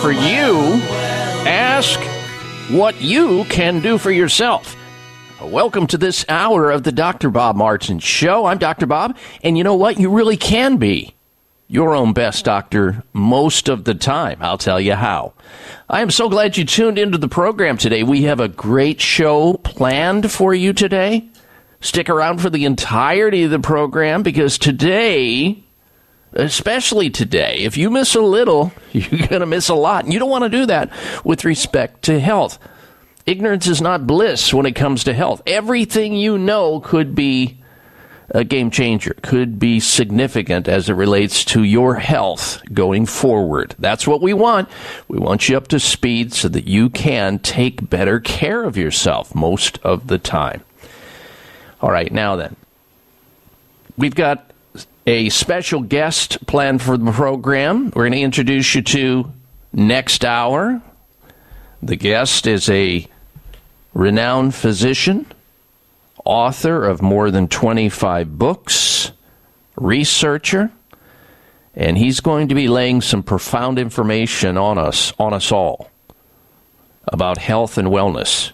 For you. Ask what you can do for yourself. Welcome to this hour of the Dr. Bob Martin Show. I'm Dr. Bob, and you know what? You really can be your own best doctor most of the time. I'll tell you how. I am so glad you tuned into the program today. We have a great show planned for you today. Stick around for the entirety of the program because today, especially today, if you miss a little, you're going to miss a lot. And you don't want to do that with respect to health. Ignorance is not bliss when it comes to health. Everything you know could be a game changer, could be significant as it relates to your health going forward. That's what we want. We want you up to speed so that you can take better care of yourself most of the time. All right, now then, we've got a special guest planned for the program. We're going to introduce you to next hour. The guest is a renowned physician, author of more than 25 books, researcher, and he's going to be laying some profound information on us, on us all, about health and wellness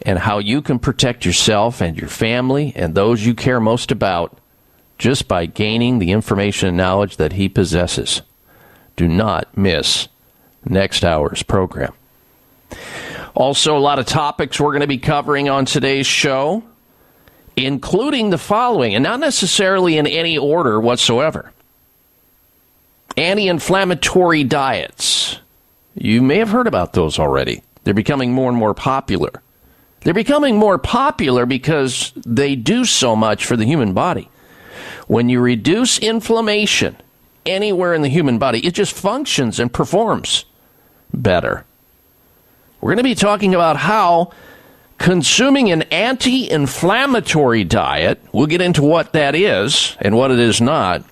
and how you can protect yourself and your family and those you care most about just by gaining the information and knowledge that he possesses. Do not miss next hour's program. Also, a lot of topics we're going to be covering on today's show, including the following, and not necessarily in any order whatsoever anti inflammatory diets. You may have heard about those already. They're becoming more and more popular. They're becoming more popular because they do so much for the human body. When you reduce inflammation anywhere in the human body, it just functions and performs better. We're going to be talking about how consuming an anti inflammatory diet, we'll get into what that is and what it is not,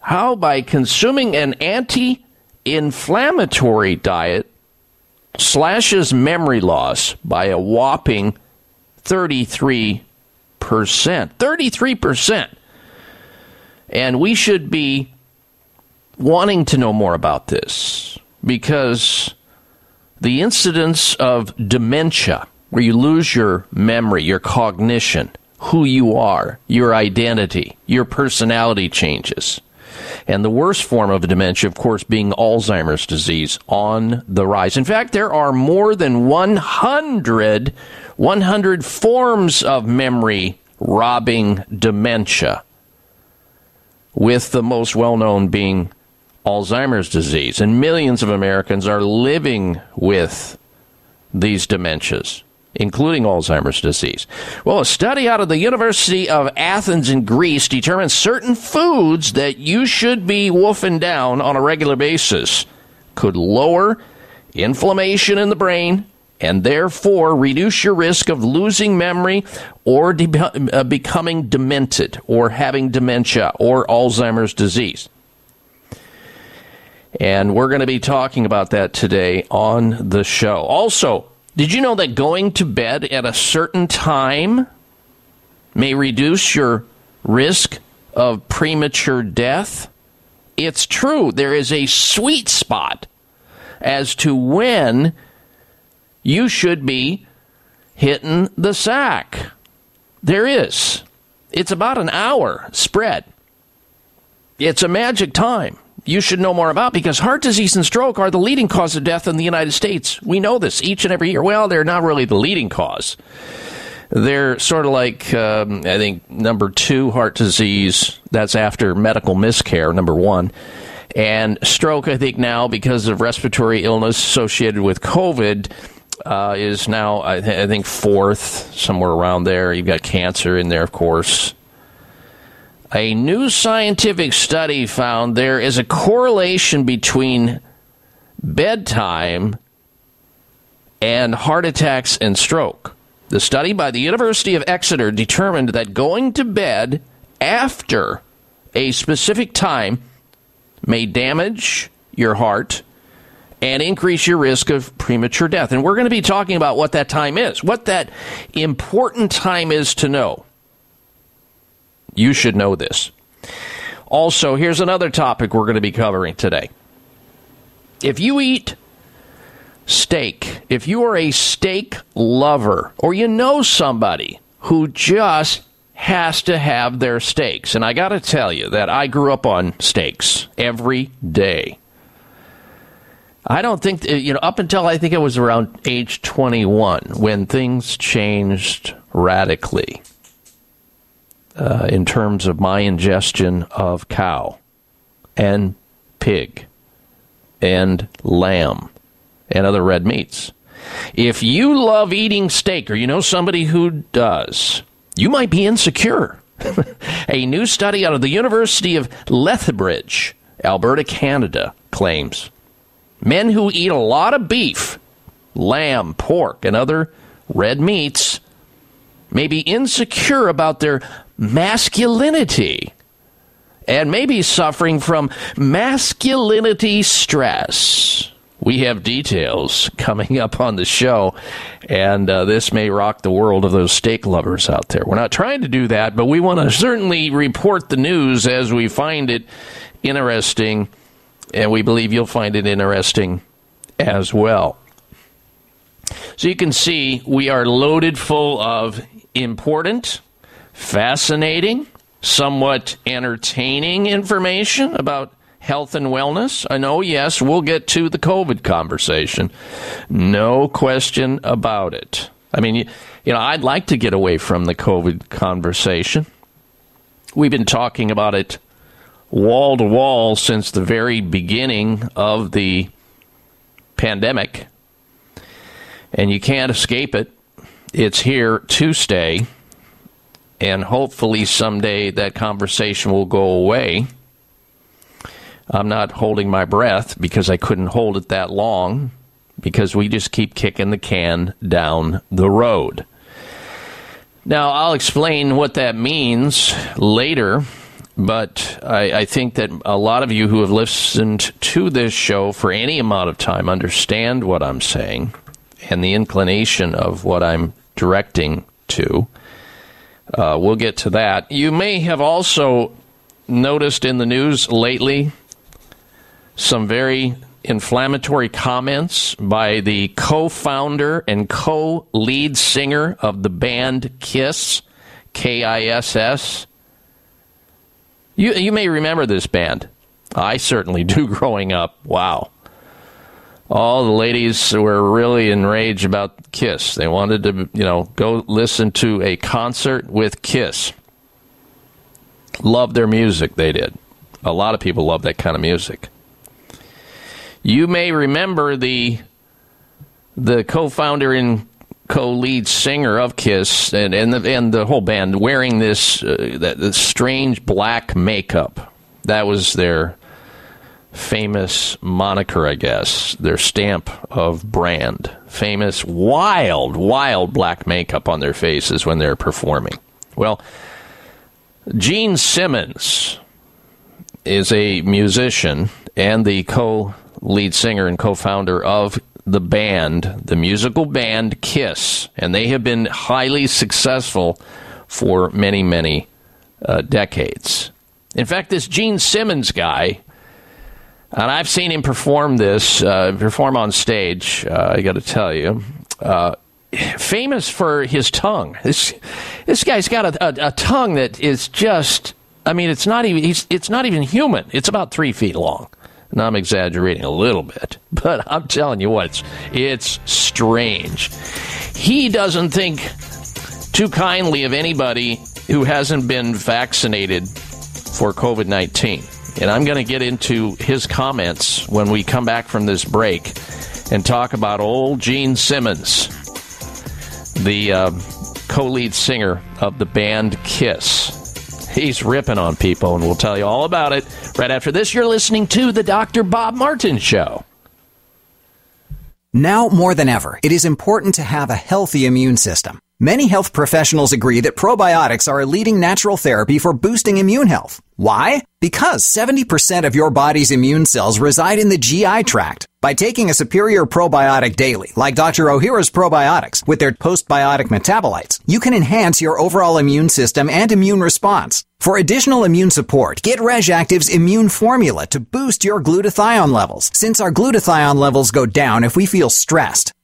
how by consuming an anti inflammatory diet slashes memory loss by a whopping 33%. 33%. And we should be wanting to know more about this because the incidence of dementia, where you lose your memory, your cognition, who you are, your identity, your personality changes. And the worst form of dementia, of course, being Alzheimer's disease on the rise. In fact, there are more than 100, 100 forms of memory robbing dementia, with the most well known being Alzheimer's disease. And millions of Americans are living with these dementias, including Alzheimer's disease. Well, a study out of the University of Athens in Greece determines certain foods that you should be wolfing down on a regular basis could lower inflammation in the brain and therefore reduce your risk of losing memory or de- uh, becoming demented or having dementia or Alzheimer's disease. And we're going to be talking about that today on the show. Also, did you know that going to bed at a certain time may reduce your risk of premature death? It's true. There is a sweet spot as to when you should be hitting the sack. There is. It's about an hour spread. It's a magic time you should know more about because heart disease and stroke are the leading cause of death in the United States. We know this each and every year. Well, they're not really the leading cause. They're sort of like, um, I think, number two, heart disease. That's after medical miscare, number one. And stroke, I think, now, because of respiratory illness associated with COVID, uh, is now, I, th- I think, fourth, somewhere around there. You've got cancer in there, of course. A new scientific study found there is a correlation between bedtime and heart attacks and stroke. The study by the University of Exeter determined that going to bed after a specific time may damage your heart and increase your risk of premature death. And we're going to be talking about what that time is, what that important time is to know. You should know this. Also, here's another topic we're going to be covering today. If you eat steak, if you are a steak lover, or you know somebody who just has to have their steaks, and I got to tell you that I grew up on steaks every day. I don't think, you know, up until I think it was around age 21 when things changed radically uh, in terms of my ingestion of cow and pig and lamb and other red meats. If you love eating steak or you know somebody who does, you might be insecure. A new study out of the University of Lethbridge, Alberta, Canada, claims men who eat a lot of beef, lamb, pork, and other red meats may be insecure about their masculinity and maybe suffering from masculinity stress. We have details coming up on the show, and uh, this may rock the world of those steak lovers out there. We're not trying to do that, but we want to certainly report the news as we find it interesting, and we believe you'll find it interesting as well. So you can see we are loaded full of important, fascinating, somewhat entertaining information about health and wellness. I know, oh, yes, we'll get to the COVID conversation. No question about it. I mean, you, you know, I'd like to get away from the COVID conversation. We've been talking about it wall to wall since the very beginning of the pandemic, and you can't escape it. It's here to stay and hopefully someday that conversation will go away. I'm not holding my breath because I couldn't hold it that long because we just keep kicking the can down the road. Now, I'll explain what that means later, but I, I, think that a lot of you who have listened to this show for any amount of time understand what I'm saying and the inclination of what I'm directing to. Uh, we'll get to that. You may have also noticed in the news lately some very inflammatory comments by the co founder and co lead singer of the band Kiss, K I S S. You, you may remember this band. I certainly do growing up. Wow. All the ladies were really enraged about Kiss. They wanted to, you know, go listen to a concert with Kiss. Loved their music, they did. A lot of people love that kind of music. You may remember the the co-founder and co-lead singer of Kiss and and the, and the whole band wearing this uh, that this strange black makeup. That was their famous moniker, I guess, their stamp of brand. Famous wild, wild black makeup on their faces when they're performing. Well, Gene Simmons is a musician and the co lead singer and co founder of the band, the musical band Kiss. And they have been highly successful for many, many uh, decades. In fact, this Gene Simmons guy, and I've seen him perform this, uh, perform on stage, uh, I got to tell you. Uh, famous for his tongue. This this guy's got a, a, a tongue that is just. I mean, it's not even. It's not even human. It's about three feet long. And I'm exaggerating a little bit, but I'm telling you what, it's, it's strange. He doesn't think too kindly of anybody who hasn't been vaccinated for COVID 19. And I'm going to get into his comments when we come back from this break and talk about old Gene Simmons, the uh, co lead singer of the band Kiss. He's ripping on people, and we'll tell you all about it right after this. You're listening to The Dr. Bob Martin Show. Now more than ever, it is important to have a healthy immune system. Many health professionals agree that probiotics are a leading natural therapy for boosting immune health. Why? Because 70% of your body's immune cells reside in the GI tract. By taking a superior probiotic daily, like Dr. Ohhira's probiotics, with their postbiotic metabolites, you can enhance your overall immune system and immune response. For additional immune support, get RegActive's immune formula to boost your glutathione levels, since our glutathione levels go down if we feel stressed.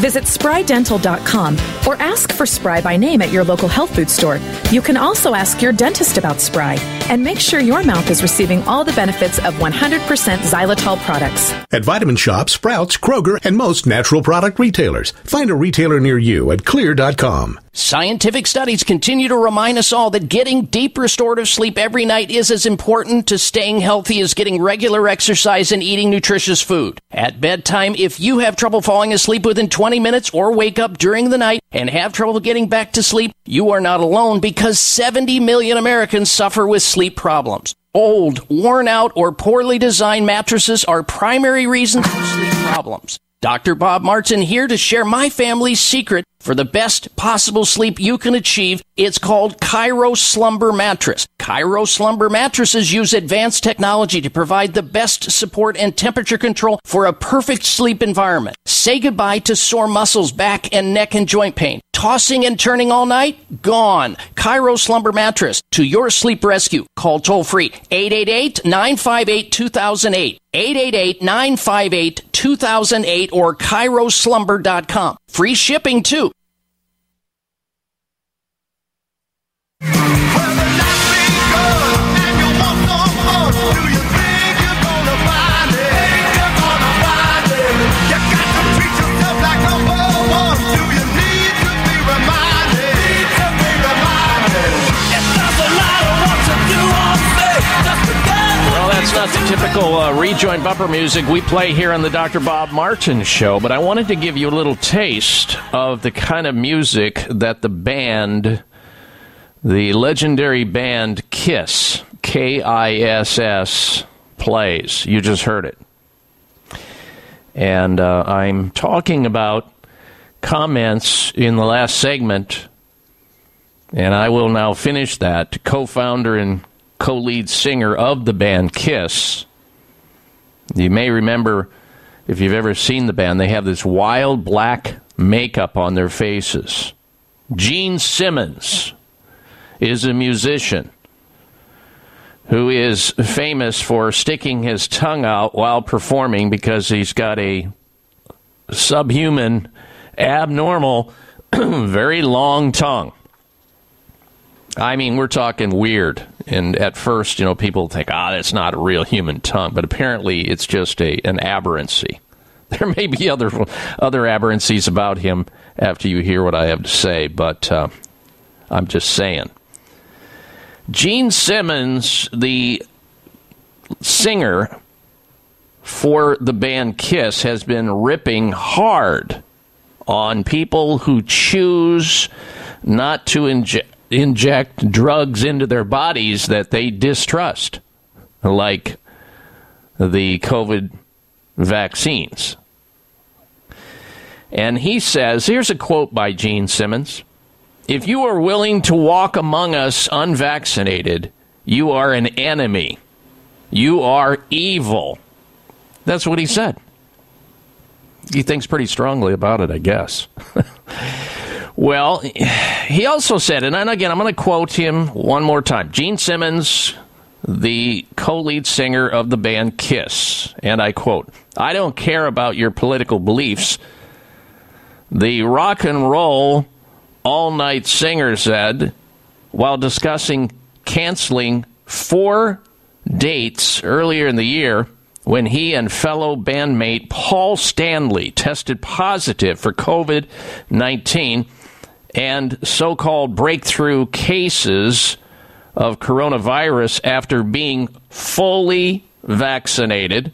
Visit sprydental.com or ask for Spry by name at your local health food store. You can also ask your dentist about Spry and make sure your mouth is receiving all the benefits of 100% xylitol products. At Vitamin Shoppe, Sprouts, Kroger, and most natural product retailers. Find a retailer near you at xlear.com. Scientific studies continue to remind us all that getting deep restorative sleep every night is as important to staying healthy as getting regular exercise and eating nutritious food. At bedtime, if you have trouble falling asleep within 20 minutes or wake up during the night and have trouble getting back to sleep, you are not alone because 70 million Americans suffer with sleep problems. Old, worn out, or poorly designed mattresses are primary reasons for sleep problems. Dr. Bob Martin here to share my family's secret for the best possible sleep you can achieve. It's called ChiroSlumber Mattress. ChiroSlumber mattresses use advanced technology to provide the best support and temperature control for a perfect sleep environment. Say goodbye to sore muscles, back and neck and joint pain. Tossing and turning all night? Gone. ChiroSlumber Mattress to your sleep rescue. Call toll free 888 958 2008. 888 958 2008 or ChiroSlumber.com. Free shipping too. Not the typical uh, rejoin bumper music we play here on the Dr. Bob Martin show, but I wanted to give you a little taste of the kind of music that the band, the legendary band Kiss, K I S S, plays. You just heard it. And uh, I'm talking about comments in the last segment, and I will now finish that. Co founder and co lead singer of the band Kiss. You may remember, if you've ever seen the band, they have this wild black makeup on their faces. Gene Simmons is a musician who is famous for sticking his tongue out while performing because he's got a subhuman, abnormal, very long tongue. I mean, we're talking weird. And at first, you know, people think, ah, that's not a real human tongue. But apparently, it's just a an aberrancy. There may be other other aberrancies about him after you hear what I have to say, but uh, I'm just saying. Gene Simmons, the singer for the band Kiss, has been ripping hard on people who choose not to inject inject drugs into their bodies that they distrust, like the COVID vaccines. And he says here's a quote by Gene Simmons If you are willing to walk among us unvaccinated, you are an enemy. You are evil. That's what he said. He thinks pretty strongly about it, I guess. Well, he also said, and again, I'm going to quote him one more time. Gene Simmons, the co lead singer of the band Kiss, and I quote, I don't care about your political beliefs. The rock and roll all night singer said while discussing canceling four dates earlier in the year when he and fellow bandmate Paul Stanley tested positive for COVID 19 and so called breakthrough cases of coronavirus after being fully vaccinated,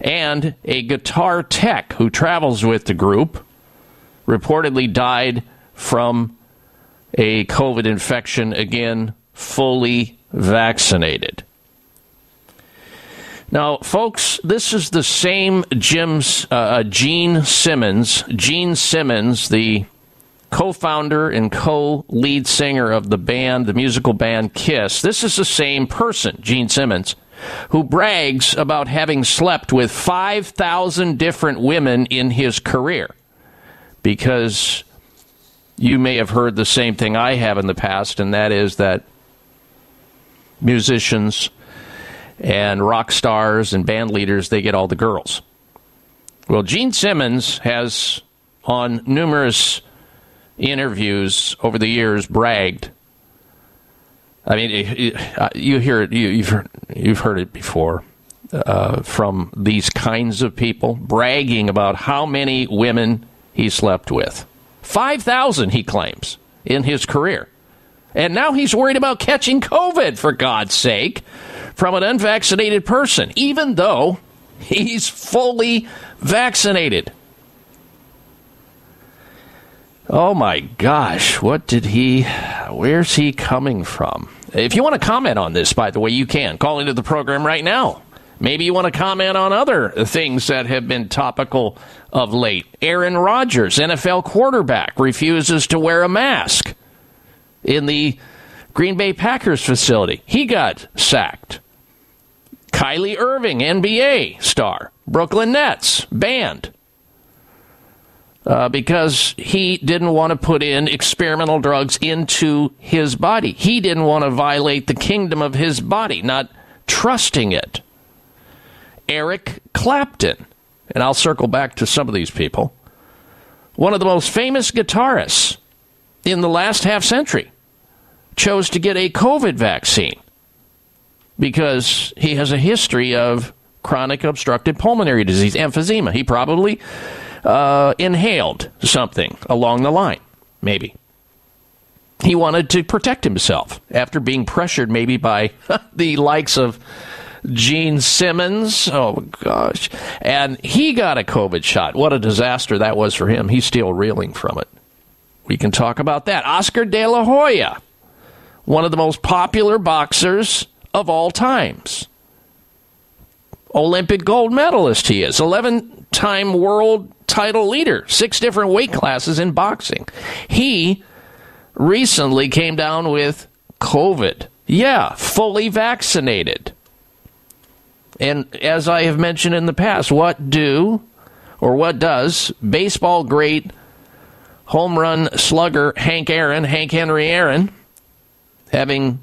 and a guitar tech who travels with the group reportedly died from a COVID infection, again, fully vaccinated. Now, folks, this is the same Jim's uh, Gene Simmons. Gene Simmons, the co founder and co lead singer of the band, the musical band Kiss. This is the same person, Gene Simmons, who brags about having slept with 5,000 different women in his career. Because you may have heard the same thing I have in the past, and that is that musicians and rock stars and band leaders, they get all the girls. Well, Gene Simmons has, on numerous interviews over the years bragged. I mean, uh, you hear it. You, have heard, you've heard it before uh, from these kinds of people bragging about how many women he slept with. Five thousand, he claims, in his career, and now he's worried about catching COVID. For God's sake, from an unvaccinated person, even though he's fully vaccinated. Oh my gosh, what did he, where's he coming from? If you want to comment on this, by the way, you can. Call into the program right now. Maybe you want to comment on other things that have been topical of late. Aaron Rodgers, NFL quarterback, refuses to wear a mask in the Green Bay Packers facility. He got sacked. Kyrie Irving, NBA star, Brooklyn Nets, banned uh, because he didn't want to put in experimental drugs into his body. He didn't want to violate the kingdom of his body, not trusting it. Eric Clapton, and I'll circle back to some of these people, one of the most famous guitarists in the last half century, chose to get a COVID vaccine because he has a history of chronic obstructive pulmonary disease, emphysema. He probably uh, inhaled something along the line, maybe. He wanted to protect himself after being pressured, maybe by the likes of Gene Simmons. Oh, gosh. And he got a COVID shot. What a disaster that was for him. He's still reeling from it. We can talk about that. Oscar De La Hoya, one of the most popular boxers of all times. Olympic gold medalist he is, 11 time world title leader, six different weight classes in boxing. He recently came down with COVID. Yeah, fully vaccinated. And as I have mentioned in the past, what do or what does baseball great home run slugger Hank Aaron, Hank Henry Aaron, having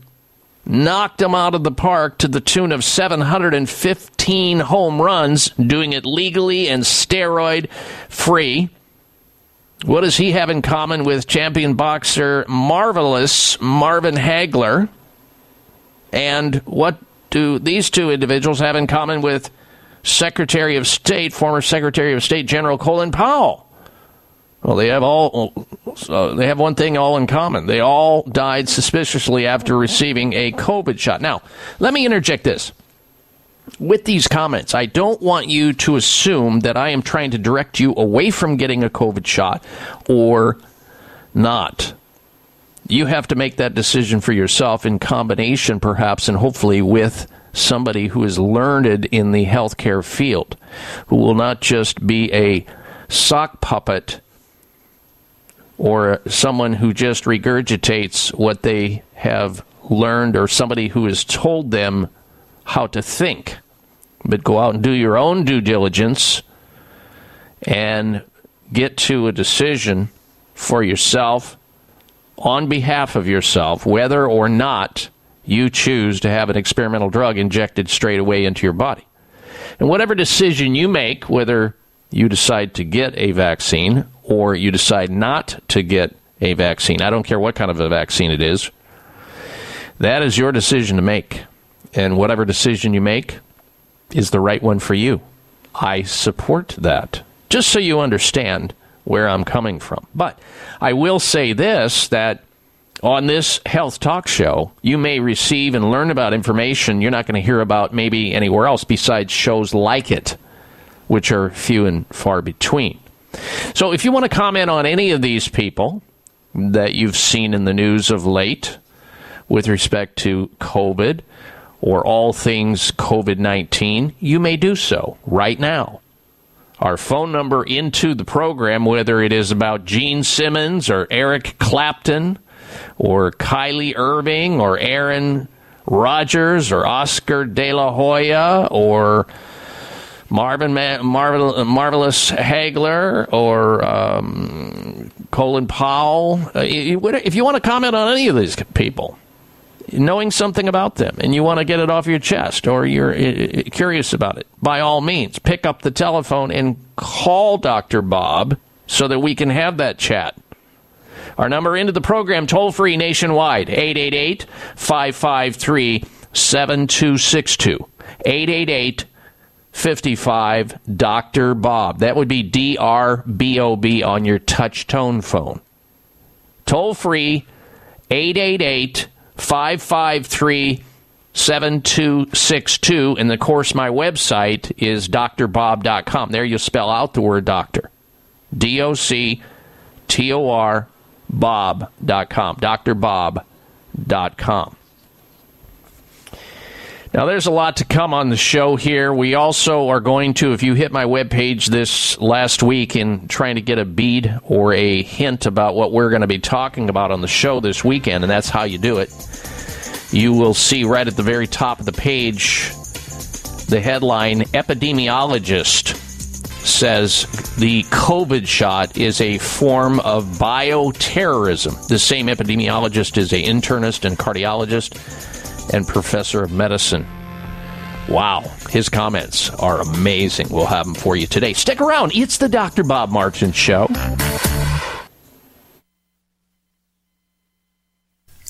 knocked him out of the park to the tune of 715 home runs, doing it legally and steroid free. What does he have in common with champion boxer Marvelous Marvin Hagler? And what do these two individuals have in common with Secretary of State, former Secretary of State General Colin Powell? Well, they have all uh, they have one thing all in common. They all died suspiciously after receiving a COVID shot. Now, let me interject this. With these comments, I don't want you to assume that I am trying to direct you away from getting a COVID shot or not. You have to make that decision for yourself in combination, perhaps, and hopefully with somebody who is learned in the healthcare field, who will not just be a sock puppet or someone who just regurgitates what they have learned or somebody who has told them how to think. But go out and do your own due diligence and get to a decision for yourself on behalf of yourself, whether or not you choose to have an experimental drug injected straight away into your body. And whatever decision you make, whether you decide to get a vaccine or you decide not to get a vaccine. I don't care what kind of a vaccine it is. That is your decision to make. And whatever decision you make is the right one for you. I support that. Just so you understand where I'm coming from. But I will say this that on this health talk show, you may receive and learn about information you're not going to hear about maybe anywhere else besides shows like it, which are few and far between. So if you want to comment on any of these people that you've seen in the news of late with respect to COVID or all things COVID 19, you may do so right now. Our phone number into the program, whether it is about Gene Simmons or Eric Clapton or Kyrie Irving or Aaron Rodgers or Oscar De La Hoya or Marvin Marvel, Marvelous Hagler or um, Colin Powell. Uh, if you want to comment on any of these people, knowing something about them, and you want to get it off your chest or you're uh, curious about it, by all means, pick up the telephone and call Dr. Bob so that we can have that chat. Our number into the program, toll free nationwide, 888 553 7262. 888 55 Dr. Bob. That would be D R B O B on your touch tone phone. Toll free 888 553 7262. And of course, my website is drbob.com. There you spell out the word doctor. D O C T O R Bob.com. drbob.com. Now, there's a lot to come on the show here. We also are going to, if you hit my webpage this last week in trying to get a bead or a hint about what we're going to be talking about on the show this weekend, and that's how you do it, you will see right at the very top of the page the headline Epidemiologist says the COVID shot is a form of bioterrorism. The same epidemiologist is a internist and cardiologist and professor of medicine. Wow, his comments are amazing. We'll have them for you today. Stick around. It's the Dr. Bob Martin Show.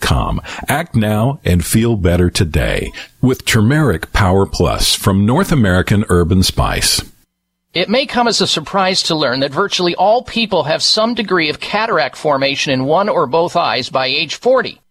com. Act now and feel better today with Turmeric Power Plus from North American Herb & Spice. It may come as a surprise to learn that virtually all people have some degree of cataract formation in one or both eyes by age 40.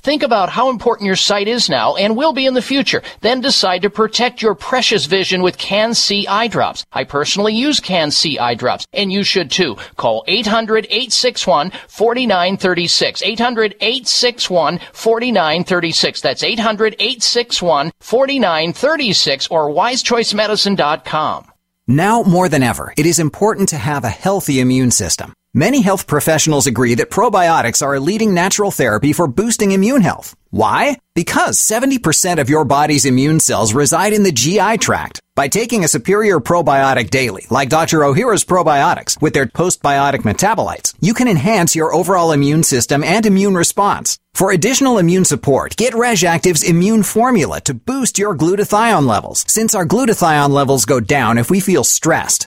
Think about how important your sight is now and will be in the future. Then decide to protect your precious vision with CAN-C eye drops. I personally use CAN-C eye drops, and you should too. Call 800-861-4936. 800-861-4936. That's 800-861-4936 or wisechoicemedicine.com. Now more than ever, it is important to have a healthy immune system. Many health professionals agree that probiotics are a leading natural therapy for boosting immune health. Why? Because 70% of your body's immune cells reside in the GI tract. By taking a superior probiotic daily, like Dr. Ohhira's probiotics, with their postbiotic metabolites, you can enhance your overall immune system and immune response. For additional immune support, get RegActive's immune formula to boost your glutathione levels, since our glutathione levels go down if we feel stressed.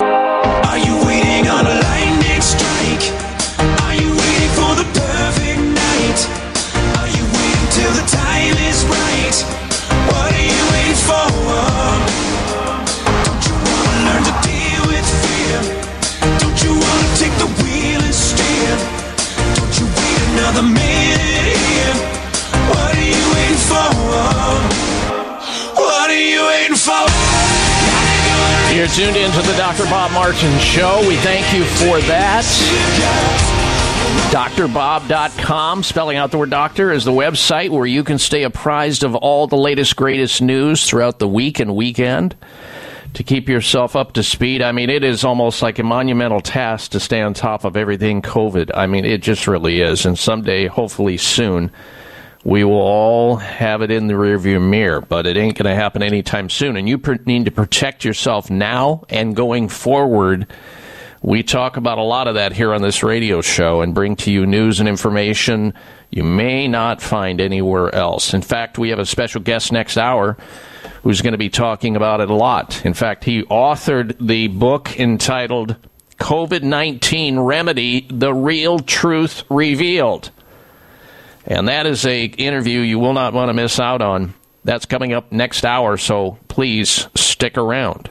Are you waiting on a lightning strike? Are you waiting for the perfect night? Are you waiting till the time is right? What are you waiting for? Don't you wanna learn to deal with fear? Don't you wanna take the wheel and steer? Don't you wait another minute here? What are you waiting for? What are you waiting for? You're tuned in to the Dr. Bob Martin Show. We thank you for that. DrBob.com, spelling out the word doctor, is the website where you can stay apprised of all the latest, greatest news throughout the week and weekend to keep yourself up to speed. I mean, it is almost like a monumental task to stay on top of everything COVID. I mean, it just really is. And someday, hopefully soon, we will all have it in the rearview mirror, but it ain't going to happen anytime soon. And you pr- need to protect yourself now and going forward. We talk about a lot of that here on this radio show and bring to you news and information you may not find anywhere else. In fact, we have a special guest next hour who's going to be talking about it a lot. In fact, he authored the book entitled COVID 19 Remedy The Real Truth Revealed. And that is a interview you will not want to miss out on. That's coming up next hour, so please stick around.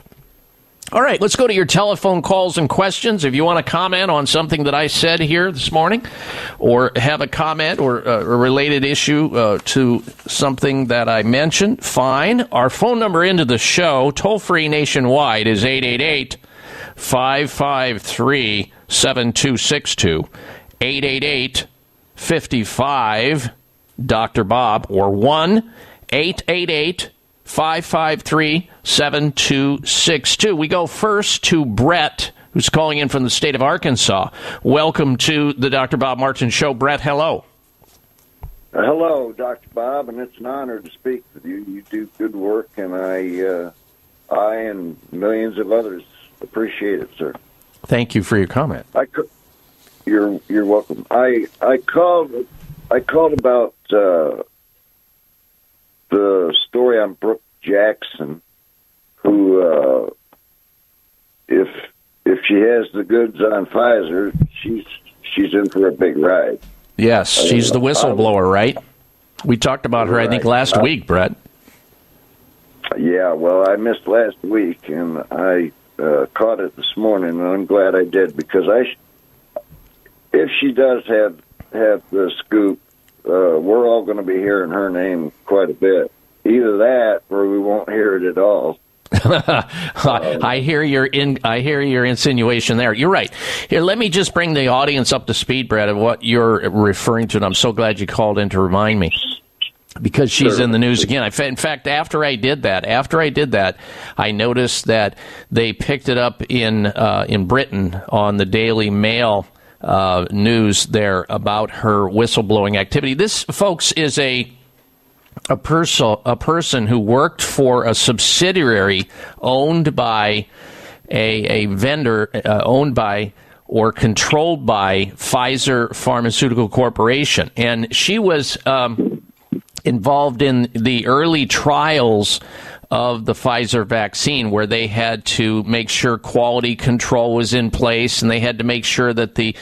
All right, let's go to your telephone calls and questions. If you want to comment on something that I said here this morning, or have a comment or uh, a related issue uh, to something that I mentioned, fine. Our phone number into the show, toll free nationwide, is 888 553 7262. 888 55 Dr. Bob, or 1 888 553 7262. We go first to Brett, who's calling in from the state of Arkansas. Welcome to the Dr. Bob Martin Show. Brett, hello. Uh, hello, Dr. Bob, and it's an honor to speak with you. You do good work, and I, uh, I and millions of others appreciate it, sir. Thank you for your comment. I co- you're you're welcome. I I called I called about uh, the story on Brook Jackson, who uh, if if she has the goods on Pfizer, she's she's in for a big ride. Yes, she's the whistleblower, right? We talked about her, I think, last Uh, week, Brett. Yeah, well, I missed last week, and I uh, caught it this morning, and I'm glad I did because I, if she does have have the scoop, uh, we're all going to be hearing her name quite a bit. Either that, or we won't hear it at all. I hear your in. I hear your insinuation there. You're right. Here, let me just bring the audience up to speed, Brad, of what you're referring to. And I'm so glad you called in to remind me because she's Sure. in the news again. I, in fact, after I did that, after I did that, I noticed that they picked it up in uh, in Britain on the Daily Mail uh, news there about her whistleblowing activity. This, folks, is a a person a person who worked for a subsidiary owned by a a vendor uh, owned by or controlled by Pfizer Pharmaceutical Corporation, and she was um, involved in the early trials of the Pfizer vaccine where they had to make sure quality control was in place and they had to make sure that the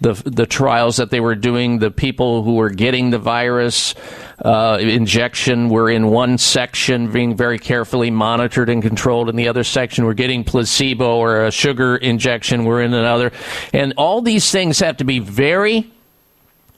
the, the trials that they were doing the people who were getting the virus uh, injection were in one section being very carefully monitored and controlled and the other section were getting placebo or a sugar injection were in another. And all these things have to be very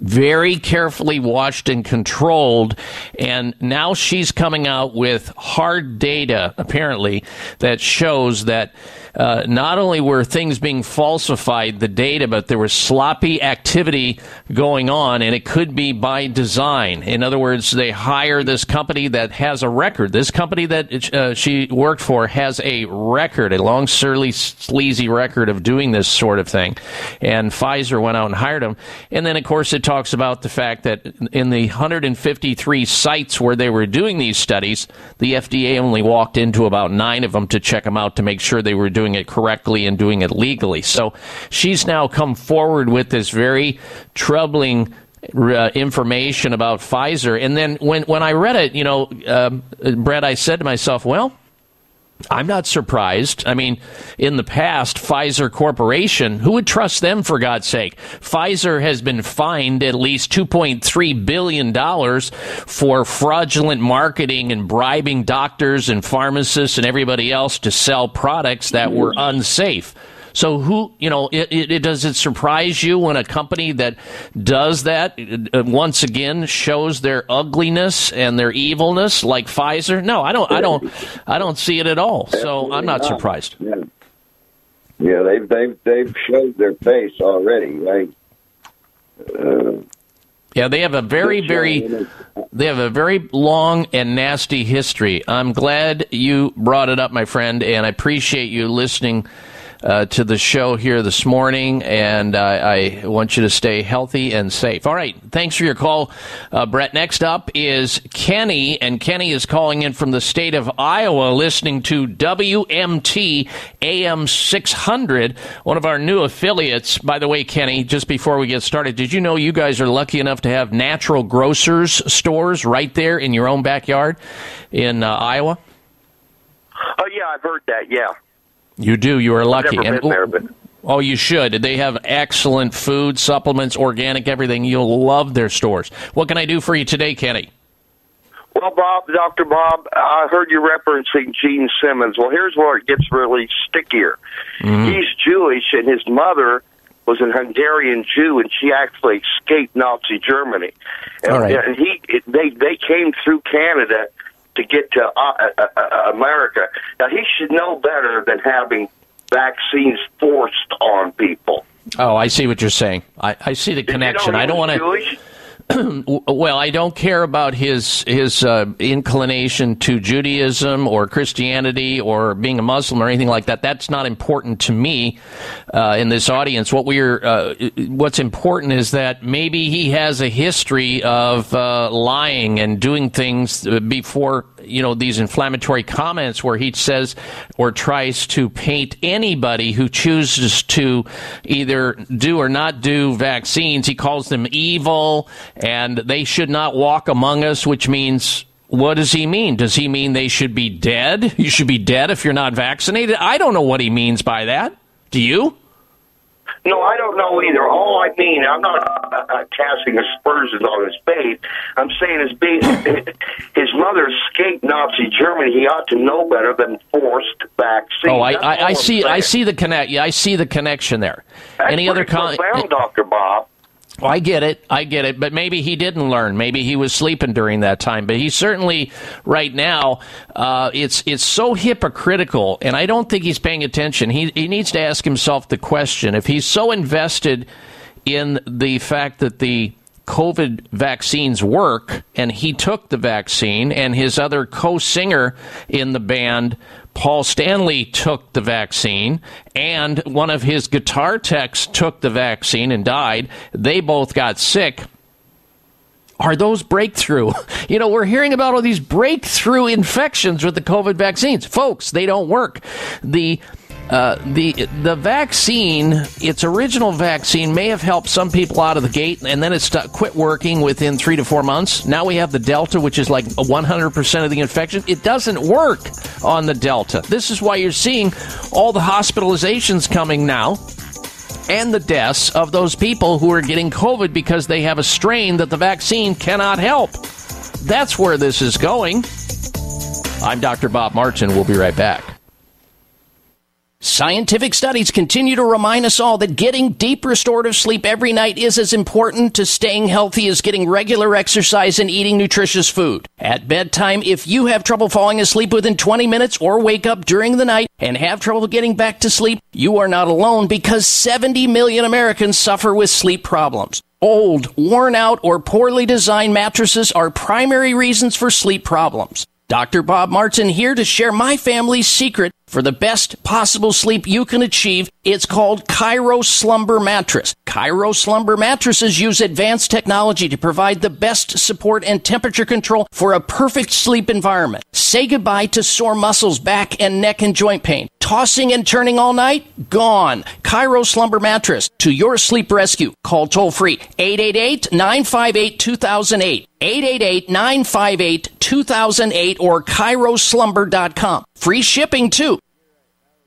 very carefully watched and controlled. And now she's coming out with hard data, apparently, that shows that uh, not only were things being falsified, the data, but there was sloppy activity going on, and it could be by design. In other words, they hire this company that has a record. This company that uh, she worked for has a record, a long, surly, sleazy record of doing this sort of thing. And Pfizer went out and hired them. And then, of course, it talks about the fact that in the 153 sites where they were doing these studies, the FDA only walked into about nine of them to check them out to make sure they were doing it correctly and doing it legally. So she's now come forward with this very troubling uh, information about Pfizer. And then when, when I read it, you know, um, Brett, I said to myself, well, I'm not surprised. I mean, in the past, Pfizer Corporation, who would trust them for God's sake? Pfizer has been fined at least $2.3 billion for fraudulent marketing and bribing doctors and pharmacists and everybody else to sell products that were unsafe. So who, you know, it, it, does it surprise you when a company that does that uh, once again shows their ugliness and their evilness like Pfizer? No, I don't. I don't. I don't see it at all. So I'm not surprised. Yeah, yeah they've they've they've showed their face already, right? Uh, Yeah, they have a very, very, they have a very long and nasty history. I'm glad you brought it up, my friend, and I appreciate you listening uh, to the show here this morning. And uh, I want you to stay healthy and safe. All right, thanks for your call, uh, Brett. Next up is Kenny, and Kenny is calling in from the state of Iowa, listening to WMT AM 600, one of our new affiliates. By the way, Kenny, just before we get started, did you know you guys are lucky enough to have natural grocers stores right there in your own backyard in uh, Iowa? Oh yeah, I've heard that. Yeah, You do. You are lucky. never And- been there, oh, but Oh, you should. They have excellent food, supplements, organic, everything. You'll love their stores. What can I do for you today, Kenny? Well, Bob, Dr. Bob, I heard you referencing Gene Simmons. Well, here's where it gets really stickier. Mm-hmm. He's Jewish, and his mother was an Hungarian Jew, and she actually escaped Nazi Germany. And, All right. and he, it, they, they came through Canada to get to uh, uh, uh, America. Now, he should know better than having vaccines forced on people. Oh, I see what you're saying. I, I see the connection. You know, I don't want to. Well, I don't care about his his uh, inclination to Judaism or Christianity or being a Muslim or anything like that. That's not important to me uh, in this audience. What we're uh, what's important is that maybe he has a history of uh, lying and doing things before you know these inflammatory comments where he says or tries to paint anybody who chooses to either do or not do vaccines. He calls them evil and they should not walk among us, which means. What does he mean? Does he mean they should be dead? You should be dead if you're not vaccinated? I don't know what he means by that. Do you? No, I don't know either. All I mean, I'm not uh, casting aspersions on his faith. I'm saying his being, his mother escaped Nazi Germany. He ought to know better than forced vaccines. Oh, I, I, I see. I see the connect. Yeah, I see the connection there. That's Any other comment? Doctor Bob. Well, I get it. I get it. But maybe he didn't learn. Maybe he was sleeping during that time. But he certainly, right now, uh, it's it's so hypocritical, and I don't think he's paying attention. He he needs to ask himself the question: if he's so invested in the fact that the COVID vaccines work, and he took the vaccine, and his other co-singer in the band. Paul Stanley took the vaccine, and one of his guitar techs took the vaccine and died. They both got sick. Are those breakthrough? You know, we're hearing about all these breakthrough infections with the COVID vaccines. Folks, they don't work. The uh, the the vaccine, its original vaccine, may have helped some people out of the gate, and then it st- quit working within three to four months. Now we have the Delta, which is like 100% of the infection. It doesn't work on the Delta. This is why you're seeing all the hospitalizations coming now and the deaths of those people who are getting COVID because they have a strain that the vaccine cannot help. That's where this is going. I'm Dr. Bob Martin. We'll be right back. Scientific studies continue to remind us all that getting deep restorative sleep every night is as important to staying healthy as getting regular exercise and eating nutritious food. At bedtime, if you have trouble falling asleep within 20 minutes or wake up during the night and have trouble getting back to sleep, you are not alone because 70 million Americans suffer with sleep problems. Old, worn out, or poorly designed mattresses are primary reasons for sleep problems. Dr. Bob Martin here to share my family's secret for the best possible sleep you can achieve. It's called ChiroSlumber Mattress. ChiroSlumber mattresses use advanced technology to provide the best support and temperature control for a perfect sleep environment. Say goodbye to sore muscles, back and neck and joint pain. Tossing and turning all night? Gone. ChiroSlumber Mattress to your sleep rescue. Call toll free 888 958 2008. 888 958 2008 or ChiroSlumber.com. Free shipping too.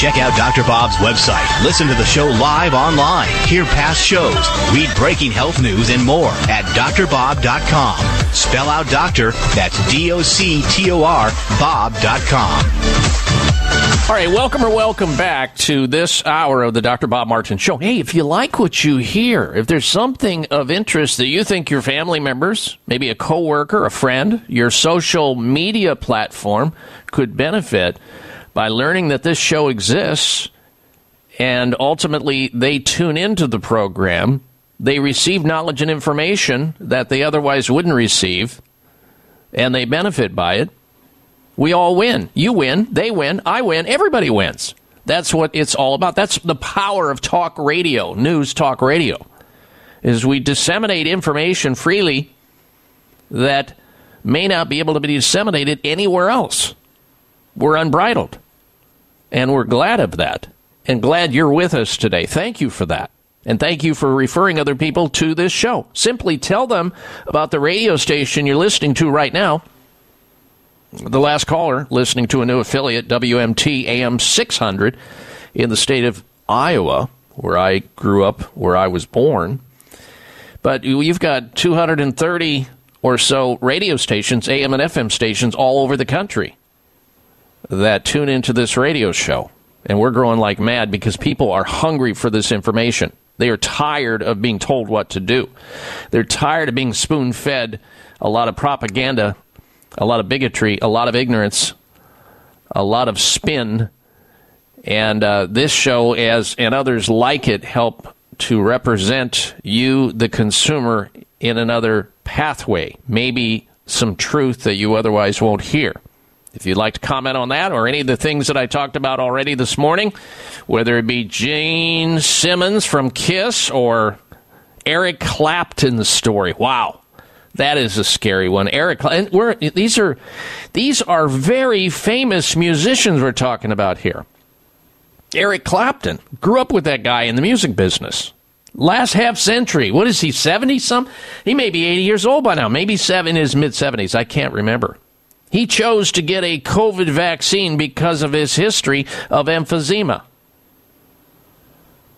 Check out Dr. Bob's website. Listen to the show live online. Hear past shows. Read breaking health news and more at drbob.com. Spell out doctor. That's D O C T O R Bob.com. All right, welcome or welcome back to this hour of the Dr. Bob Martin Show. Hey, if you like what you hear, if there's something of interest that you think your family members, maybe a coworker, a friend, your social media platform could benefit by learning that this show exists and ultimately they tune into the program, they receive knowledge and information that they otherwise wouldn't receive, and they benefit by it. We all win. You win, they win, I win, everybody wins. That's what it's all about. That's the power of talk radio, news talk radio. Is we disseminate information freely that may not be able to be disseminated anywhere else. We're unbridled. And we're glad of that. And glad you're with us today. Thank you for that. And thank you for referring other people to this show. Simply tell them about the radio station you're listening to right now. The last caller listening to a new affiliate, WMT AM 600, in the state of Iowa, where I grew up, where I was born. But you've got 230 or so radio stations, AM and FM stations, all over the country that tune into this radio show. And we're growing like mad because people are hungry for this information. They are tired of being told what to do. They're tired of being spoon fed a lot of propaganda, a lot of bigotry, a lot of ignorance, a lot of spin. And uh, this show, as and others like it, help to represent you, the consumer, in another pathway. Maybe some truth that you otherwise won't hear. If you'd like to comment on that or any of the things that I talked about already this morning, whether it be Gene Simmons from Kiss or Eric Clapton's story. Wow. That is a scary one. Eric and we're, these are these are very famous musicians we're talking about here. Eric Clapton grew up with that guy in the music business. Last half century. What is he, 70 some? He may be 80 years old by now, maybe seven in his mid 70s. I can't remember. He chose to get a COVID vaccine because of his history of emphysema.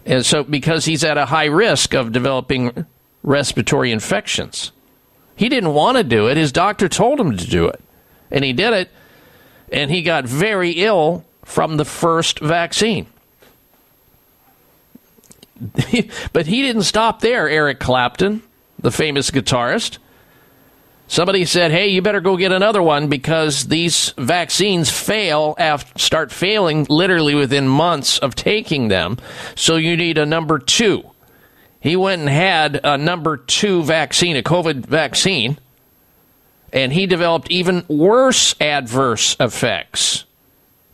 And so, because he's at a high risk of developing respiratory infections. He didn't want to do it. His doctor told him to do it. And he did it. And he got very ill from the first vaccine. but he didn't stop there, Eric Clapton, the famous guitarist. Somebody said, "Hey, you better go get another one because these vaccines fail after, start failing literally within months of taking them. So you need a number 2." He went and had a number 2 vaccine, a COVID vaccine, and he developed even worse adverse effects.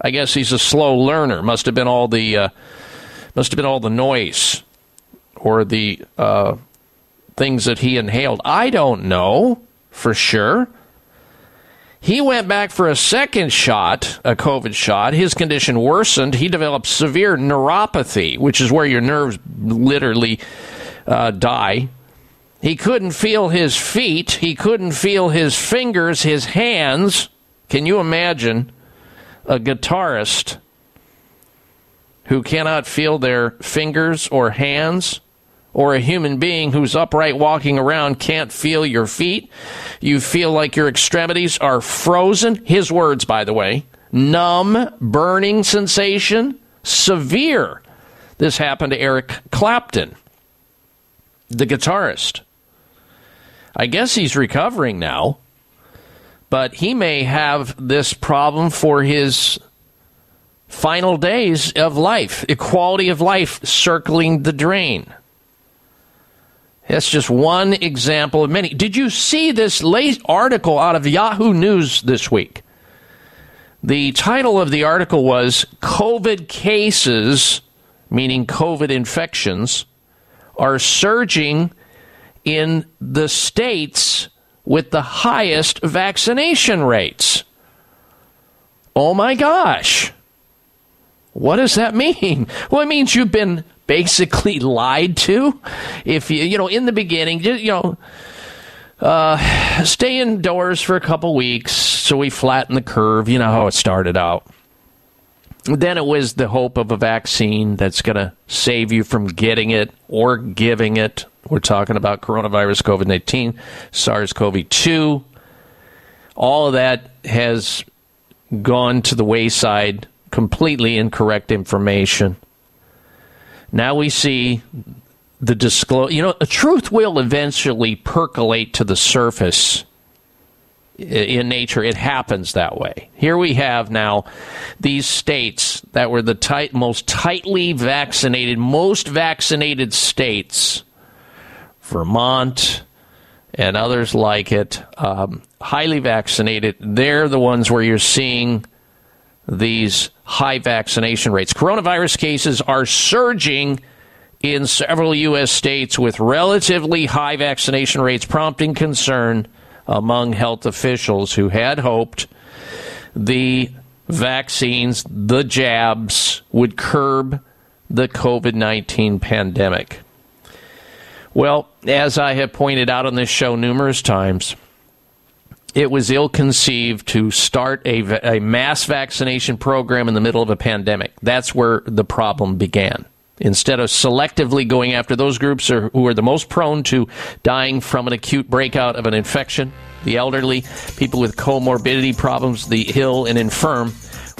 I guess he's a slow learner. Must have been all the uh, must have been all the noise or the uh, things that he inhaled. I don't know for sure. He went back for a second shot, a COVID shot. His condition worsened. He developed severe neuropathy, which is where your nerves literally uh, die. He couldn't feel his feet. He couldn't feel his fingers, his hands. Can you imagine a guitarist who cannot feel their fingers or hands? Or a human being who's upright walking around can't feel your feet. You feel like your extremities are frozen. His words, by the way numb, burning sensation, severe. This happened to Eric Clapton, the guitarist. I guess he's recovering now, but he may have this problem for his final days of life, equality of life circling the drain. That's just one example of many. Did you see this late article out of Yahoo News this week? The title of the article was COVID cases, meaning COVID infections, are surging in the states with the highest vaccination rates. Oh my gosh. What does that mean? Well, it means you've been basically lied to. If you, you know, in the beginning, you know, uh, stay indoors for a couple weeks so we flatten the curve. You know how it started out. Then it was the hope of a vaccine that's going to save you from getting it or giving it. We're talking about coronavirus, COVID 19, SARS CoV 2. All of that has gone to the wayside, completely incorrect information. Now we see the disclose. You know, the truth will eventually percolate to the surface in nature. It happens that way. Here we have now these states that were the tight, most tightly vaccinated, most vaccinated states, Vermont and others like it, um, highly vaccinated. They're the ones where you're seeing these high vaccination rates. Coronavirus cases are surging in several U.S. states with relatively high vaccination rates, prompting concern among health officials who had hoped the vaccines, the jabs, would curb the COVID 19 pandemic. Well, as I have pointed out on this show numerous times, it was ill conceived to start a, a mass vaccination program in the middle of a pandemic. That's where the problem began. Instead of selectively going after those groups who are the most prone to dying from an acute breakout of an infection, the elderly, people with comorbidity problems, the ill and infirm,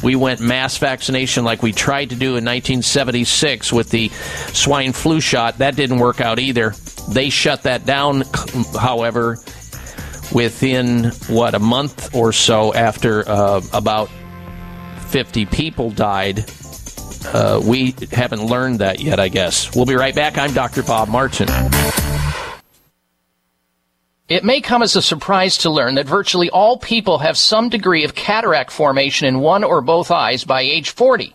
we went mass vaccination like we tried to do in 1976 with the swine flu shot. That didn't work out either. They shut that down, however, within what a month or so after uh, about 50 people died. Uh, we haven't learned that yet, I guess. We'll be right back. I'm Dr. Bob Martin. It may come as a surprise to learn that virtually all people have some degree of cataract formation in one or both eyes by age 40.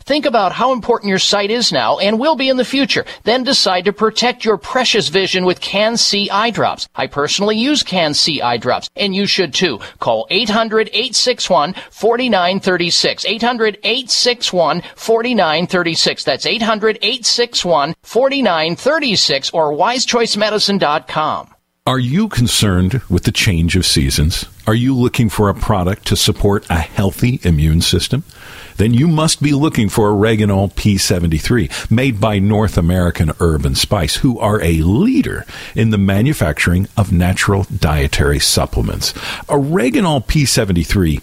Think about how important your sight is now and will be in the future. Then decide to protect your precious vision with Can-C eye drops. I personally use Can-C eye drops, and you should too. Call 800-861-4936. 800-861-4936. That's 800-861-4936 or wisechoicemedicine.com. Are you concerned with the change of seasons? Are you looking for a product to support a healthy immune system? Then you must be looking for Oreganol P73, made by North American Herb and Spice, who are a leader in the manufacturing of natural dietary supplements. Oreganol P73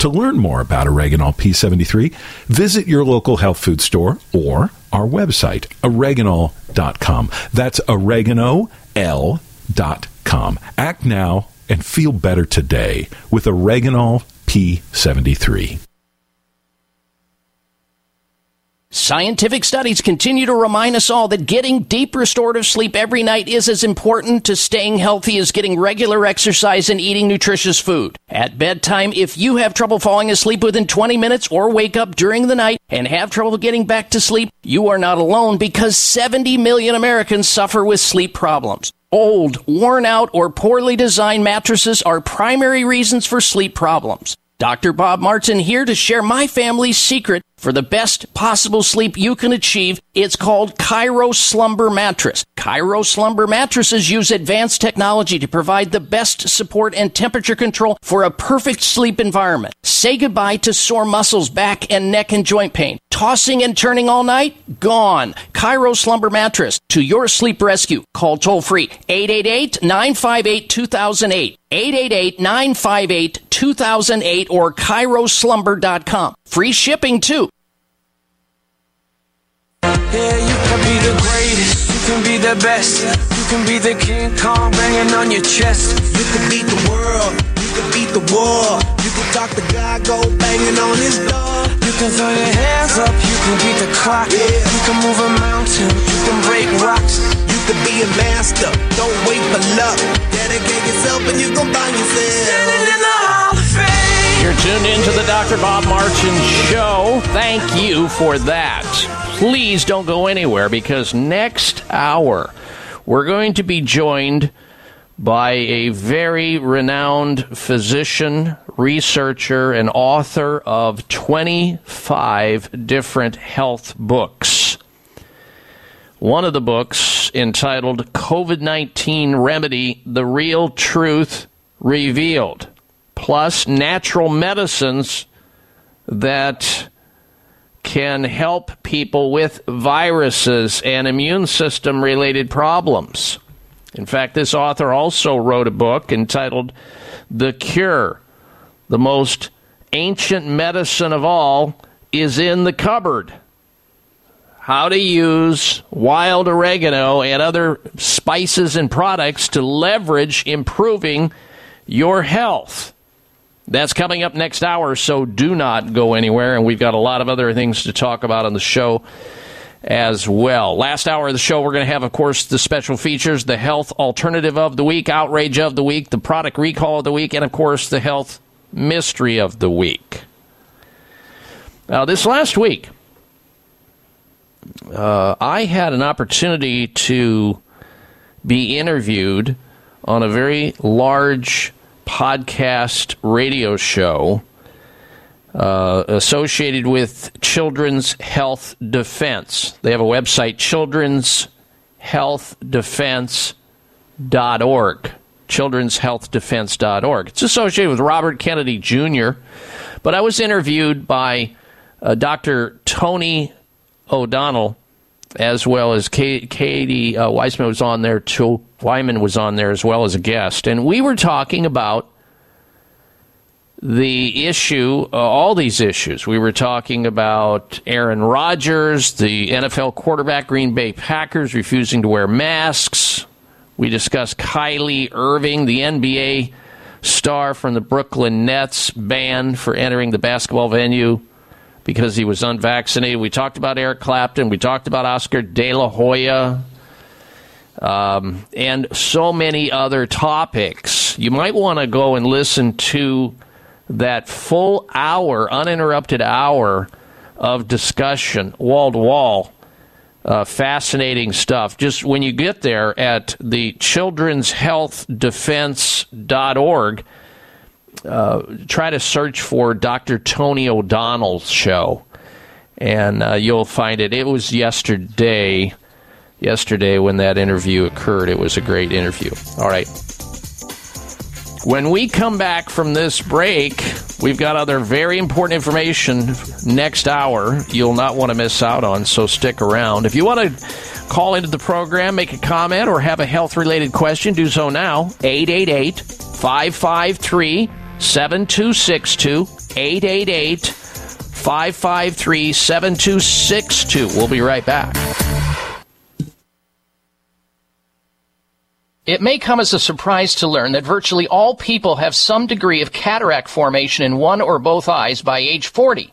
To learn more about Oreganol P73, visit your local health food store or our website, oreganol.com. That's oregano.l.com. Act now and feel better today with Oreganol P73. Scientific studies continue to remind us all that getting deep restorative sleep every night is as important to staying healthy as getting regular exercise and eating nutritious food. At bedtime, if you have trouble falling asleep within 20 minutes or wake up during the night and have trouble getting back to sleep, you are not alone because 70 million Americans suffer with sleep problems. Old, worn out, or poorly designed mattresses are primary reasons for sleep problems. Dr. Bob Martin here to share my family's secret for the best possible sleep you can achieve. It's called ChiroSlumber Mattress. ChiroSlumber mattresses use advanced technology to provide the best support and temperature control for a perfect sleep environment. Say goodbye to sore muscles, back and neck and joint pain. Tossing and turning all night? Gone. ChiroSlumber Mattress to your sleep rescue. Call toll free 888 958 2008. 888 958 2008 or ChiroSlumber.com. Free shipping too. Yeah, you can be the greatest, you can be the best, you can be the King Kong banging on your chest. You can beat the world, you can beat the war. You can talk to God, go banging on his door. You can throw your hands up, you can beat the clock. You can move a mountain, you can break rocks. You can be a master, don't wait for luck. Dedicate yourself and you find yourself. Standing in the Hall of Fame. You're tuned into the Dr. Bob Martin Show. Thank you for that. Please don't go anywhere because next hour we're going to be joined by a very renowned physician, researcher, and author of 25 different health books. One of the books entitled COVID 19 Remedy The Real Truth Revealed, plus natural medicines that can help people with viruses and immune system related problems. In fact, this author also wrote a book entitled The Cure. The most ancient medicine of all is in the cupboard. How to use wild oregano and other spices and products to leverage improving your health. That's coming up next hour, so do not go anywhere. And we've got a lot of other things to talk about on the show as well. Last hour of the show, we're going to have, of course, the special features the health alternative of the week, outrage of the week, the product recall of the week, and, of course, the health mystery of the week. Now, this last week, uh, I had an opportunity to be interviewed on a very large podcast radio show uh, associated with Children's Health Defense. They have a website, children'shealthdefense.org. Children'shealthdefense.org. It's associated with Robert Kennedy Jr., but I was interviewed by uh, Dr. Tony O'Donnell, as well as Kate, Katie uh, Weissman was on there too. Wyman was on there as well as a guest, and we were talking about the issue, uh, all these issues. We were talking about Aaron Rodgers, the NFL quarterback, Green Bay Packers refusing to wear masks. We discussed Kyrie Irving, the NBA star from the Brooklyn Nets, banned for entering the basketball venue because he was unvaccinated. We talked about Eric Clapton. We talked about Oscar De La Hoya. Um, and so many other topics. You might want to go and listen to that full hour, uninterrupted hour of discussion, wall to wall. Uh, fascinating stuff. Just when you get there at the Children's Health Defense.org, uh, try to search for Dr. Tony O'Donnell's show, and uh, you'll find it. It was yesterday, yesterday when that interview occurred. It was a great interview. All right. When we come back from this break, we've got other very important information next hour you'll not want to miss out on, so stick around. If you want to call into the program, make a comment, or have a health related question, do so now. 888 553 7262. 888 553 7262. We'll be right back. It may come as a surprise to learn that virtually all people have some degree of cataract formation in one or both eyes by age 40.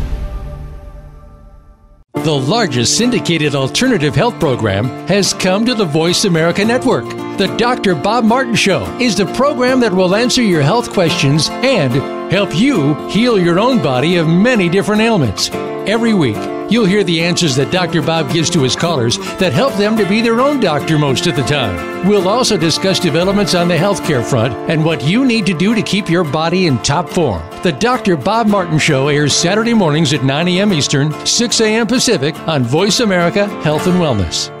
The largest syndicated alternative health program has come to the Voice America Network. The Dr. Bob Martin Show is the program that will answer your health questions and help you heal your own body of many different ailments. Every week, you'll hear the answers that Dr. Bob gives to his callers that help them to be their own doctor most of the time. We'll also discuss developments on the healthcare front and what you need to do to keep your body in top form. The Dr. Bob Martin Show airs Saturday mornings at 9 a.m. Eastern, 6 a.m. Pacific on Voice America Health and Wellness.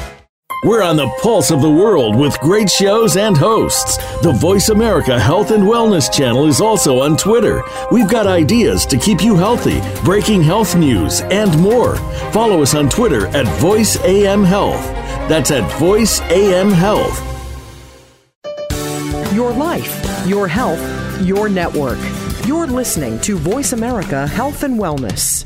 We're on the pulse of the world with great shows and hosts. The Voice America Health and Wellness channel is also on Twitter. We've got ideas to keep you healthy, breaking health news, and more. Follow us on Twitter at Voice AM Health. That's at Voice AM Health. Your life, your health, your network. You're listening to Voice America Health and Wellness.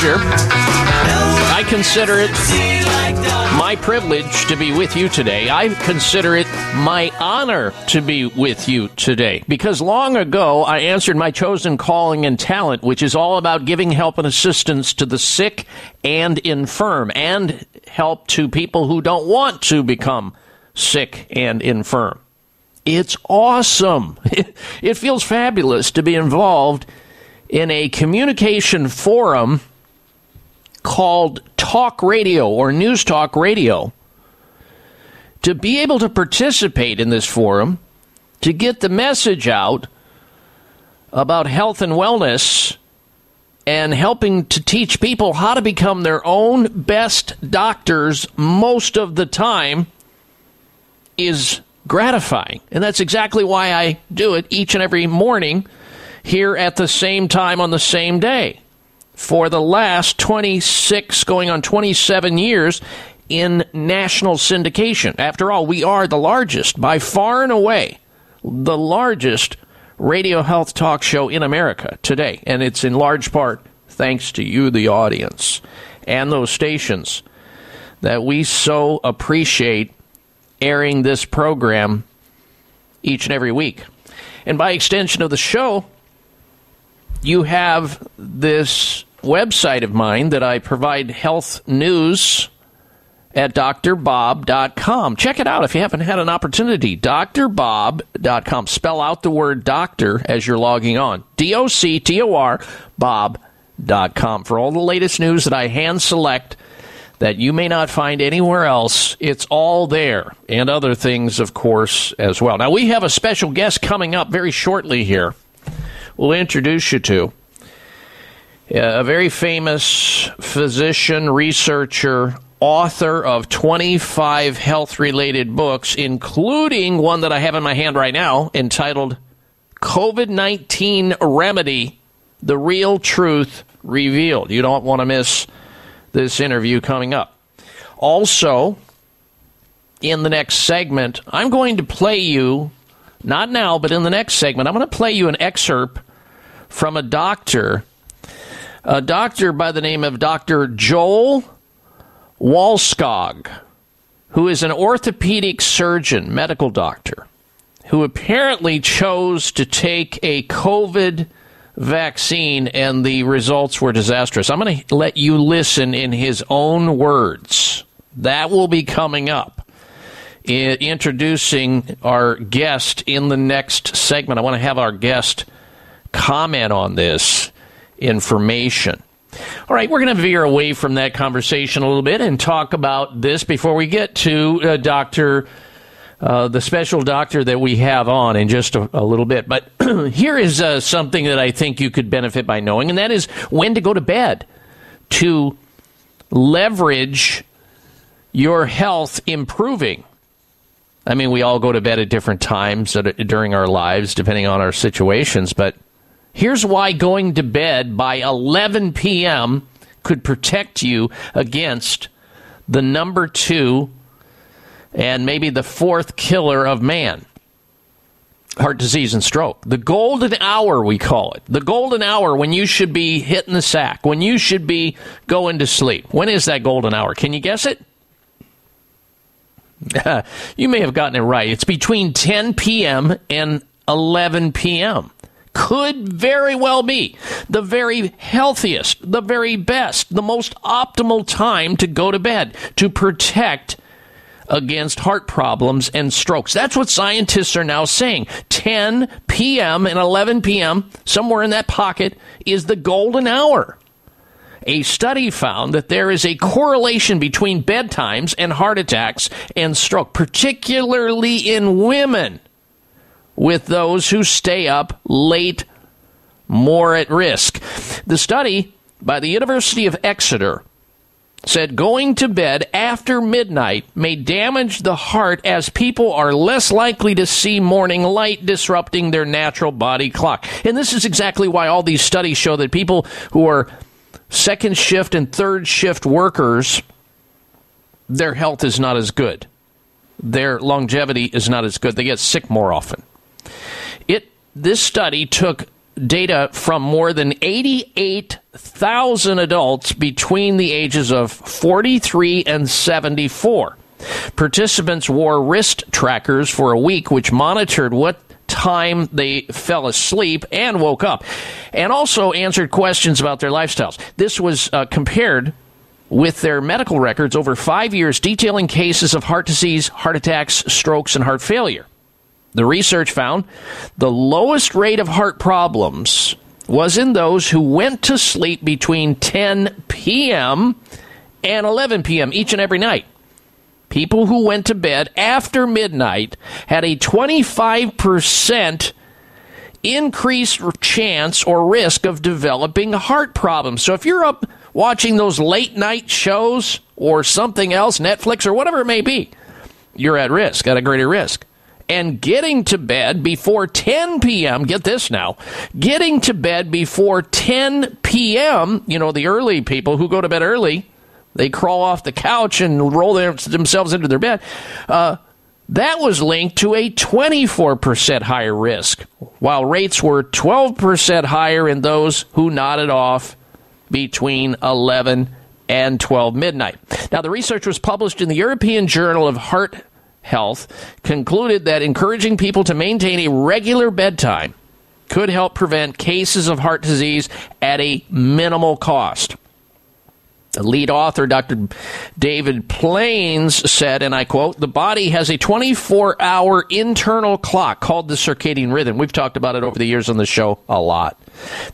I consider it my privilege to be with you today. I consider it my honor to be with you today. Because long ago, I answered my chosen calling and talent, which is all about giving help and assistance to the sick and infirm, and help to people who don't want to become sick and infirm. It's awesome. It feels fabulous to be involved in a communication forum called talk radio or news talk radio to be able to participate in this forum, to get the message out about health and wellness and helping to teach people how to become their own best doctors most of the time is gratifying. And that's exactly why I do it each and every morning here at the same time on the same day. For the last 26, going on 27 years in national syndication. After all, we are the largest, by far and away, the largest radio health talk show in America today. And it's in large part thanks to you, the audience, and those stations that we so appreciate airing this program each and every week. And by extension of the show, you have this website of mine that I provide health news at drbob.com. Check it out if you haven't had an opportunity. drbob.com. Spell out the word doctor as you're logging on. D O C T O R bob.com. For all the latest news that I hand select that you may not find anywhere else, it's all there. And other things, of course, as well. Now, we have a special guest coming up very shortly here. We'll introduce you to Uh, a very famous physician, researcher, author of 25 health related books, including one that I have in my hand right now entitled COVID 19 Remedy The Real Truth Revealed. You don't want to miss this interview coming up. Also, in the next segment, I'm going to play you, not now, but in the next segment, I'm going to play you an excerpt from a doctor, a doctor by the name of Dr. Joel Wallskog, who is an orthopedic surgeon, medical doctor, who apparently chose to take a COVID vaccine and the results were disastrous. I'm going to let you listen in his own words. That will be coming up. Introducing our guest in the next segment. I want to have our guest comment on this information. All right, we're going to veer away from that conversation a little bit and talk about this before we get to uh, Dr. Uh, the special doctor that we have on in just a, a little bit. But here is uh, something that I think you could benefit by knowing, and that is when to go to bed to leverage your health improving. I mean, we all go to bed at different times during our lives, depending on our situations, but Here's why going to bed by 11 p.m. could protect you against the number two and maybe the fourth killer of man heart disease and stroke. The golden hour, we call it. The golden hour when you should be hitting the sack, when you should be going to sleep. When is that golden hour? Can you guess it? you may have gotten it right. It's between 10 p.m. and 11 p.m could very well be the very healthiest, the very best, the most optimal time to go to bed to protect against heart problems and strokes. That's what scientists are now saying. 10 p.m. and 11 p.m., somewhere in that pocket, is the golden hour. A study found that there is a correlation between bedtimes and heart attacks and stroke, particularly in women with those who stay up late more at risk. The study by the University of Exeter said going to bed after midnight may damage the heart as people are less likely to see morning light disrupting their natural body clock. And this is exactly why all these studies show that people who are second shift and third shift workers their health is not as good. Their longevity is not as good. They get sick more often. It this study took data from more than 88,000 adults between the ages of 43 and 74. Participants wore wrist trackers for a week, which monitored what time they fell asleep and woke up, and also answered questions about their lifestyles. This was uh, compared with their medical records over five years, detailing cases of heart disease, heart attacks, strokes, and heart failure. The research found the lowest rate of heart problems was in those who went to sleep between 10 p.m. and 11 p.m. each and every night. people who went to bed after midnight had a 25% increased chance or risk of developing heart problems. So if you're up watching those late night shows or something else, Netflix or whatever it may be, you're at risk, at a greater risk. And getting to bed before 10 p.m., get this now, getting to bed before 10 p.m., you know, the early people who go to bed early, they crawl off the couch and roll their, themselves into their bed. Uh, that was linked to a 24% higher risk, while rates were 12% higher in those who nodded off between 11 and 12 midnight. Now, the research was published in the European Journal of Heart Health, concluded that encouraging people to maintain a regular bedtime could help prevent cases of heart disease at a minimal cost. The lead author, Dr. David Plans, said, and I quote, the body has a 24 hour internal clock called the circadian rhythm. We've talked about it over the years on the show a lot.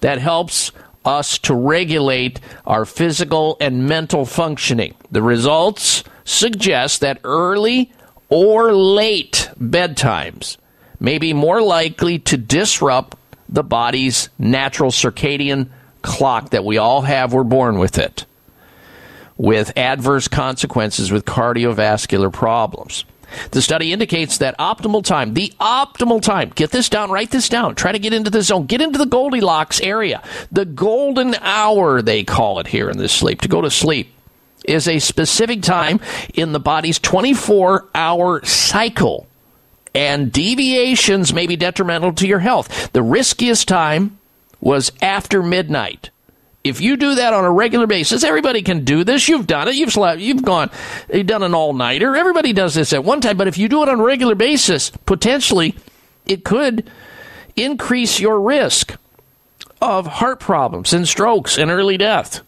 That helps us to regulate our physical and mental functioning. The results suggest that early or late bedtimes may be more likely to disrupt the body's natural circadian clock that we all have. We're born with it, with adverse consequences with cardiovascular problems. The study indicates that optimal time, the optimal time, get this down, write this down, try to get into the zone, get into the Goldilocks area. The golden hour, they call it here in this sleep, to go to sleep is a specific time in the body's 24 hour cycle. And deviations may be detrimental to your health. The riskiest time was after midnight. If you do that on a regular basis, everybody can do this. You've done it. You've slept. You've gone. You've done an all nighter. Everybody does this at one time. But if you do it on a regular basis, potentially, it could increase your risk of heart problems and strokes and early death.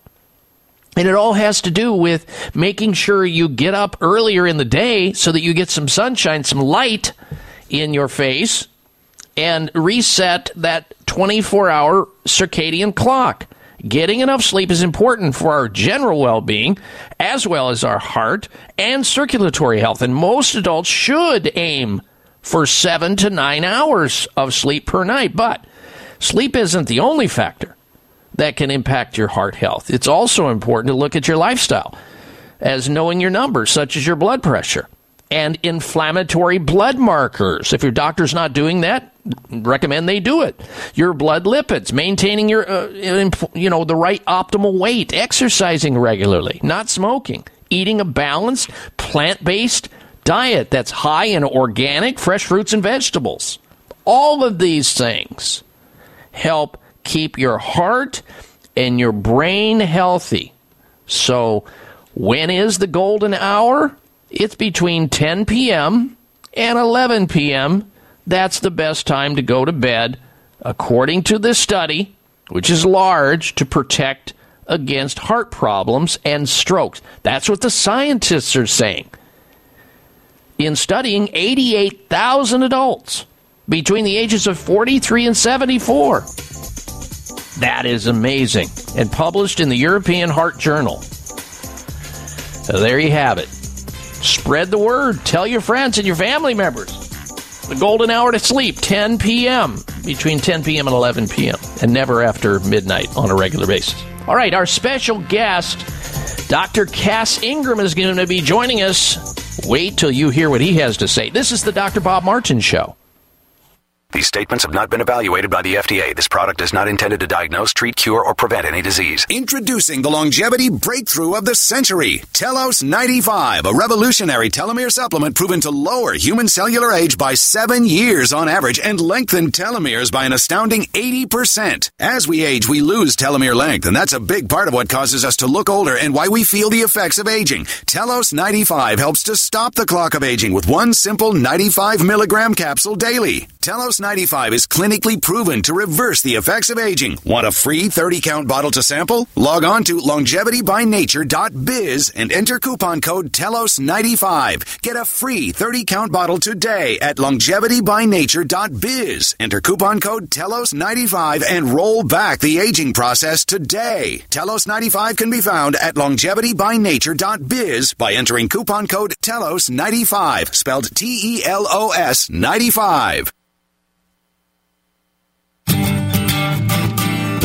And it all has to do with making sure you get up earlier in the day so that you get some sunshine, some light in your face, and reset that 24 hour circadian clock. Getting enough sleep is important for our general well being, as well as our heart and circulatory health. And most adults should aim for seven to nine hours of sleep per night. But sleep isn't the only factor that can impact your heart health. It's also important to look at your lifestyle, as knowing your numbers, such as your blood pressure and inflammatory blood markers. If your doctor's not doing that, recommend they do it. Your blood lipids, maintaining your uh, you know the right optimal weight, exercising regularly, not smoking, eating a balanced plant-based diet that's high in organic fresh fruits and vegetables. All of these things help keep your heart and your brain healthy. So, when is the golden hour? It's between 10 p.m. and 11 p.m. That's the best time to go to bed, according to this study, which is large to protect against heart problems and strokes. That's what the scientists are saying. In studying 88,000 adults between the ages of 43 and 74. That is amazing. And published in the European Heart Journal. So there you have it. Spread the word. Tell your friends and your family members. The golden hour to sleep, 10 p.m., between 10 p.m. and 11 p.m., and never after midnight on a regular basis. All right, our special guest, Dr. Cass Ingram, is going to be joining us. Wait till you hear what he has to say. This is the Dr. Bob Martin Show. These statements have not been evaluated by the FDA. This product is not intended to diagnose, treat, cure, or prevent any disease. Introducing the longevity breakthrough of the century, Telos 95, a revolutionary telomere supplement proven to lower human cellular age by seven years on average and lengthen telomeres by an astounding 80%. As we age, we lose telomere length, and that's a big part of what causes us to look older and why we feel the effects of aging. Telos 95 helps to stop the clock of aging with one simple 95 milligram capsule daily. Telos 95 is clinically proven to reverse the effects of aging. Want a free 30 count bottle to sample? Log on to longevitybynature.biz and enter coupon code TELOS95. Get a free 30 count bottle today at longevitybynature.biz. Enter coupon code TELOS95 and roll back the aging process today. TELOS95 can be found at longevitybynature.biz by entering coupon code TELOS95, spelled T E L O S 95.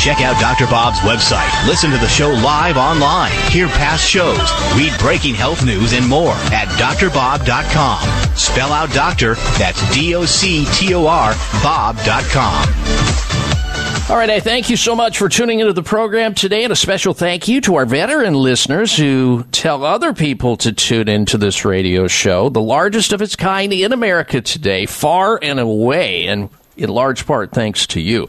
Check out Dr. Bob's website. Listen to the show live online. Hear past shows. Read breaking health news and more at drbob.com. Spell out doctor, that's D O C T O R, Bob.com. All right, I thank you so much for tuning into the program today, and a special thank you to our veteran listeners who tell other people to tune into this radio show, the largest of its kind in America today, far and away. And in large part thanks to you.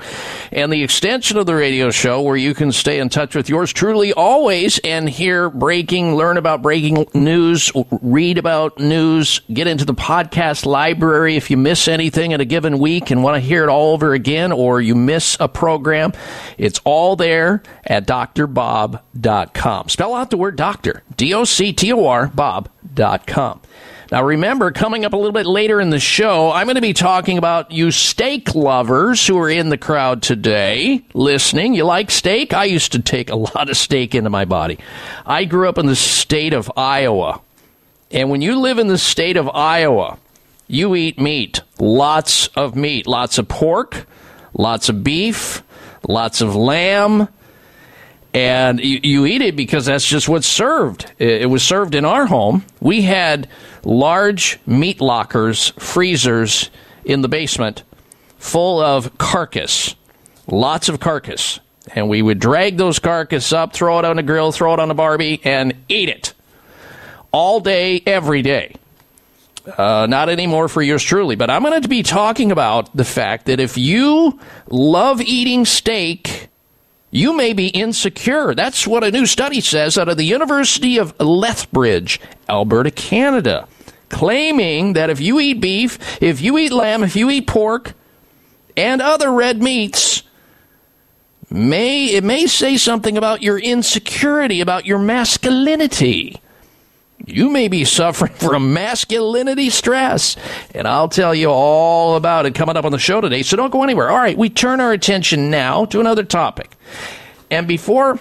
And the extension of the radio show where you can stay in touch with yours truly always and hear breaking, learn about breaking news, read about news, get into the podcast library if you miss anything in a given week and want to hear it all over again or you miss a program. It's all there at drbob.com. Spell out the word doctor, D O C T O R, bob.com. Now, remember, coming up a little bit later in the show, I'm going to be talking about you steak lovers who are in the crowd today listening. You like steak? I used to take a lot of steak into my body. I grew up in the state of Iowa. And when you live in the state of Iowa, you eat meat. Lots of meat. Lots of pork, lots of beef, lots of lamb and you, you, eat it because that's just what's served. It, it, was served in our home. We had large meat lockers, freezers in the basement full of carcass, lots of carcass. And we would drag those carcass up, throw it on a grill, throw it on a barbie, and eat it all day, every day. Uh, not anymore for yours truly, but I'm going to be talking about the fact that if you love eating steak, you may be insecure. That's what a new study says out of the University of Lethbridge, Alberta, Canada, claiming that if you eat beef, if you eat lamb, if you eat pork, and other red meats, may it may say something about your insecurity, about your masculinity. You may be suffering from masculinity stress, and I'll tell you all about it coming up on the show today. So don't go anywhere. All right, we turn our attention now to another topic. And before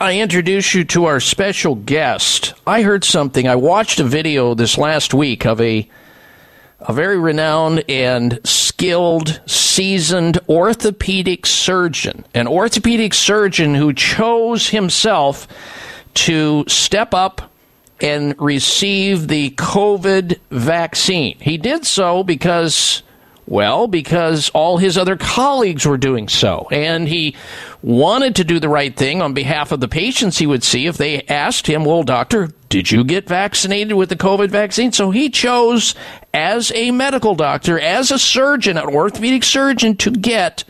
I introduce you to our special guest, I heard something. I watched a video this last week of a a very renowned and skilled, seasoned orthopedic surgeon, an orthopedic surgeon who chose himself to step up and receive the COVID vaccine. He did so because, well, because all his other colleagues were doing so. And he wanted to do the right thing on behalf of the patients he would see if they asked him, well, doctor, did you get vaccinated with the COVID vaccine? So he chose, as a medical doctor, as a surgeon, an orthopedic surgeon, to get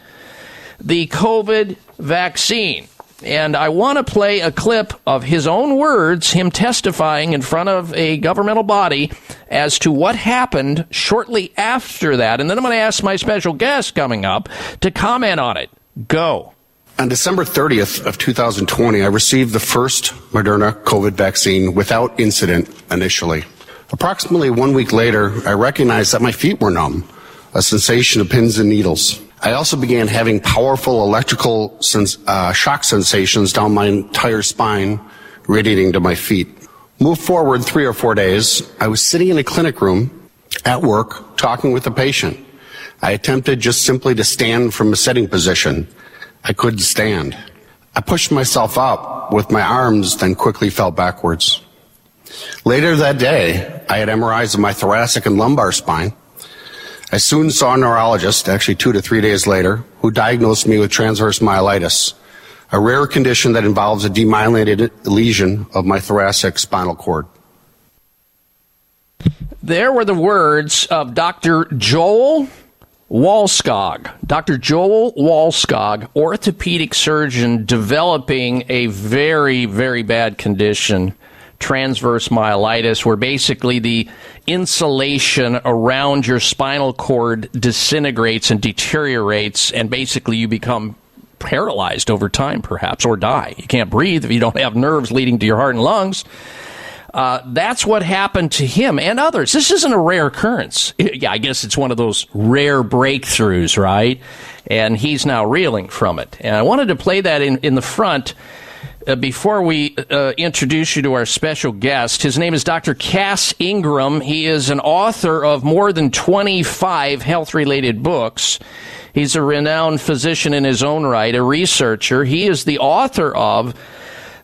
the COVID vaccine. And I want to play a clip of his own words, him testifying in front of a governmental body as to what happened shortly after that. And then I'm going to ask my special guest coming up to comment on it. Go. On December 30th of 2020, I received the first Moderna COVID vaccine without incident initially. Approximately one week later, I recognized that my feet were numb, a sensation of pins and needles. I also began having powerful electrical sens- uh, shock sensations down my entire spine, radiating to my feet. Move forward three or four days, I was sitting in a clinic room at work talking with a patient. I attempted just simply to stand from a sitting position. I couldn't stand. I pushed myself up with my arms, then quickly fell backwards. Later that day, I had MRIs of my thoracic and lumbar spine. I soon saw a neurologist, actually two to three days later, who diagnosed me with transverse myelitis, a rare condition that involves a demyelinated lesion of my thoracic spinal cord. There were the words of Dr. Joel Wallskog. Dr. Joel Wallskog, orthopedic surgeon developing a very, very bad condition, transverse myelitis, where basically the insulation around your spinal cord disintegrates and deteriorates, and basically you become paralyzed over time, perhaps, or die. You can't breathe if you don't have nerves leading to your heart and lungs. Uh, that's what happened to him and others. This isn't a rare occurrence. Yeah, I guess it's one of those rare breakthroughs, right? And he's now reeling from it. And I wanted to play that in, in the front uh, before we uh, introduce you to our special guest. His name is Dr. Cass Ingram. He is an author of more than 25 health related books. He's a renowned physician in his own right, a researcher. He is the author of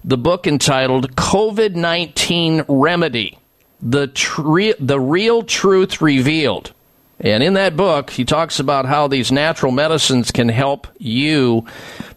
the book entitled COVID 19 Remedy the, the Real Truth Revealed. And in that book, he talks about how these natural medicines can help you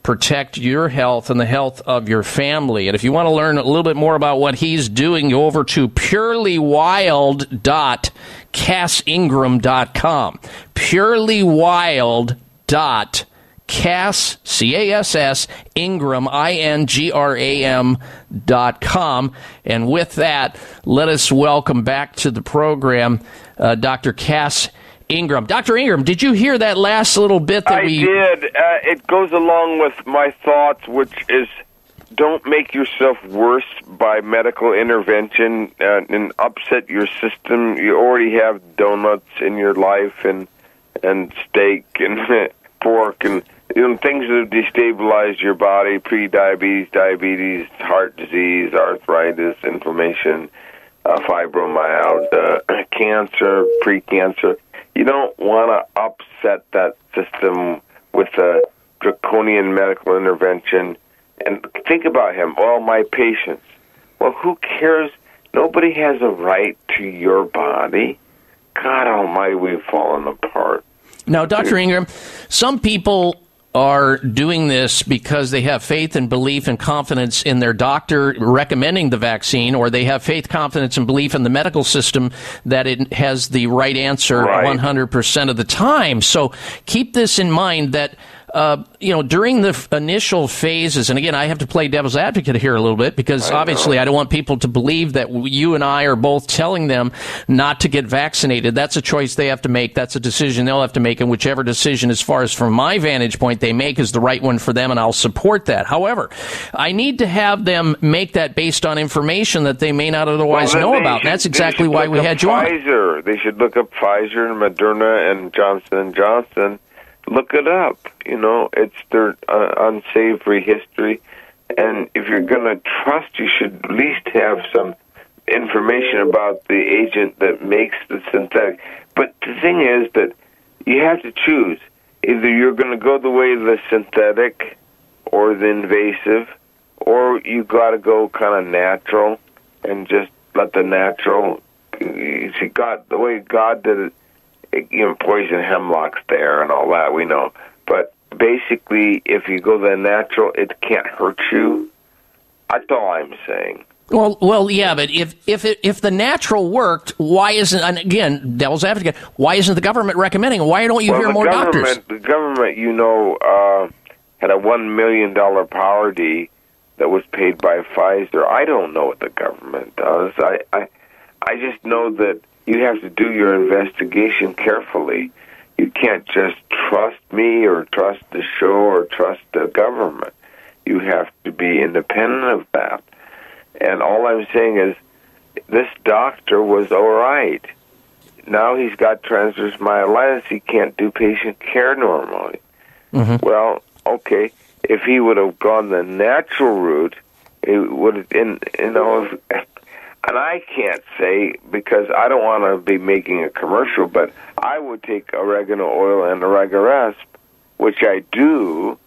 protect your health and the health of your family. And if you want to learn a little bit more about what he's doing, go over to purelywild.cassingram.com. Purelywild.cassingram.com Cass, C A S S, Ingram, I N G R A M dot com. And with that, let us welcome back to the program uh, Dr. Cass Ingram. Dr. Ingram, did you hear that last little bit that I we. did. Uh, it goes along with my thoughts, which is don't make yourself worse by medical intervention uh, and upset your system. You already have donuts in your life and and steak and pork and you know things that have destabilized your body: pre-diabetes, diabetes, heart disease, arthritis, inflammation, uh, fibromyalgia, cancer, pre-cancer. You don't want to upset that system with a draconian medical intervention. And think about him. All my patients. Well, who cares? Nobody has a right to your body. God Almighty, we've fallen apart. Now, Dr. Ingram, some people are doing this because they have faith and belief and confidence in their doctor recommending the vaccine, or they have faith, confidence, and belief in the medical system that it has the right answer Right. 100% of the time. So keep this in mind that. Uh, you know, during the f- initial phases, and again, I have to play devil's advocate here a little bit because obviously I don't want people to believe that you and I are both telling them not to get vaccinated. That's a choice they have to make. That's a decision they'll have to make, and whichever decision, as far as from my vantage point, they make is the right one for them, and I'll support that. However, I need to have them make that based on information that they may not otherwise Well, know about. should- That's exactly why we had you on. Pfizer. They should look up Pfizer, and Moderna, and Johnson and Johnson. Look it up. You know, it's their uh, unsavory history, And if you're going to trust, you should at least have some information about the agent that makes the synthetic. But the thing is that you have to choose. Either you're going to go the way of the synthetic or the invasive, or you got to go kind of natural and just let the natural. You see, God, the way God did it, it you know, poison hemlock's there and all that we know. But basically, if you go the natural, it can't hurt you. That's all I'm saying. Well, well, yeah, but if if it, if the natural worked, why isn't and again devil's advocate? Why isn't the government recommending? Why don't you well, hear more doctors? The government, you know, uh, had a one million dollar power D that was paid by Pfizer. I don't know what the government does. I, I, I just know that you have to do your investigation carefully. You can't just trust me or trust the show or trust the government. You have to be independent of that. And all I'm saying is, this doctor was all right. Now he's got transverse myelitis. He can't do patient care normally. Mm-hmm. Well, okay. If he would have gone the natural route, it would have, in, you know, if, and I can't say because I don't want to be making a commercial, but I would take oregano oil and oregano which I do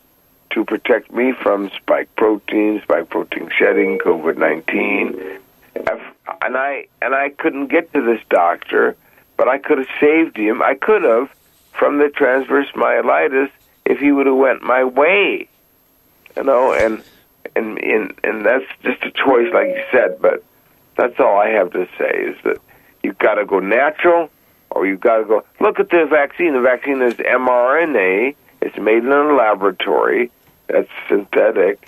to protect me from spike protein, spike protein shedding, COVID nineteen. And I and I couldn't get to this doctor, but I could have saved him. I could have from the transverse myelitis if he would have went my way. You know, and and and and that's just a choice, like you said. But that's all I have to say is that you've got to go natural, or you've got to go look at the vaccine. The vaccine is mRNA. It's made in a laboratory. That's synthetic.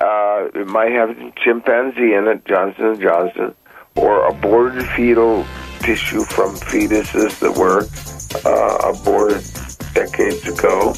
Uh, it might have chimpanzee in it, Johnson and Johnson, or aborted fetal tissue from fetuses that were uh, aborted decades ago.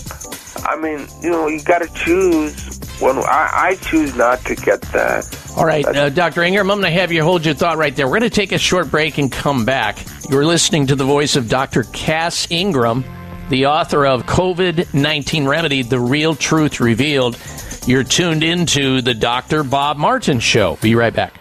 I mean, you know, you got to choose. When I, I choose not to get that. All right, uh, Dr. Ingram, I'm going to have you hold your thought right there. We're going to take a short break and come back. You're listening to the voice of Dr. Cass Ingram, the author of COVID 19 Remedy The Real Truth Revealed. You're tuned into the Dr. Bob Martin Show. Be right back.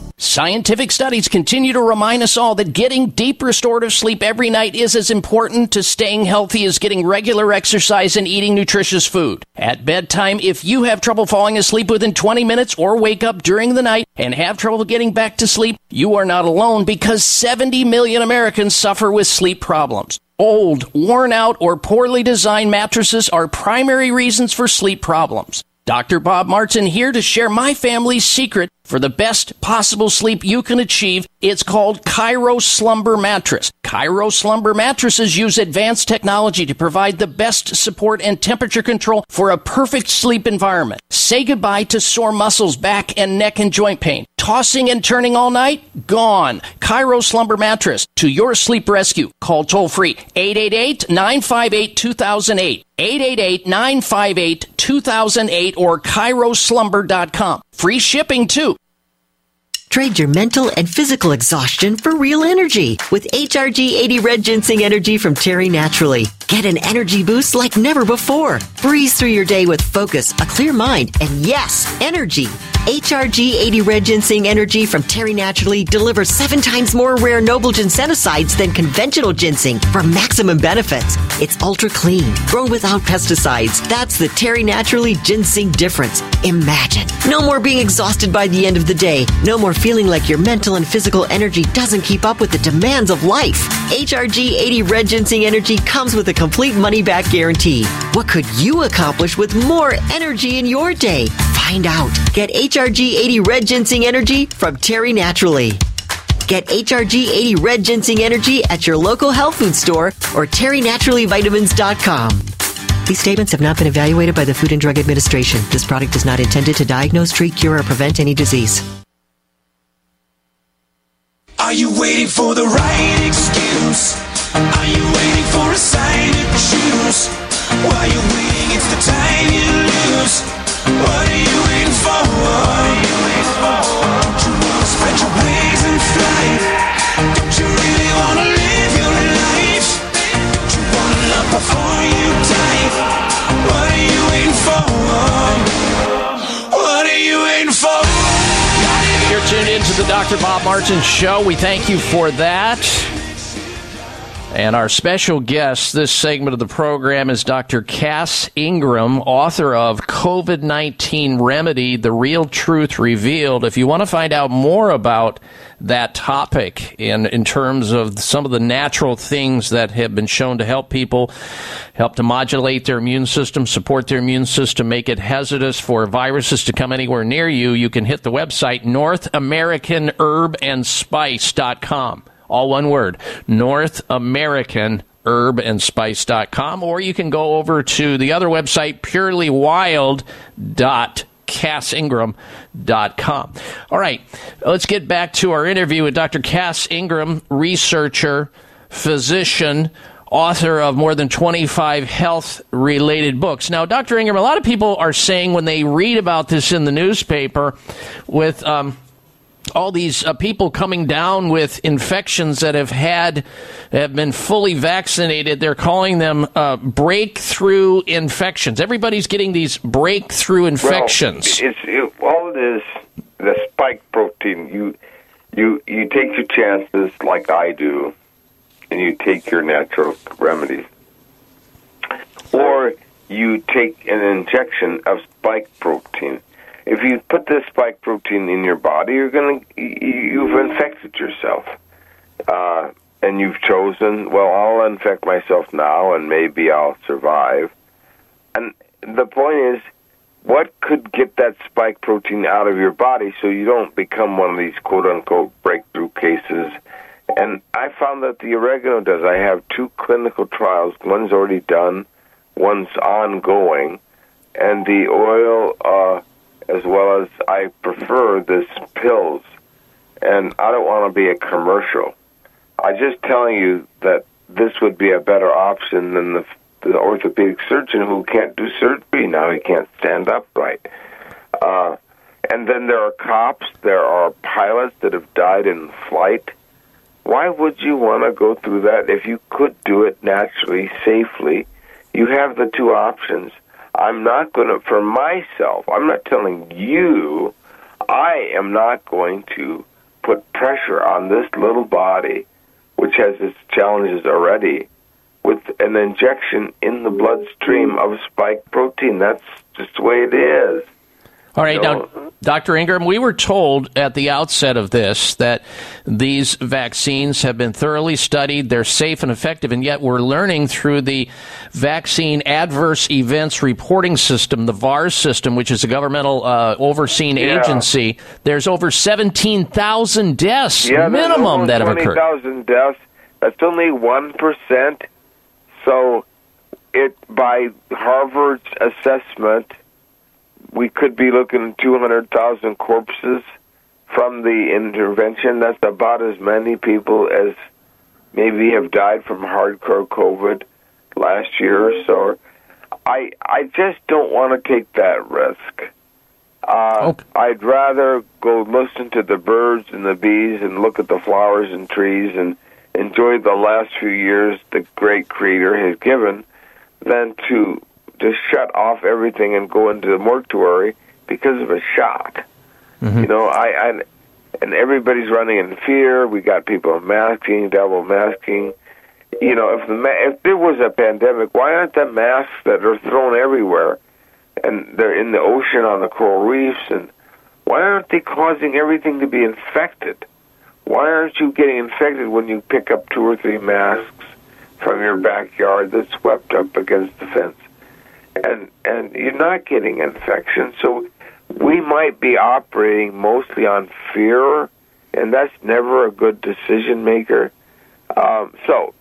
Scientific studies continue to remind us all that getting deep restorative sleep every night is as important to staying healthy as getting regular exercise and eating nutritious food. At bedtime, if you have trouble falling asleep within 20 minutes or wake up during the night and have trouble getting back to sleep, you are not alone because 70 million Americans suffer with sleep problems. Old, worn out, or poorly designed mattresses are primary reasons for sleep problems. Dr. Bob Martin here to share my family's secret for the best possible sleep you can achieve. It's called ChiroSlumber Mattress. ChiroSlumber mattresses use advanced technology to provide the best support and temperature control for a perfect sleep environment. Say goodbye to sore muscles, back and neck and joint pain. Tossing and turning all night? Gone. ChiroSlumber Mattress to your sleep rescue. Call toll free 888 958 2008. 888 958 2008 or ChiroSlumber.com. Free shipping too. Trade your mental and physical exhaustion for real energy with HRG 80 Red Ginseng Energy from Terry Naturally. Get an energy boost like never before. Breeze through your day with focus, a clear mind, and yes, energy. HRG 80 Red Ginseng Energy from Terry Naturally delivers seven times more rare noble ginsenosides than conventional ginseng for maximum benefits. It's ultra clean, grown without pesticides. That's the Terry Naturally ginseng difference. Imagine. No more being exhausted by the end of the day. No more feeling like your mental and physical energy doesn't keep up with the demands of life. HRG 80 Red Ginseng Energy comes with a complete money back guarantee. What could you accomplish with more energy in your day? Find out. Get HRG 80 Red Ginseng Energy from Terry Naturally. Get HRG 80 Red Ginseng Energy at your local health food store or terrynaturallyvitamins.com. These statements have not been evaluated by the Food and Drug Administration. This product is not intended to diagnose, treat, cure, or prevent any disease. Are you waiting for the right excuse? Are you waiting for a sign to choose? While you're waiting, it's the time you lose. What are you waiting for? Don't you wanna spread your wings and fly? Don't you really wanna live your life? Don't you wanna love before you die? What are you waiting for? You're tuned into the Dr. Bob Martin Show. We thank you for that. And our special guest this segment of the program is Dr. Cass Ingram, author of COVID 19 Remedy The Real Truth Revealed. If you want to find out more about that topic in, in terms of some of the natural things that have been shown to help people, help to modulate their immune system, support their immune system, make it hazardous for viruses to come anywhere near you, you can hit the website NorthAmericanHerbAndSpice.com all one word, North American herbandspice.com, or you can go over to the other website, purelywild.cassingram.com. All right, let's get back to our interview with Dr. Cass Ingram, researcher, physician, author of more than 25 health related books. Now, Dr. Ingram, a lot of people are saying when they read about this in the newspaper with, um, all these uh, people coming down with infections that have had have been fully vaccinated they're calling them uh, breakthrough infections everybody's getting these breakthrough infections Well, it's it, all it is the spike protein. You you you take your chances like I do, and you take your natural remedies, or you take an injection of spike protein. If you put this spike protein in your body, you're gonna you've infected yourself, uh, and you've chosen. Well, I'll infect myself now, and maybe I'll survive. And the point is, what could get that spike protein out of your body so you don't become one of these quote unquote breakthrough cases? And I found that the oregano does. I have two clinical trials. One's already done, one's ongoing, and the oil, uh, as well as I prefer this pills. And I don't want to be a commercial. I'm just telling you that this would be a better option than the the orthopedic surgeon who can't do surgery now. He can't stand upright. Uh, and then there are cops, there are pilots that have died in flight. Why would you want to go through that if you could do it naturally, safely? You have the two options. I'm not going to, for myself, I'm not telling you, I am not going to put pressure on this little body, which has its challenges already, with an injection in the bloodstream of spike protein. That's just the way it is. All right, now, Dr. Ingram, we were told at the outset of this that these vaccines have been thoroughly studied, they're safe and effective, and yet we're learning through the Vaccine Adverse Events Reporting System, the VAERS system, which is a governmental uh, overseen Yeah. agency, there's over 17,000 deaths Yeah, minimum that have occurred. 20,000 deaths. That's only 1%. So, it by Harvard's assessment, we could be looking at 200,000 corpses from the intervention. That's about as many people as maybe have died from hardcore COVID last year or so. I I just don't want to take that risk. Uh, I'd rather go listen to the birds and the bees and look at the flowers and trees and enjoy the last few years the great creator has given than to just shut off everything and go into the mortuary because of a shot. Mm-hmm. You know, I, I and everybody's running in fear. We got people masking, double masking. You know, if the ma- if there was a pandemic, why aren't the masks that are thrown everywhere, and they're in the ocean on the coral reefs, and why aren't they causing everything to be infected? Why aren't you getting infected when you pick up two or three masks from your backyard that's swept up against the fence? And and you're not getting infection, so we might be operating mostly on fear, and that's never a good decision maker. Um, so,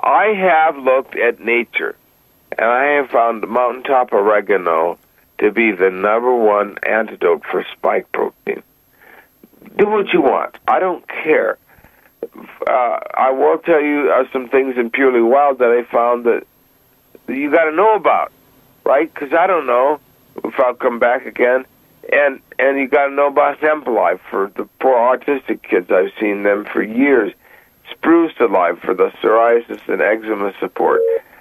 I have looked at nature, and I have found mountaintop oregano to be the number one antidote for spike protein. Do what you want. I don't care. Uh, I will tell you uh, some things in Purely Wild that I found that you got to know about, right? Because I don't know if I'll come back again and and you got to know about hemp for the poor autistic kids. I've seen them for years. Spruce alive for the psoriasis and eczema support.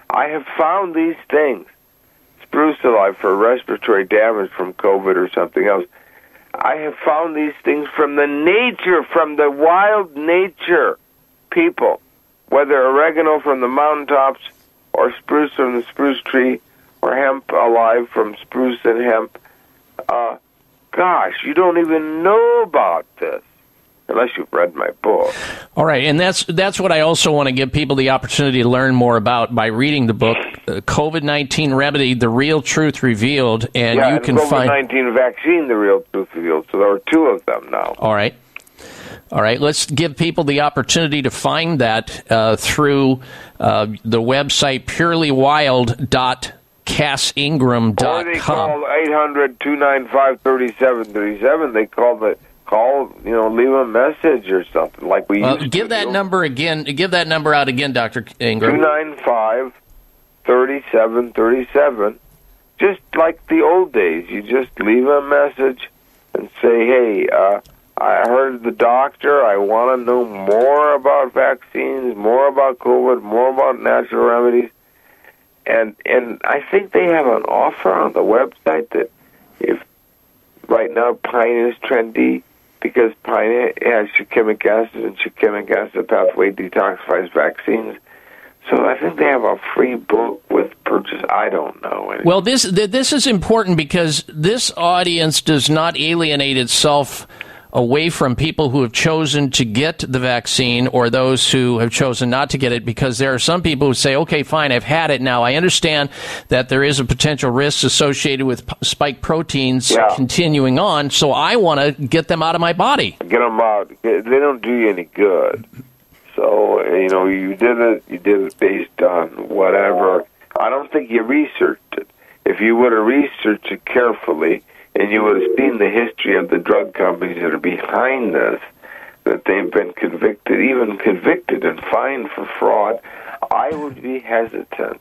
I have found these things. Spruce alive for respiratory damage from COVID or something else. I have found these things from the nature, from the wild nature. People, whether oregano from the mountaintops, or spruce from the spruce tree, or hemp alive from spruce and hemp. Uh, gosh, you don't even know about this unless you've read my book. All right, and that's that's what I also want to give people the opportunity to learn more about by reading the book uh, COVID nineteen remedy: the real truth revealed, and yeah, you and can COVID find. nineteen vaccine, the real truth revealed. So there are two of them now. All right. All right, let's give people the opportunity to find that uh, through uh, the website purelywild.cassingram.com. Or they call 800 295 3737. They call the call, you know, leave a message or something like we Uh, give that number again. Give that number out again, Doctor Ingram. 295 3737. Just like the old days, you just leave a message and say, hey, uh, I heard the doctor. I want to know more about vaccines, more about COVID, more about natural remedies. And and I think they have an offer on the website that if right now pine is trendy because pine has shikimic acid and shikimic acid pathway detoxifies vaccines. So I think they have a free book with purchase. I don't know. Well, this this is important because this audience does not alienate itself away from people who have chosen to get the vaccine or those who have chosen not to get it because there are some people who say, okay, fine, I've had it now. I understand that there is a potential risk associated with spike proteins Yeah. continuing on, so I want to get them out of my body. Get them out. They don't do you any good. So you know, you did it. You did it based on whatever. I don't think you researched it. If you would have researched it carefully, and you would have seen the history of the drug companies that are behind this, that they've been convicted, even convicted and fined for fraud, I would be hesitant.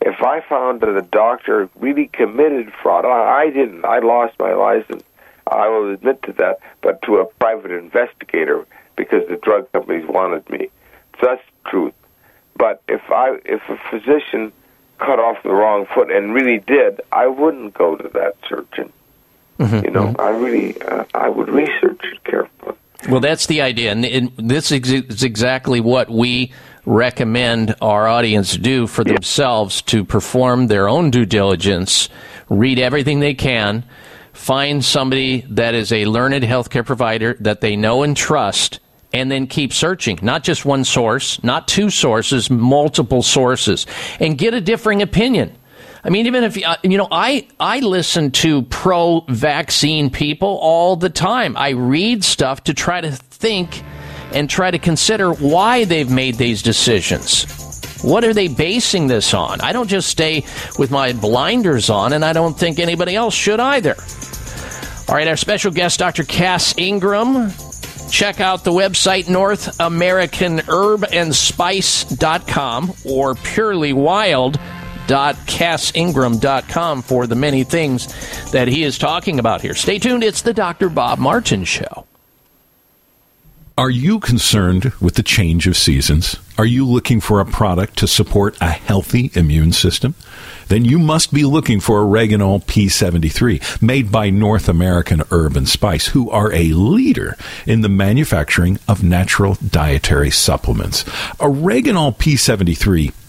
If I found that a doctor really committed fraud, I, didn't. I lost my license. I will admit to that, but to a private investigator because the drug companies wanted me. So that's truth. But if I, if a physician cut off the wrong foot and really did, I wouldn't go to that surgeon. You know, I really, uh, I would research it carefully. Well, that's the idea, and, and this is is exactly what we recommend our audience do for themselves to perform their own due diligence, read everything they can, find somebody that is a learned healthcare provider that they know and trust, and then keep searching. Not just one source, not two sources, multiple sources, and get a differing opinion. I mean, even if uh, you know, I I listen to pro-vaccine people all the time. I read stuff to try to think and try to consider why they've made these decisions. What are they basing this on? I don't just stay with my blinders on, and I don't think anybody else should either. All right, our special guest, Dr. Cass Ingram. Check out the website NorthAmericanHerbAndSpice.com or purelywild.cassingram.com for the many things that he is talking about here. Stay tuned. It's the Dr. Bob Martin Show. Are you concerned with the change of seasons? Are you looking for a product to support a healthy immune system? Then you must be looking for Oreganol P73, made by North American Herb and Spice, who are a leader in the manufacturing of natural dietary supplements. Oreganol P73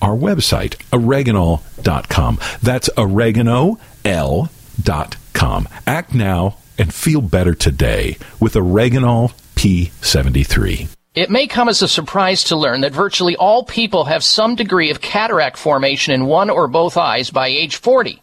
our website, oreganol.com. That's oregano.l.com. Act now and feel better today with Oreganol P73. It may come as a surprise to learn that virtually all people have some degree of cataract formation in one or both eyes by age 40.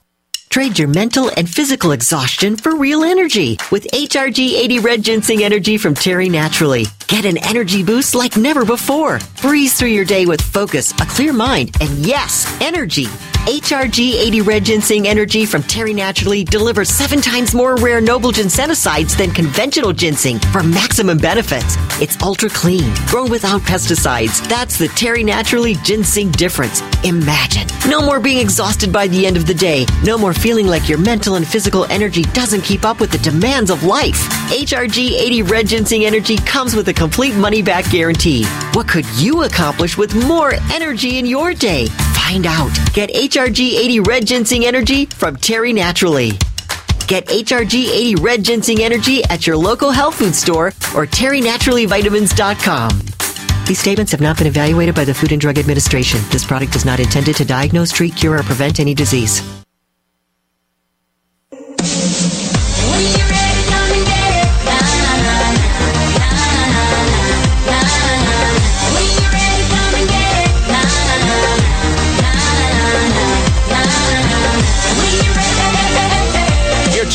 Trade your mental and physical exhaustion for real energy with HRG 80 Red Ginseng Energy from Terry Naturally. Get an energy boost like never before. Breeze through your day with focus, a clear mind, and yes, energy. HRG 80 Red Ginseng Energy from Terry Naturally delivers seven times more rare noble ginsenosides than conventional ginseng for maximum benefits. It's ultra clean, grown without pesticides. That's the Terry Naturally ginseng difference. Imagine. No more being exhausted by the end of the day. No more feeling like your mental and physical energy doesn't keep up with the demands of life. HRG 80 Red Ginseng Energy comes with a complete money back guarantee. What could you accomplish with more energy in your day? Find out. Get HRG 80 Red Ginseng Energy from Terry Naturally. Get HRG 80 Red Ginseng Energy at your local health food store or terrynaturallyvitamins.com. These statements have not been evaluated by the Food and Drug Administration. This product is not intended to diagnose, treat, cure, or prevent any disease. You're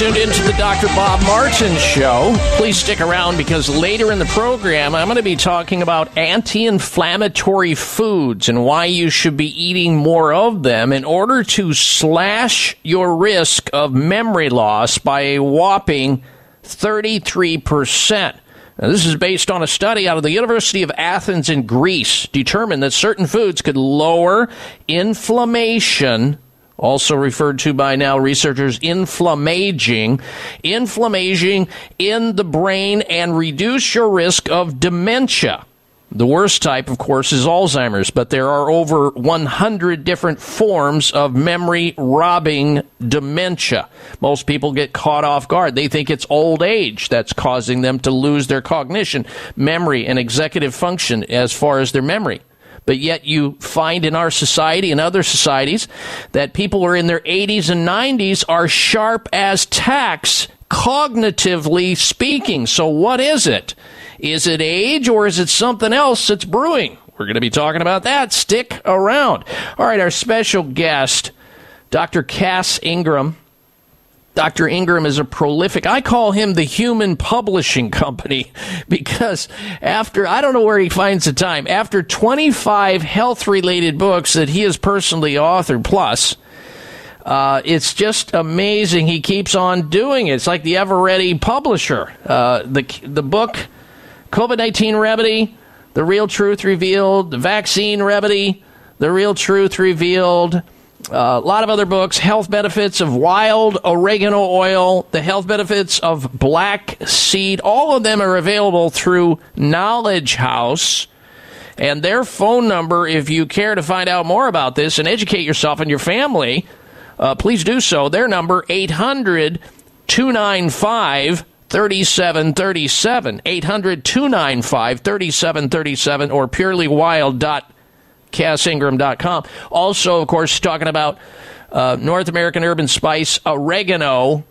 tuned into the Dr. Bob Martin Show. Please stick around because later in the program, I'm going to be talking about anti inflammatory foods and why you should be eating more of them in order to slash your risk of memory loss by a whopping 33%. Now, this is based on a study out of the University of Athens in Greece, determined that certain foods could lower inflammation also referred to by now researchers inflammaging, inflammaging in the brain and reduce your risk of dementia. The worst type, of course, is Alzheimer's, but there are over 100 different forms of memory robbing dementia. Most people get caught off guard. They think it's old age that's causing them to lose their cognition, memory, and executive function as far as their memory. But yet you find in our society and other societies that people who are in their 80s and 90s are sharp as tacks, cognitively speaking. So what is it? Is it age or is it something else that's brewing? We're going to be talking about that. Stick around. All right, our special guest, Dr. Cass Ingram. Dr. Ingram is a prolific, I call him the human publishing company because after, I don't know where he finds the time, after 25 health related books that he has personally authored, plus, uh, it's just amazing. He keeps on doing it. It's like the ever ready publisher. Uh, the, the book, COVID 19 Remedy, The Real Truth Revealed, The Vaccine Remedy, The Real Truth Revealed, a lot of other books, health benefits of wild oregano oil, the health benefits of black seed. All of them are available through Knowledge House. And their phone number, if you care to find out more about this and educate yourself and your family, uh, please do so. Their number, 800 295 3737. 800 295 3737 or purelywild.cassingram.com. Also, of course, talking about uh, North American Herb and Spice oregano.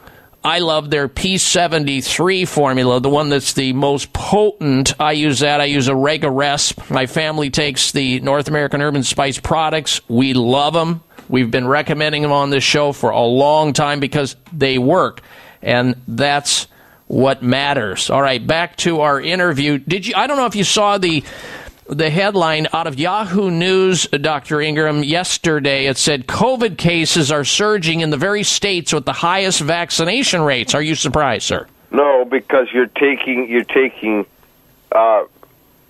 I love their P73 formula, the one that's the most potent. I use that. I use Oregaresp. My family takes the North American Herb and Spice products. We love them. We've been recommending them on this show for a long time because they work. And that's what matters. All right, back to our interview. Did you I don't know if you saw the the headline out of Yahoo News, Dr. Ingram, yesterday. It said COVID cases are surging in the very states with the highest vaccination rates. Are you surprised, sir? No, because you're taking you're taking uh,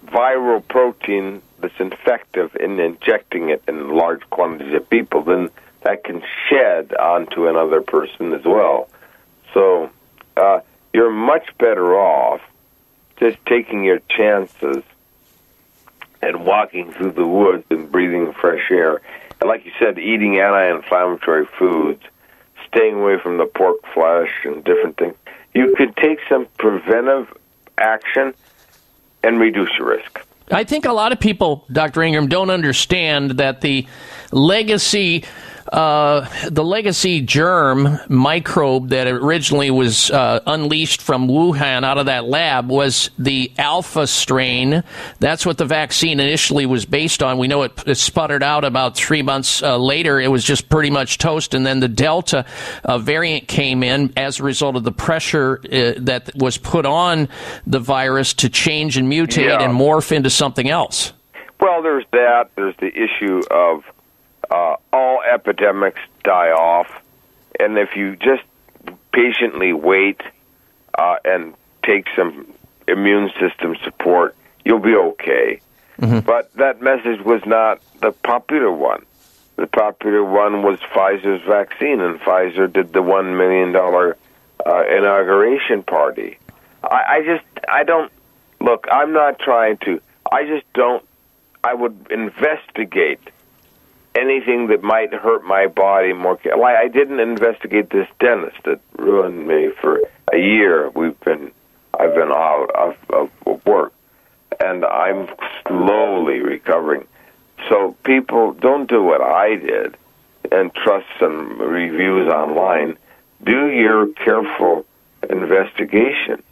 viral protein that's infective and injecting it in large quantities of people. Then that can shed onto another person as well. So uh, you're much better off just taking your chances and walking through the woods and breathing fresh air. And like you said, eating anti-inflammatory foods, staying away from the pork flesh and different things. You could take some preventive action and reduce your risk. I think a lot of people, Dr. Ingram, don't understand that the legacy. Uh, the legacy germ microbe that originally was uh, unleashed from Wuhan out of that lab was the alpha strain. That's what the vaccine initially was based on. We know it, it sputtered out about three months uh, later. It was just pretty much toast. And then the Delta uh, variant came in as a result of the pressure uh, that was put on the virus to change and mutate Yeah. and morph into something else. Well, there's that. There's the issue of uh, all epidemics die off, and if you just patiently wait uh, and take some immune system support, you'll be okay. But that message was not the popular one. The popular one was Pfizer's vaccine, and Pfizer did the one million dollar uh, inauguration party. I, I just, I don't look. I'm not trying to. I just don't. I would investigate anything that might hurt my body more. Like I didn't investigate this dentist that ruined me for a year. We've been, I've been out of, of, of work, and I'm slowly recovering. So people don't do what I did and trust some reviews online. Do your careful investigation,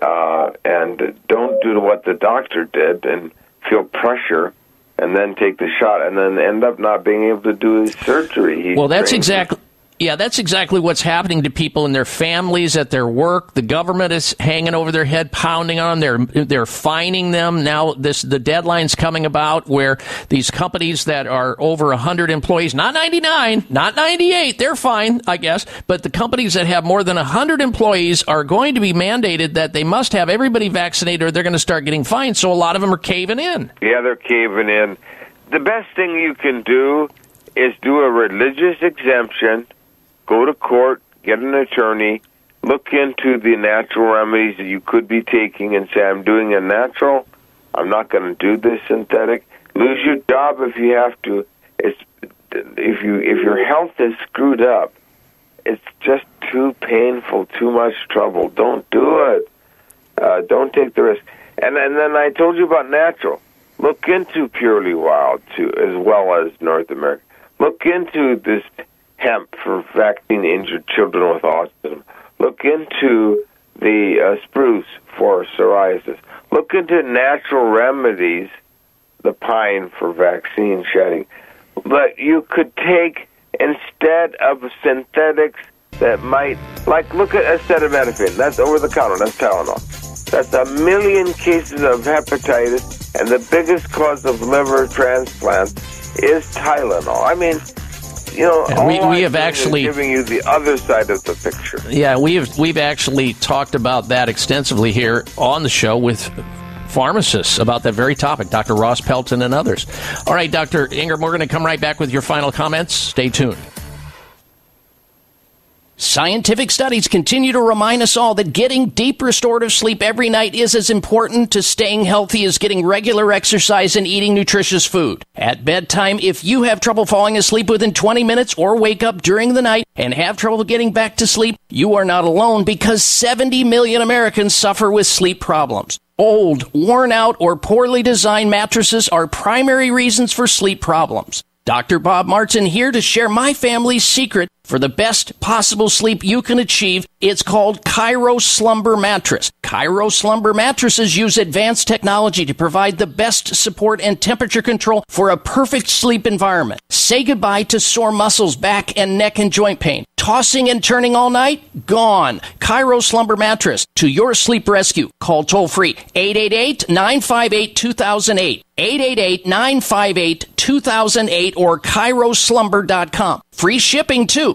uh, and don't do what the doctor did and feel pressure and then take the shot and then end up not being able to do his surgery. He Well, that's exactly. Yeah, that's exactly what's happening to people in their families, at their work. The government is hanging over their head, pounding on them. They're they're fining them now. This the deadline's coming about where these companies that are over hundred employees, not ninety nine, not ninety eight, they're fine, I guess. But the companies that have more than hundred employees are going to be mandated that they must have everybody vaccinated, or they're going to start getting fined. So a lot of them are caving in. Yeah, they're caving in. The best thing you can do is do a religious exemption, go to court, get an attorney, look into the natural remedies that you could be taking and say, I'm doing a natural, I'm not going to do this synthetic. Lose your job if you have to. It's if you if your health is screwed up, it's just too painful, too much trouble. Don't do it. Uh, don't take the risk. And, and then I told you about natural. Look into Purely Wild too, as well as North America. Look into this hemp for vaccine injured children with autism. Look into the uh, spruce for psoriasis. Look into natural remedies, the pine for vaccine shedding. But you could take instead of synthetics that might, like, look at acetaminophen. That's over the counter. That's Tylenol. That's a million cases of hepatitis, and the biggest cause of liver transplants is Tylenol. I mean, you know, And we- we have actually- giving you the other side of the picture. Yeah, we've we've actually talked about that extensively here on the show with pharmacists about that very topic, Dr. Ross Pelton and others. All right, Dr. Ingram, we're going to come right back with your final comments. Stay tuned. Scientific studies continue to remind us all that getting deep restorative sleep every night is as important to staying healthy as getting regular exercise and eating nutritious food. At bedtime, if you have trouble falling asleep within 20 minutes or wake up during the night and have trouble getting back to sleep, you are not alone because 70 million Americans suffer with sleep problems. Old, worn out, or poorly designed mattresses are primary reasons for sleep problems. Dr. Bob Martin here to share my family's secret for the best possible sleep you can achieve. It's called ChiroSlumber Mattress. ChiroSlumber mattresses use advanced technology to provide the best support and temperature control for a perfect sleep environment. Say goodbye to sore muscles, back and neck and joint pain. Tossing and turning all night? Gone. ChiroSlumber Mattress to your sleep rescue. Call toll free 888-958-2008. 888-958-2008 or ChiroSlumber.com. Free shipping too.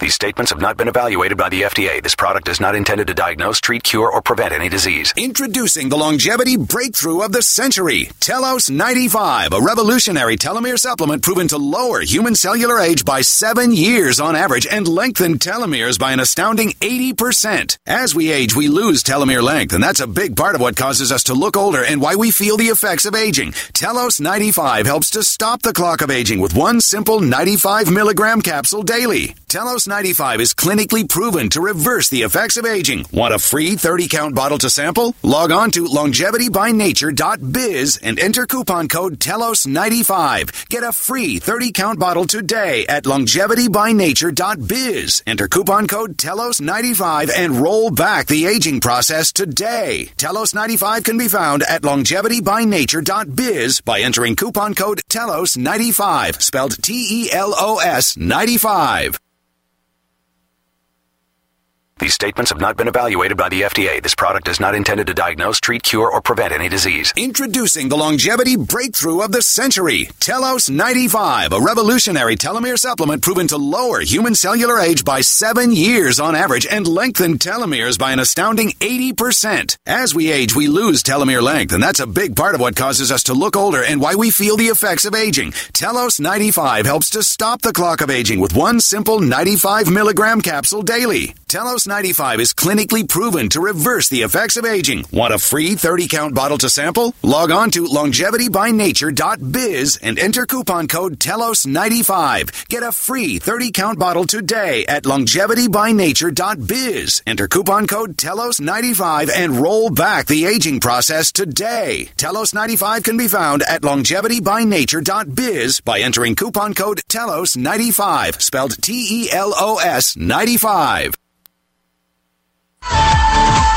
These statements have not been evaluated by the FDA. This product is not intended to diagnose, treat, cure, or prevent any disease. Introducing the longevity breakthrough of the century, Telos 95, a revolutionary telomere supplement proven to lower human cellular age by seven years on average and lengthen telomeres by an astounding 80%. As we age, we lose telomere length, and that's a big part of what causes us to look older and why we feel the effects of aging. Telos 95 helps to stop the clock of aging with one simple 95 milligram capsule daily. Telos 95 is clinically proven to reverse the effects of aging. Want a free 30 count bottle to sample? Log on to longevitybynature.biz and enter coupon code TELOS95. Get a free 30 count bottle today at longevitybynature.biz. Enter coupon code TELOS95 and roll back the aging process today. Telos 95 can be found at longevitybynature.biz by entering coupon code TELOS95, spelled T E L O S 95. These statements have not been evaluated by the FDA. This product is not intended to diagnose, treat, cure, or prevent any disease. Introducing the longevity breakthrough of the century, Telos 95, a revolutionary telomere supplement proven to lower human cellular age by seven years on average and lengthen telomeres by an astounding 80%. As we age, we lose telomere length, and that's a big part of what causes us to look older and why we feel the effects of aging. Telos 95 helps to stop the clock of aging with one simple 95 milligram capsule daily. Telos 95 is clinically proven to reverse the effects of aging. Want a free 30 count bottle to sample? Log on to longevitybynature.biz and enter coupon code TELOS95. Get a free 30 count bottle today at longevitybynature.biz. Enter coupon code TELOS95 and roll back the aging process today. TELOS95 can be found at longevitybynature.biz by entering coupon code TELOS95, spelled T E L O S 95. Yeah.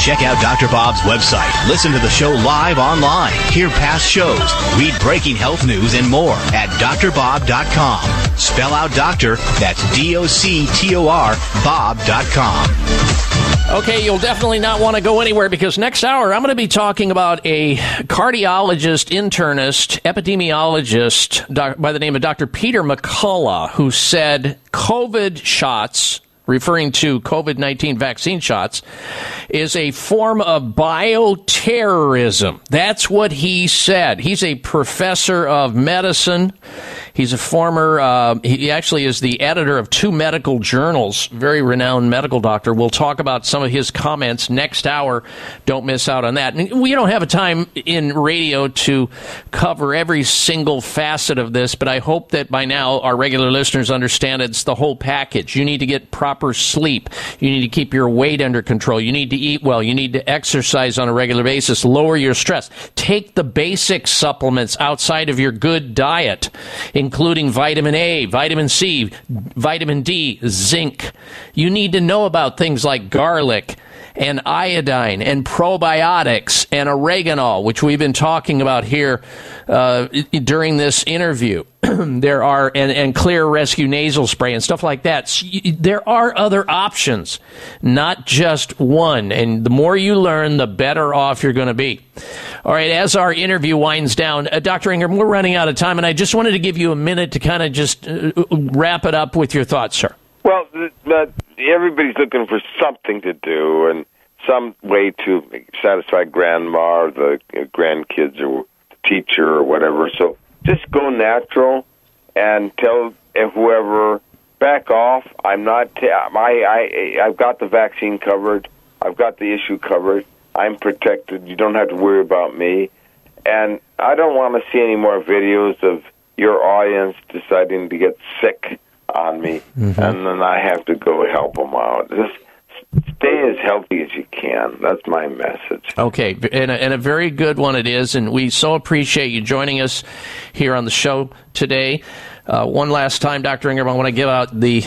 Check out Dr. Bob's website. Listen to the show live online. Hear past shows. Read breaking health news and more at drbob.com. Spell out doctor, that's D O C T O R, Bob.com. Okay, you'll definitely not want to go anywhere because next hour I'm going to be talking about a cardiologist, internist, epidemiologist doc, by the name of Dr. Peter McCullough, who said COVID shots, referring to COVID 19 vaccine shots, is a form of bioterrorism. That's what he said. He's a professor of medicine. He's a former, uh, he actually is the editor of two medical journals, very renowned medical doctor. We'll talk about some of his comments next hour. Don't miss out on that. And we don't have a time in radio to cover every single facet of this, but I hope that by now our regular listeners understand it's the whole package. You need to get proper sleep. You need to keep your weight under control. You need to eat well. You need to exercise on a regular basis, lower your stress. Take the basic supplements outside of your good diet including vitamin A, vitamin C, vitamin D, zinc. You need to know about things like garlic and iodine and probiotics and oregano, which we've been talking about here uh, during this interview. there are and, and Xlear rescue nasal spray and stuff like that. So you, there are other options, not just one. And the more you learn, the better off you're going to be. All right, as our interview winds down, uh, Dr. Ingram, we're running out of time, and I just wanted to give you a minute to kind of just uh, wrap it up with your thoughts, sir. Well, everybody's looking for something to do and some way to satisfy grandma or the grandkids or the teacher or whatever. So just go natural and tell whoever back off. I'm not. T- I I I've got the vaccine covered. I've got the issue covered. I'm protected. You don't have to worry about me. And I don't want to see any more videos of your audience deciding to get sick on me, Mhm. and then I have to go help them out. Just stay as healthy as you can. That's my message. Okay, and a, and a very good one it is, and we so appreciate you joining us here on the show today. Uh, one last time, Dr. Ingram, I want to give out the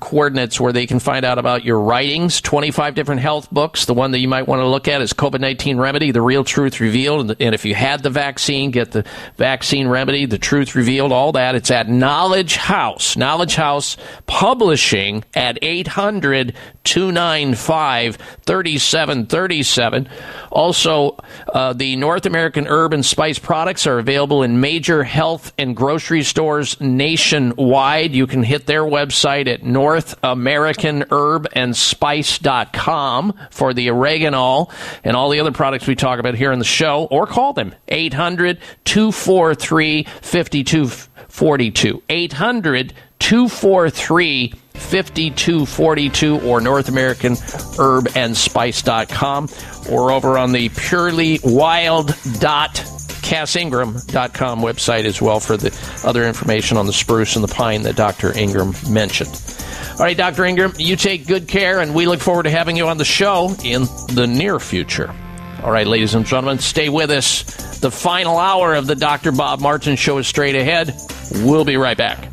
coordinates where they can find out about your writings 25 different health books. The one that you might want to look at is COVID 19 Remedy, The Real Truth Revealed. And, if you had the vaccine, get the vaccine remedy, The Truth Revealed, all that. It's at Knowledge House. Knowledge House Publishing at 800 295 3737. Also, uh, the North American herb and spice products are available in major health and grocery stores nationwide. You can hit their website at NorthAmericanHerbAndSpice.com for the oregano and all the other products we talk about here in the show, or call them 800 243 5242. 800 243 5242 or North American Herb and Spice.com or over on the purely wild dot cassingram.com website as well for the other information on the spruce and the pine that Dr. Ingram mentioned. All right, Dr. Ingram, you take good care, and we look forward to having you on the show in the near future. All right, ladies and gentlemen, stay with us. The final hour of the Dr. Bob Martin Show is straight ahead. We'll be right back.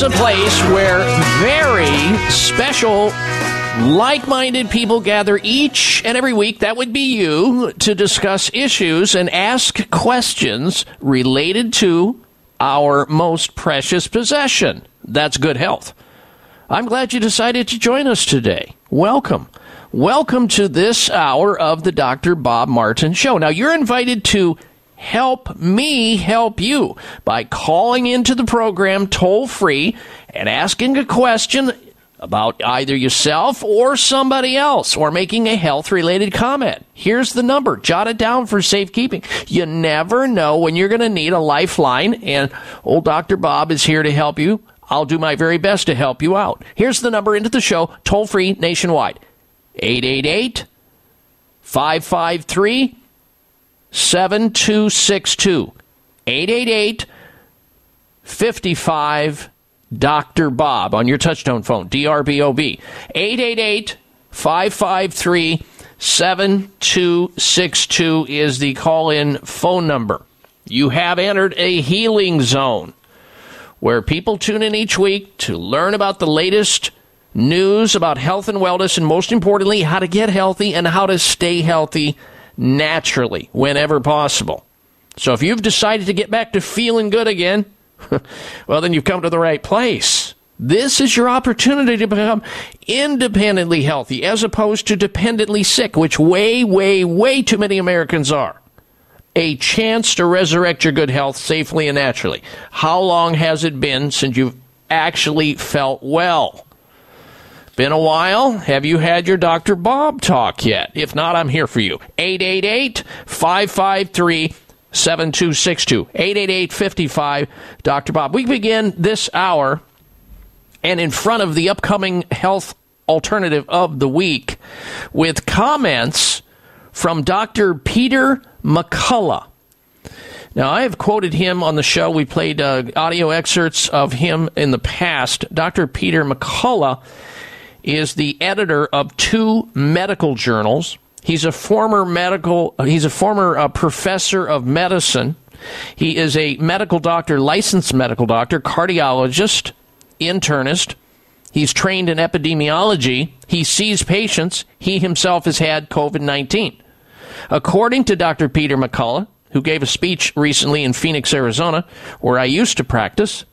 Is a place where very special, like minded people gather each and every week. That would be you to discuss issues and ask questions related to our most precious possession. That's good health. I'm glad you decided to join us today. Welcome. Welcome to this hour of the Dr. Bob Martin Show. Now, you're invited to help me help you by calling into the program toll free and asking a question about either yourself or somebody else or making a health related comment. Here's the number. Jot it down for safekeeping. You never know when you're going to need a lifeline and old Dr. Bob is here to help you. I'll do my very best to help you out. Here's the number into the show, toll free nationwide. 888 553 7262. 888 55 Dr. Bob on your touchtone phone, DRBOB. 888 553 7262 is the call in phone number. You have entered a healing zone where people tune in each week to learn about the latest news about health and wellness, and most importantly, how to get healthy and how to stay healthy naturally whenever possible. So if you've decided to get back to feeling good again, well, then you've come to the right place. This is your opportunity to become independently healthy as opposed to dependently sick, which way, way, way too many Americans are. A chance to resurrect your good health safely and naturally. How long has it been since you've actually felt well? Been a while? Have you had your Dr. Bob talk yet? If not, I'm here for you. 888 553 7262. 888 55 Dr. Bob. We begin this hour and in front of the upcoming health alternative of the week with comments from Dr. Peter McCullough. Now, I have quoted him on the show. We played uh, audio excerpts of him in the past. Dr. Peter McCullough is the editor of two medical journals. He's a former medical, he's a former uh, professor of medicine. He is a medical doctor, licensed medical doctor, cardiologist, internist. He's trained in epidemiology. He sees patients. He himself has had COVID 19. According to Dr. Peter McCullough, who gave a speech recently in Phoenix, Arizona, where I used to practice,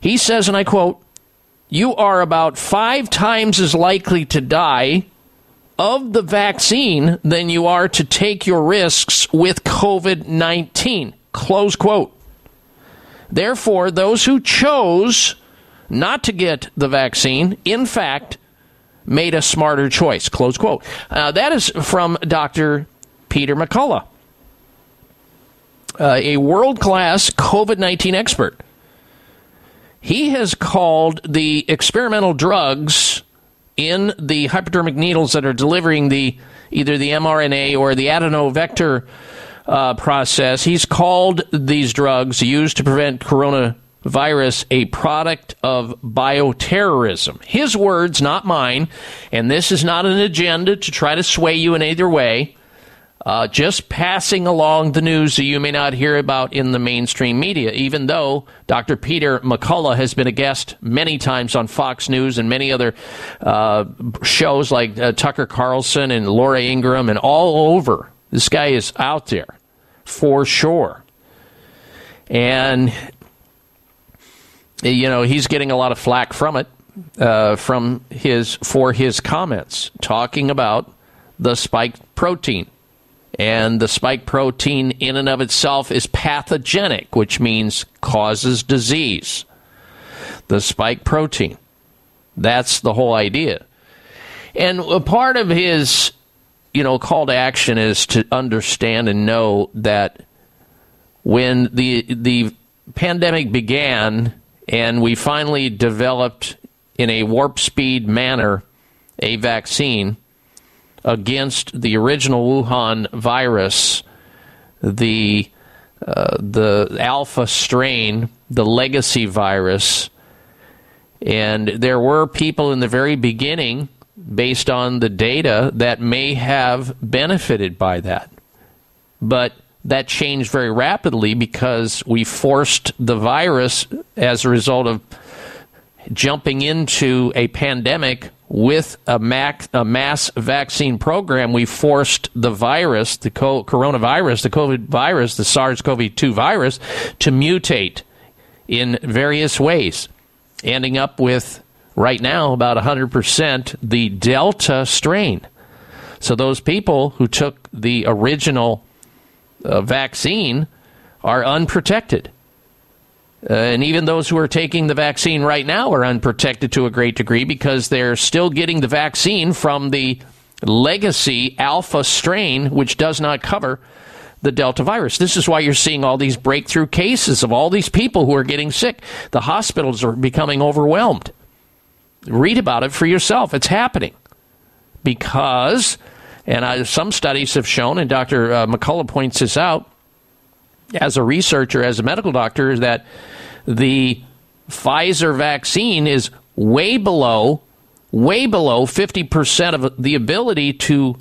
he says, and I quote, You are about five times as likely to die of the vaccine than you are to take your risks with COVID 19. Close quote. Therefore, those who chose not to get the vaccine, in fact, made a smarter choice. Close quote. Uh, that is from Dr. Peter McCullough, uh, a world class COVID 19 expert. He has called the experimental drugs in the hypodermic needles that are delivering the either the mRNA or the adenovector uh, process. He's called these drugs used to prevent coronavirus a product of bioterrorism. His words, not mine. And this is not an agenda to try to sway you in either way. Uh, just passing along the news that you may not hear about in the mainstream media, even though Dr. Peter McCullough has been a guest many times on Fox News and many other uh, shows like uh, Tucker Carlson and Laura Ingraham and all over. This guy is out there for sure. And, you know, he's getting a lot of flack from it, uh, from his, for his comments, talking about the spike protein and the spike protein, in and of itself, is pathogenic, which means causes disease. The spike protein. That's the whole idea. And a part of his, you know, call to action is to understand and know that when the the pandemic began and we finally developed in a warp speed manner a vaccine against the original Wuhan virus, the uh, the alpha strain, the legacy virus, and there were people in the very beginning, based on the data, that may have benefited by that, but that changed very rapidly because we forced the virus as a result of jumping into a pandemic with a, mac, a mass vaccine program, we forced the virus, the co- coronavirus, the COVID virus, the SARS CoV 2 virus, to mutate in various ways, ending up with right now about 100% the Delta strain. So those people who took the original uh, vaccine are unprotected. Uh, and even those who are taking the vaccine right now are unprotected to a great degree because they're still getting the vaccine from the legacy alpha strain, which does not cover the Delta virus. This is why you're seeing all these breakthrough cases of all these people who are getting sick. The hospitals are becoming overwhelmed. Read about it for yourself. It's happening because, and I, some studies have shown, and Dr. Uh, McCullough points this out as a researcher, as a medical doctor, that the Pfizer vaccine is way below, way below 50% of the ability to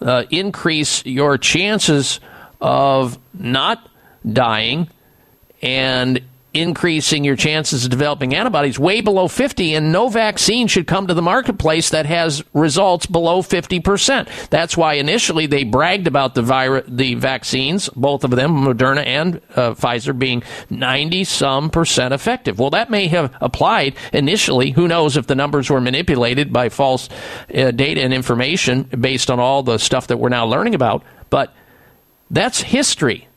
uh, increase your chances of not dying and increasing your chances of developing antibodies way below 50 and no vaccine should come to the marketplace that has results below 50%. That's why initially they bragged about the virus, the vaccines, both of them, Moderna and uh, Pfizer being 90 some percent effective. Well, that may have applied initially. Who knows if the numbers were manipulated by false uh, data and information based on all the stuff that we're now learning about, but that's history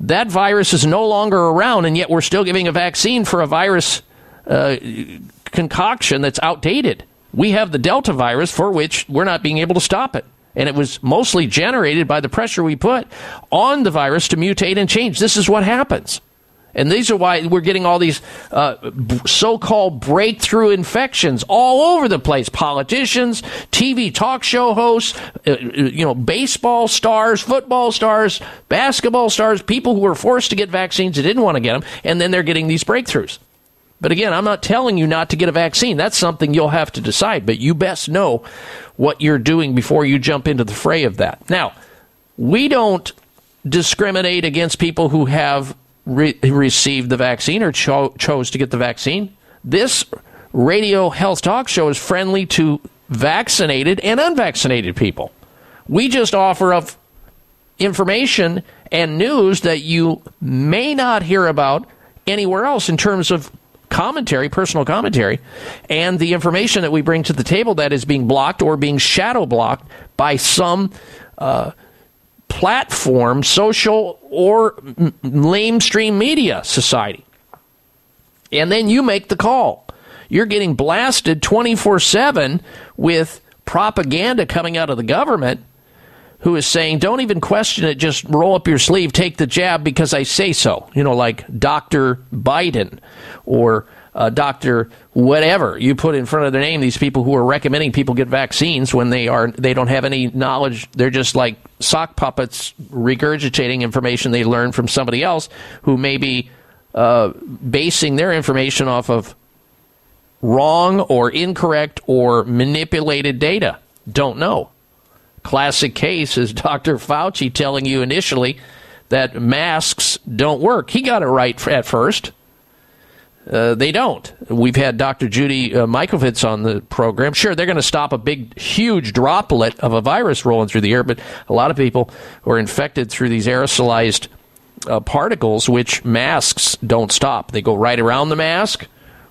that virus is no longer around, and yet we're still giving a vaccine for a virus uh, concoction that's outdated. We have the Delta virus for which we're not being able to stop it. And it was mostly generated by the pressure we put on the virus to mutate and change. This is what happens. And these are why we're getting all these uh, so called breakthrough infections all over the place. Politicians, TV talk show hosts, uh, you know, baseball stars, football stars, basketball stars, people who were forced to get vaccines that didn't want to get them, and then they're getting these breakthroughs. But again, I'm not telling you not to get a vaccine. That's something you'll have to decide, but you best know what you're doing before you jump into the fray of that. Now, we don't discriminate against people who have re- received the vaccine or cho- chose to get the vaccine. This radio health talk show is friendly to vaccinated and unvaccinated people. We just offer up information and news that you may not hear about anywhere else in terms of commentary, personal commentary, and the information that we bring to the table that is being blocked or being shadow blocked by some uh, platform, social or lamestream media society. And then you make the call. You're getting blasted 24 7 with propaganda coming out of the government who is saying, don't even question it, just roll up your sleeve, take the jab because I say so. You know, like Dr. Biden or uh, Dr. whatever you put in front of their name, these people who are recommending people get vaccines when they are they don't have any knowledge. They're just like sock puppets regurgitating information they learned from somebody else who may be uh, basing their information off of wrong or incorrect or manipulated data. Don't know. Classic case is Dr. Fauci telling you initially that masks don't work. He got it right at first. Uh, they don't. We've had Dr. Judy uh, Mikovits on the program. Sure, they're going to stop a big, huge droplet of a virus rolling through the air, but a lot of people are infected through these aerosolized uh, particles, which masks don't stop. They go right around the mask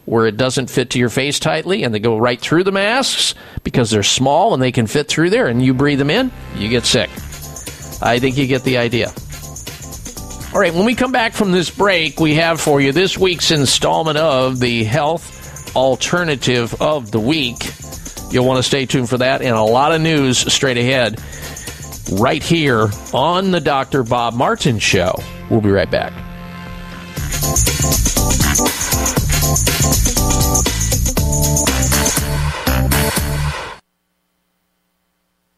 where it doesn't fit to your face tightly, and they go right through the masks because they're small and they can fit through there, and you breathe them in, you get sick. I think you get the idea. All right, when we come back from this break, we have for you this week's installment of the Health Alternative of the Week. You'll want to stay tuned for that and a lot of news straight ahead right here on the Dr. Bob Martin Show. We'll be right back.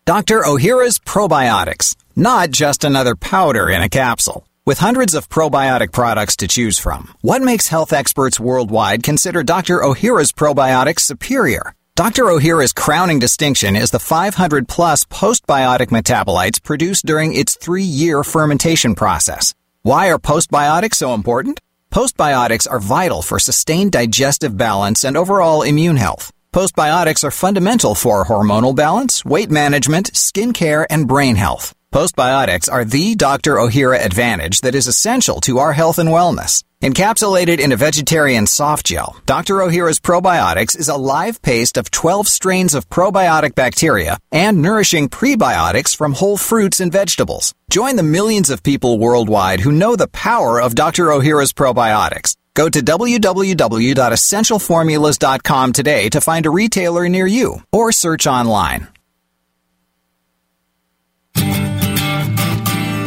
Dr. Ohhira's Probiotics, not just another powder in a capsule. With hundreds of probiotic products to choose from, what makes health experts worldwide consider Dr. Ohhira's probiotics superior? Dr. Ohhira's crowning distinction is the 500 plus postbiotic metabolites produced during its three year fermentation process. Why are postbiotics so important? Postbiotics are vital for sustained digestive balance and overall immune health. Postbiotics are fundamental for hormonal balance, weight management, skin care, and brain health. Postbiotics are the Dr. Ohhira advantage that is essential to our health and wellness. Encapsulated in a vegetarian soft gel, Dr. Ohhira's Probiotics is a live paste of 12 strains of probiotic bacteria and nourishing prebiotics from whole fruits and vegetables. Join the millions of people worldwide who know the power of Dr. Ohhira's probiotics. Go to www.essentialformulas.com today to find a retailer near you or search online.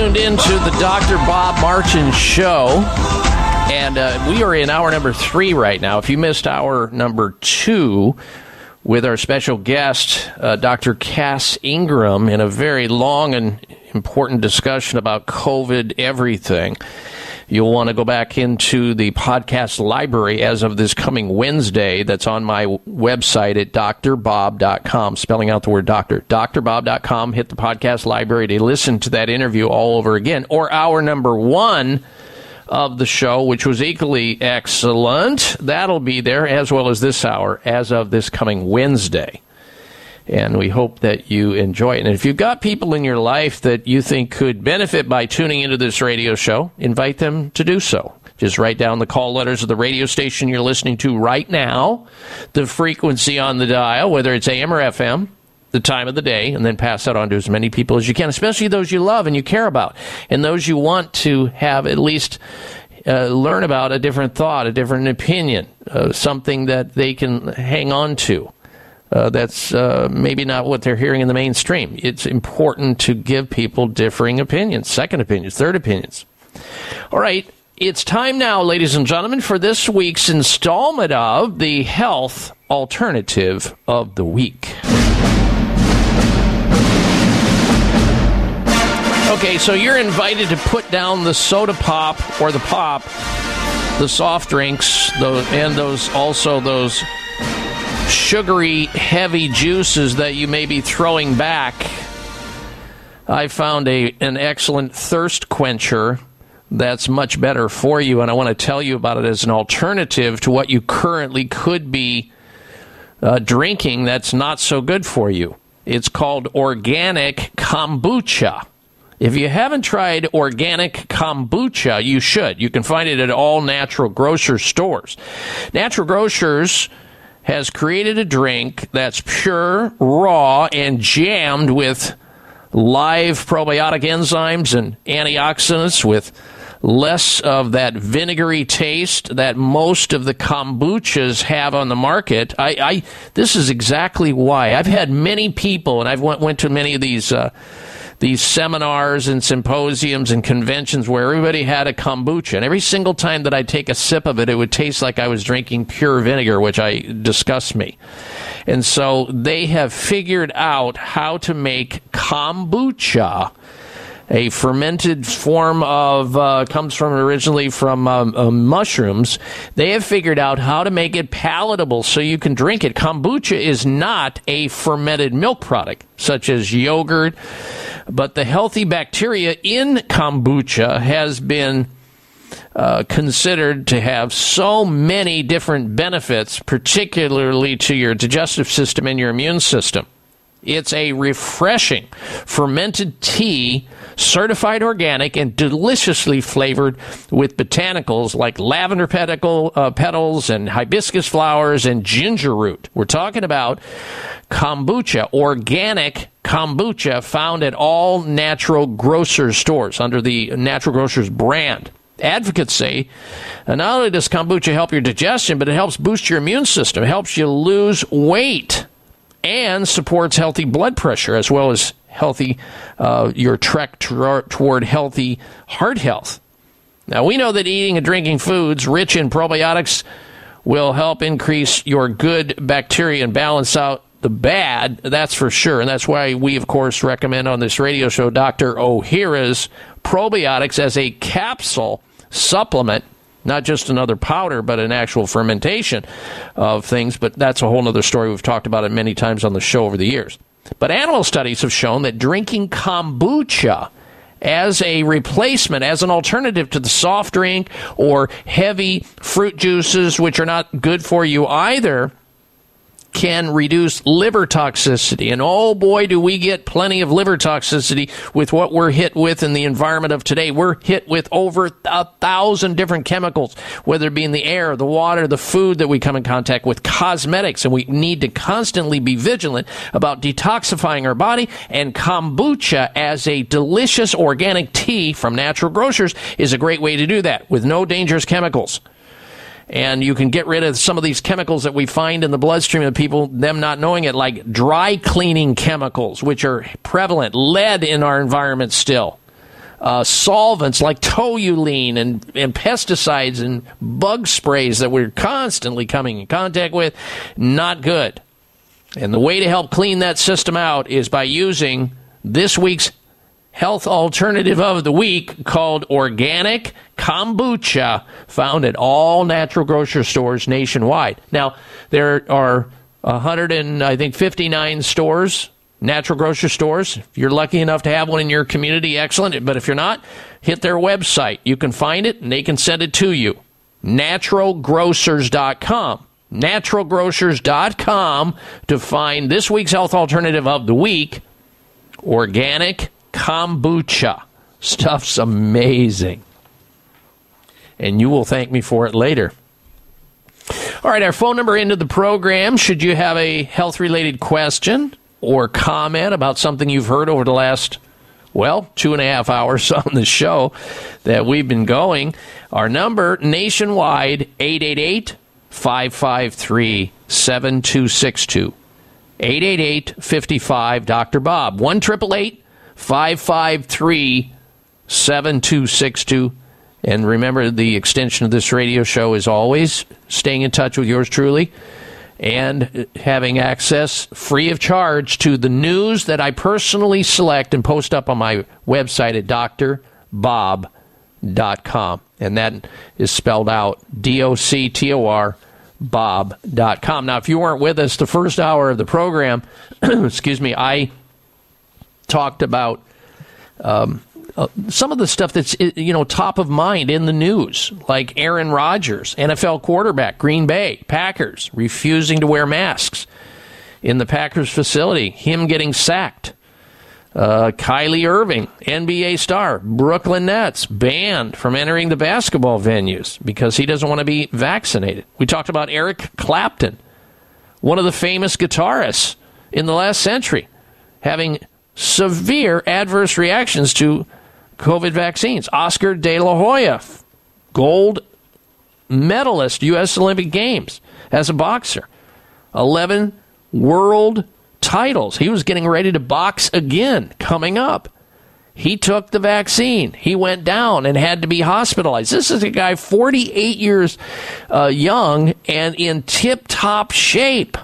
tuned in to the Dr. Bob Martin Show. And uh, we are in hour number three right now. If you missed hour number two, with our special guest, uh, Dr. Cass Ingram, in a very long and important discussion about COVID everything. You'll want to go back into the podcast library as of this coming Wednesday. That's on my website at drbob.com, spelling out the word doctor. drbob.com. Hit the podcast library to listen to that interview all over again. Or hour number one of the show, which was equally excellent. That'll be there as well as this hour as of this coming Wednesday. And we hope that you enjoy it. And if you've got people in your life that you think could benefit by tuning into this radio show, invite them to do so. Just write down the call letters of the radio station you're listening to right now, the frequency on the dial, whether it's AM or FM, the time of the day, and then pass that on to as many people as you can, especially those you love and you care about, and those you want to have at least uh, learn about a different thought, a different opinion, uh, something that they can hang on to. Uh, that's uh, maybe not what they're hearing in the mainstream. It's important to give people differing opinions, second opinions, third opinions. All right, it's time now, ladies and gentlemen, for this week's installment of the Health Alternative of the Week. Okay, so you're invited to put down the soda pop or the pop, the soft drinks, those, and those also those sugary, heavy juices that you may be throwing back. I found a an excellent thirst quencher that's much better for you, and I want to tell you about it as an alternative to what you currently could be uh, drinking that's not so good for you. It's called organic kombucha. If you haven't tried organic kombucha, you should. You can find it at all natural grocer stores. Natural Grocers has created a drink that's pure, raw, and jammed with live probiotic enzymes and antioxidants with less of that vinegary taste that most of the kombuchas have on the market. I, I this is exactly why I've had many people, and I've went went to many of these. Uh, these seminars and symposiums and conventions where everybody had a kombucha. And every single time that I'd take a sip of it, it would taste like I was drinking pure vinegar, which I disgusts me. And so they have figured out how to make kombucha a fermented form of uh, comes from originally from uh, mushrooms. They have figured out how to make it palatable so you can drink it. Kombucha is not a fermented milk product such as yogurt, but the healthy bacteria in kombucha has been uh, considered to have so many different benefits, particularly to your digestive system and your immune system. It's a refreshing fermented tea, certified organic and deliciously flavored with botanicals like lavender pedicle, uh, petals and hibiscus flowers and ginger root. We're talking about kombucha, organic kombucha found at all natural grocers stores under the Natural Grocers brand. Advocates say not only does kombucha help your digestion, but it helps boost your immune system, helps you lose weight and supports healthy blood pressure as well as healthy uh, your trek tr- toward healthy heart health. Now we know that eating and drinking foods rich in probiotics will help increase your good bacteria and balance out the bad. That's for sure, and that's why we of course recommend on this radio show Dr. Ohhira's probiotics as a capsule supplement not just another powder, but an actual fermentation of things. But that's a whole other story. We've talked about it many times on the show over the years. But animal studies have shown that drinking kombucha as a replacement, as an alternative to the soft drink or heavy fruit juices, which are not good for you either, can reduce liver toxicity. And oh boy, do we get plenty of liver toxicity with what we're hit with in the environment of today. We're hit with over a thousand different chemicals, whether it be in the air, the water, the food that we come in contact with, cosmetics, and we need to constantly be vigilant about detoxifying our body. And kombucha as a delicious organic tea from natural grocers is a great way to do that with no dangerous chemicals and you can get rid of some of these chemicals that we find in the bloodstream of people, them not knowing it, like dry cleaning chemicals, which are prevalent, lead in our environment still. Uh, solvents like toluene and, and pesticides and bug sprays that we're constantly coming in contact with, not good. And the way to help clean that system out is by using this week's health alternative of the week called organic kombucha found at all natural grocery stores nationwide. Now, there are 100 and I think 59 stores, natural grocery stores. If you're lucky enough to have one in your community, excellent. But if you're not, hit their website. You can find it and they can send it to you. Naturalgrocers.com. Naturalgrocers.com to find this week's health alternative of the week organic kombucha. Stuff's amazing. And you will thank me for it later. All right, our phone number into the program. Should you have a health related question or comment about something you've heard over the last, well, two and a half hours on the show that we've been going, our number nationwide 888 553 7262. 888 55 Dr. Bob. 1 553 7262. And remember, the extension of this radio show is always staying in touch with yours truly and having access free of charge to the news that I personally select and post up on my website at drbob.com. And that is spelled out D O C T O R bob.com. Now, if you weren't with us the first hour of the program, excuse me, I talked about um, uh, some of the stuff that's you know top of mind in the news, like Aaron Rodgers, NFL quarterback, Green Bay Packers, refusing to wear masks in the Packers facility, him getting sacked. Uh, Kyrie Irving, NBA star, Brooklyn Nets, banned from entering the basketball venues because he doesn't want to be vaccinated. We talked about Eric Clapton, one of the famous guitarists in the last century, having severe adverse reactions to COVID vaccines. Oscar de la Hoya, gold medalist, U.S. Olympic Games as a boxer, 11 world titles. He was getting ready to box again coming up. He took the vaccine. He went down and had to be hospitalized. This is a guy 48 years uh, young and in tip top shape,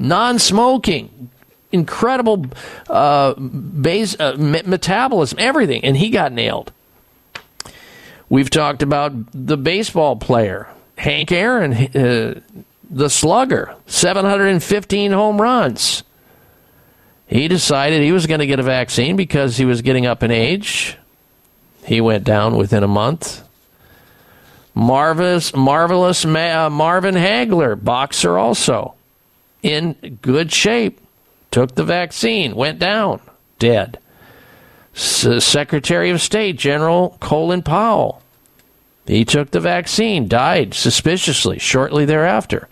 non smoking, incredible uh, base, uh, metabolism, everything. And he got nailed. We've talked about the baseball player, Hank Aaron, uh, the slugger, 715 home runs. He decided he was going to get a vaccine because he was getting up in age. He went down within a month. Marvelous, marvelous Ma- uh, Marvin Hagler, boxer also, in good shape, took the vaccine, went down, dead. S- Secretary of State General Colin Powell, he took the vaccine, died suspiciously shortly thereafter.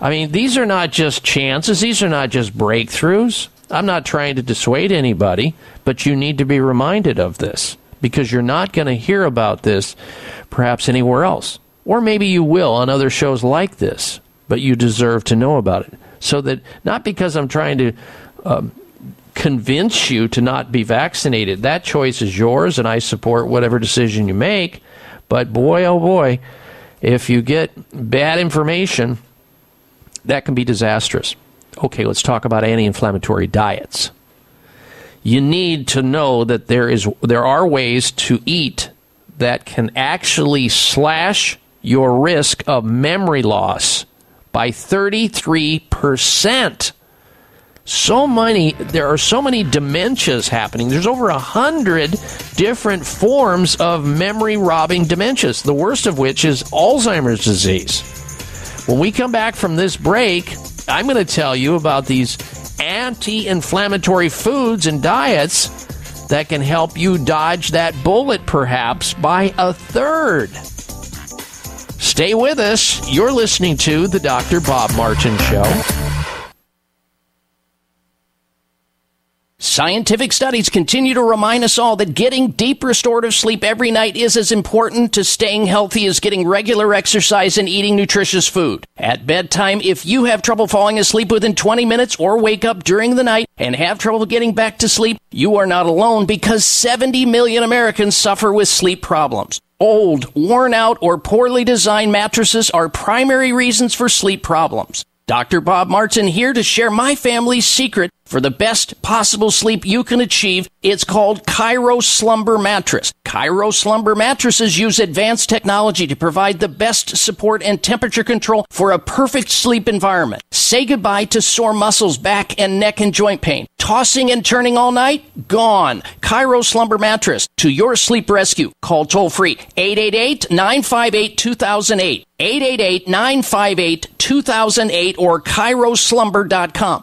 I mean, these are not just chances, these are not just breakthroughs. I'm not trying to dissuade anybody, but you need to be reminded of this because you're not going to hear about this perhaps anywhere else. Or maybe you will on other shows like this, but you deserve to know about it. So that, not because I'm trying to um, convince you to not be vaccinated, that choice is yours, and I support whatever decision you make. But boy, oh boy, if you get bad information, that can be disastrous. Okay, let's talk about anti-inflammatory diets. You need to know that there is there are ways to eat that can actually slash your risk of memory loss by 33%. So many there are so many dementias happening. There's over a hundred different forms of memory robbing dementias, the worst of which is Alzheimer's disease. When we come back from this break, I'm going to tell you about these anti inflammatory foods and diets that can help you dodge that bullet perhaps by a third. Stay with us. You're listening to The Dr. Bob Martin Show. Scientific studies continue to remind us all that getting deep restorative sleep every night is as important to staying healthy as getting regular exercise and eating nutritious food. At bedtime, if you have trouble falling asleep within 20 minutes or wake up during the night and have trouble getting back to sleep, you are not alone because 70 million Americans suffer with sleep problems. Old, worn out, or poorly designed mattresses are primary reasons for sleep problems. Dr. Bob Martin here to share my family's secret for the best possible sleep you can achieve. It's called ChiroSlumber Mattress. ChiroSlumber mattresses use advanced technology to provide the best support and temperature control for a perfect sleep environment. Say goodbye to sore muscles, back and neck and joint pain. Tossing and turning all night? Gone. ChiroSlumber Mattress to your sleep rescue. Call toll free 888 958 2008. 888 958 2008 or ChiroSlumber.com.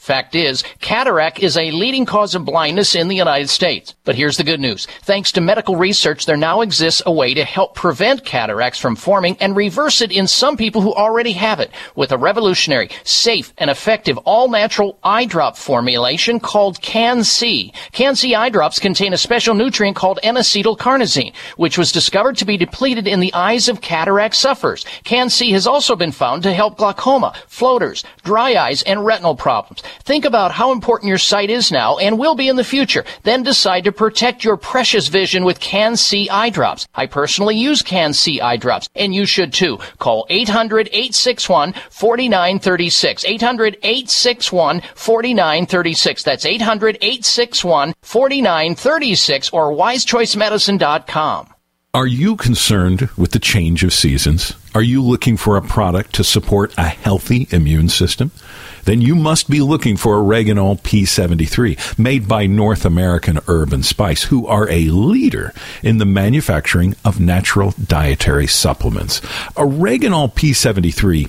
Fact is, cataract is a leading cause of blindness in the United States. But here's the good news. Thanks to medical research, there now exists a way to help prevent cataracts from forming and reverse it in some people who already have it with a revolutionary, safe, and effective all-natural eye drop formulation called CAN-C. CAN-C eye drops contain a special nutrient called N-acetylcarnosine, which was discovered to be depleted in the eyes of cataract sufferers. CAN-C has also been found to help glaucoma, floaters, dry eyes, and retinal problems. Think about how important your sight is now and will be in the future. Then decide to protect your precious vision with CAN-C eye drops. I personally use CAN-C eye drops, and you should too. Call 800-861-4936. 800-861-4936. That's 800-861-4936 or wisechoicemedicine.com. Are you concerned with the change of seasons? Are you looking for a product to support a healthy immune system? Then you must be looking for Oreganol P73, made by North American Herb and Spice, who are a leader in the manufacturing of natural dietary supplements. Oreganol P73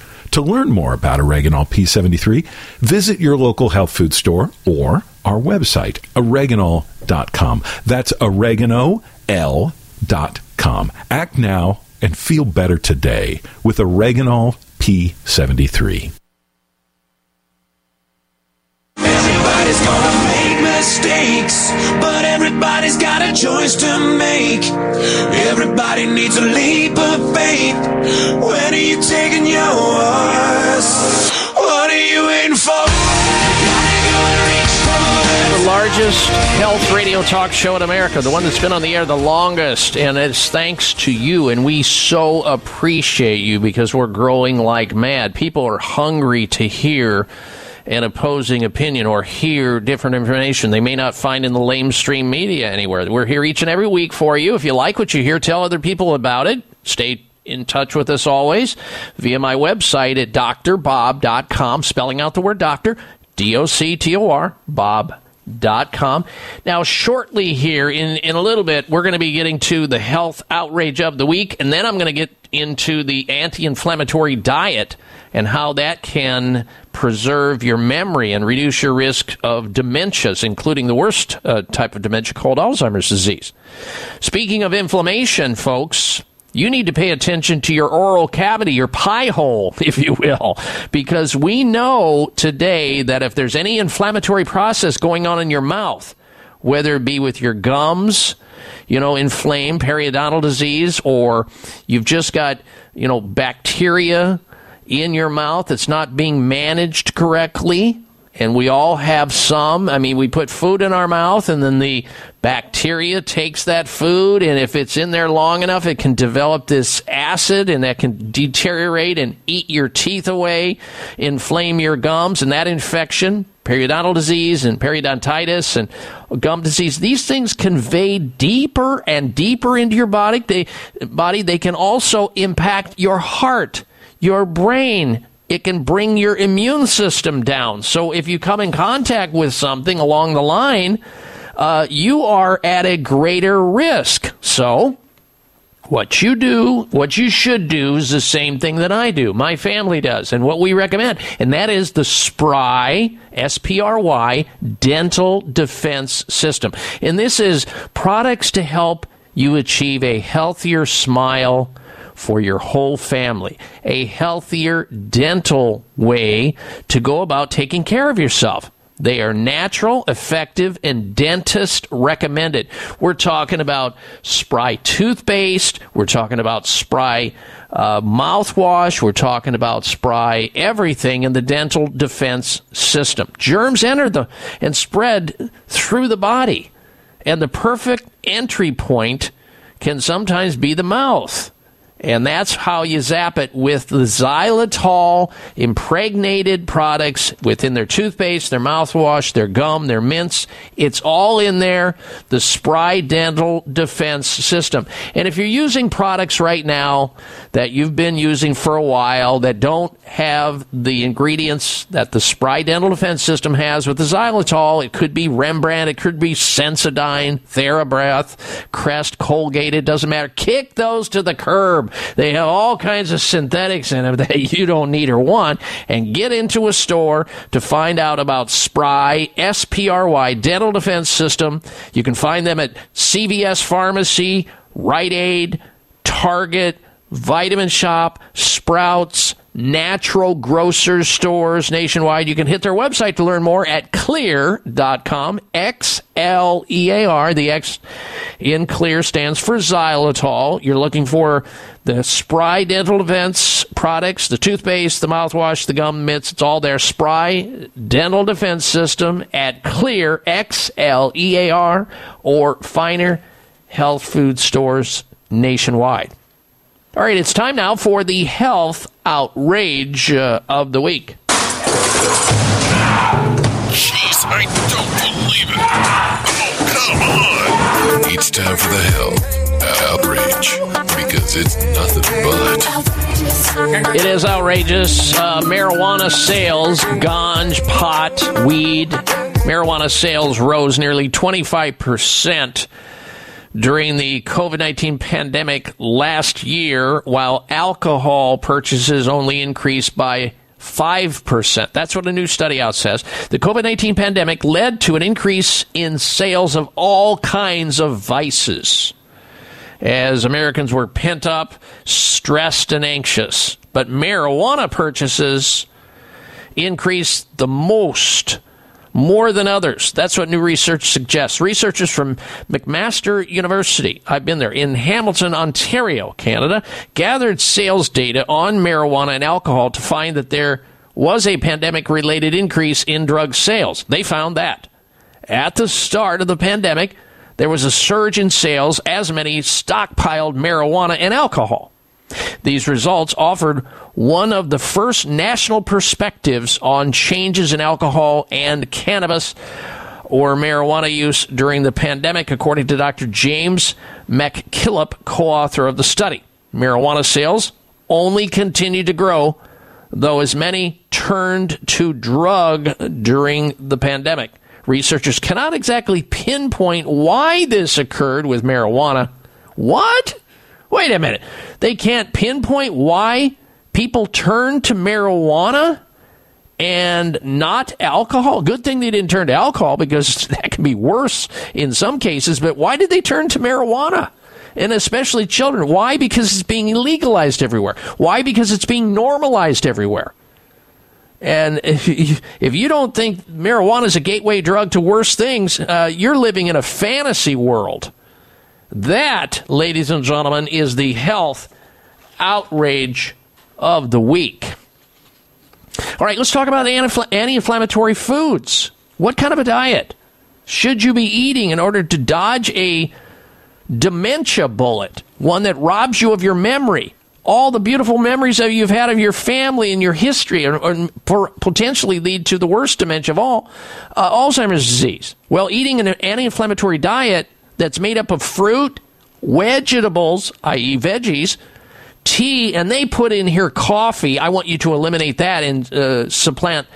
To learn more about Oreganol P73, visit your local health food store or our website, oreganol.com. That's oregano.l.com. Act now and feel better today with Oreganol P73. Everybody's gonna make mistakes, everybody's got a choice to make. Everybody needs a leap of faith. When are you taking yours? What are you waiting for? The largest health radio talk show in America, the one that's been on the air the longest, and it's thanks to you, and we so appreciate you because we're growing like mad. People are hungry to hear an opposing opinion or hear different information they may not find in the lamestream media anywhere. We're here each and every week for you. If you like what you hear, tell other people about it. Stay in touch with us always via my website at drbob.com, spelling out the word doctor, D O C T O R, Bob dot com. Now, shortly here, in, in a little bit, we're going to be getting to the health outrage of the week, and then I'm going to get into the anti inflammatory diet and how that can preserve your memory and reduce your risk of dementias, including the worst uh, type of dementia called Alzheimer's disease. Speaking of inflammation, folks, you need to pay attention to your oral cavity, your pie hole, if you will, because we know today that if there's any inflammatory process going on in your mouth, whether it be with your gums, you know, inflamed periodontal disease, or you've just got, you know, bacteria in your mouth It's not being managed correctly, and we all have some. I mean, we put food in our mouth, and then the bacteria takes that food, and if it's in there long enough, it can develop this acid, and that can deteriorate and eat your teeth away, inflame your gums, and that infection, periodontal disease and periodontitis and gum disease, these things convey deeper and deeper into your body. They, body. They can also impact your heart, your brain, it can bring your immune system down. So if you come in contact with something along the line, uh, you are at a greater risk. So what you do, what you should do is the same thing that I do, my family does, and what we recommend. And that is the SPRY, S P R Y, Dental Defense System. And this is products to help you achieve a healthier smile for your whole family. A healthier dental way to go about taking care of yourself. They are natural, effective, and dentist recommended. We're talking about spry toothpaste. We're talking about spry uh, mouthwash. We're talking about spry everything in the dental defense system. Germs enter the and spread through the body, and the perfect entry point can sometimes be the mouth. And that's how you zap it with the xylitol impregnated products within their toothpaste, their mouthwash, their gum, their mints. It's all in there, the Spry Dental Defense System. And if you're using products right now that you've been using for a while that don't have the ingredients that the Spry Dental Defense System has with the xylitol, it could be Rembrandt, it could be Sensodyne, TheraBreath, Crest, Colgate, it doesn't matter. Kick those to the curb. They have all kinds of synthetics in them that you don't need or want. And get into a store to find out about Spry, S P R Y, Dental Defense System. You can find them at CVS Pharmacy, Rite Aid, Target, Vitamin Shoppe, Sprouts, natural grocers stores nationwide. You can hit their website to learn more at xlear.com. X L E A R. The X in Xlear stands for xylitol. You're looking for the Spry Dental Defense products, the toothpaste, the mouthwash, the gum mitts. It's all there. Spry Dental Defense System at Xlear, X L E A R, or finer health food stores nationwide. All right, it's time now for the health outrage uh, of the week. Jeez, I don't believe it. Oh, come on. It's time for the health outrage because it's nothing but. It is outrageous. Uh, marijuana sales, ganj, pot, weed, marijuana sales rose nearly 25% during the COVID 19 pandemic last year, while alcohol purchases only increased by 5%. That's what a new study out says. The COVID 19 pandemic led to an increase in sales of all kinds of vices as Americans were pent up, stressed, and anxious. But marijuana purchases increased the most, more than others. That's what new research suggests. Researchers from McMaster University, I've been there, in Hamilton, Ontario, Canada, gathered sales data on marijuana and alcohol to find that there was a pandemic related increase in drug sales. They found that. At the start of the pandemic, there was a surge in sales as many stockpiled marijuana and alcohol. These results offered one of the first national perspectives on changes in alcohol and cannabis or marijuana use during the pandemic, according to Dr. James MacKillop, co author of the study. Marijuana sales only continued to grow, though as many turned to drug during the pandemic. Researchers cannot exactly pinpoint why this occurred with marijuana. What? Wait a minute. They can't pinpoint why people turn to marijuana and not alcohol. Good thing they didn't turn to alcohol because that can be worse in some cases. But why did they turn to marijuana? And especially children. Why? Because it's being legalized everywhere. Why? Because it's being normalized everywhere. And if you, if you don't think marijuana is a gateway drug to worse things, uh, you're living in a fantasy world. That, ladies and gentlemen, is the health outrage of the week. All right, let's talk about anti inflammatory foods. What kind of a diet should you be eating in order to dodge a dementia bullet, one that robs you of your memory? all the beautiful memories that you've had of your family and your history, and, potentially lead to the worst dementia of all, uh, Alzheimer's disease. Well, eating an anti-inflammatory diet that's made up of fruit, vegetables, i.e., veggies, tea, and they put in here coffee. I want you to eliminate that and uh, supplant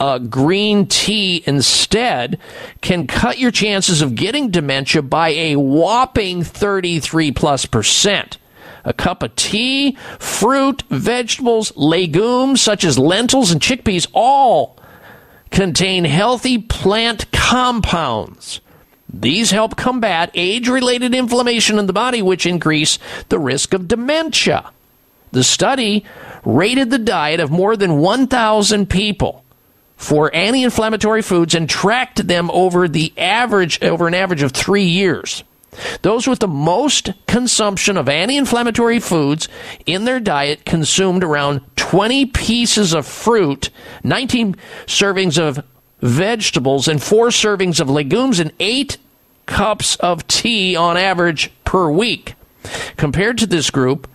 uh, green tea instead can cut your chances of getting dementia by a whopping 33 plus percent a cup of tea, fruit, vegetables, legumes such as lentils and chickpeas all contain healthy plant compounds. These help combat age related inflammation in the body, which increase the risk of dementia. The study rated the diet of more than 1,000 people for anti-inflammatory foods and tracked them over the average over an average of 3 years. Those with the most consumption of anti-inflammatory foods in their diet consumed around 20 pieces of fruit, 19 servings of vegetables and 4 servings of legumes and 8 cups of tea on average per week. Compared to this group,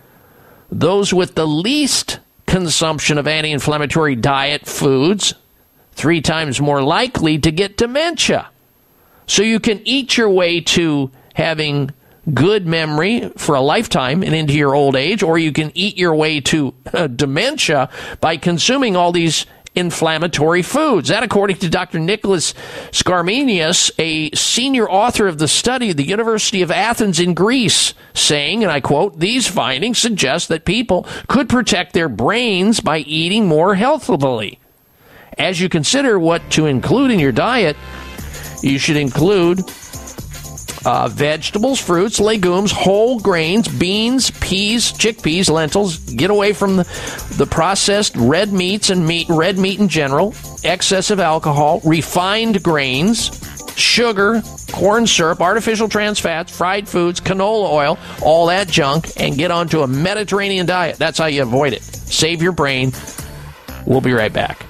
those with the least consumption of anti inflammatory diet foods, three times more likely to get dementia. So you can eat your way to having good memory for a lifetime and into your old age, or you can eat your way to uh, dementia by consuming all these inflammatory foods. That, according to Dr. Nicholas Scarmeas, a senior author of the study at the University of Athens in Greece, saying, and I quote, these findings suggest that people could protect their brains by eating more healthily. As you consider what to include in your diet, you should include uh, vegetables, fruits, legumes, whole grains, beans, peas, chickpeas, lentils. Get away from the, the processed red meats and meat, red meat in general, excessive alcohol, refined grains, sugar, corn syrup, artificial trans fats, fried foods, canola oil, all that junk, and get onto a Mediterranean diet. That's how you avoid it. Save your brain. We'll be right back.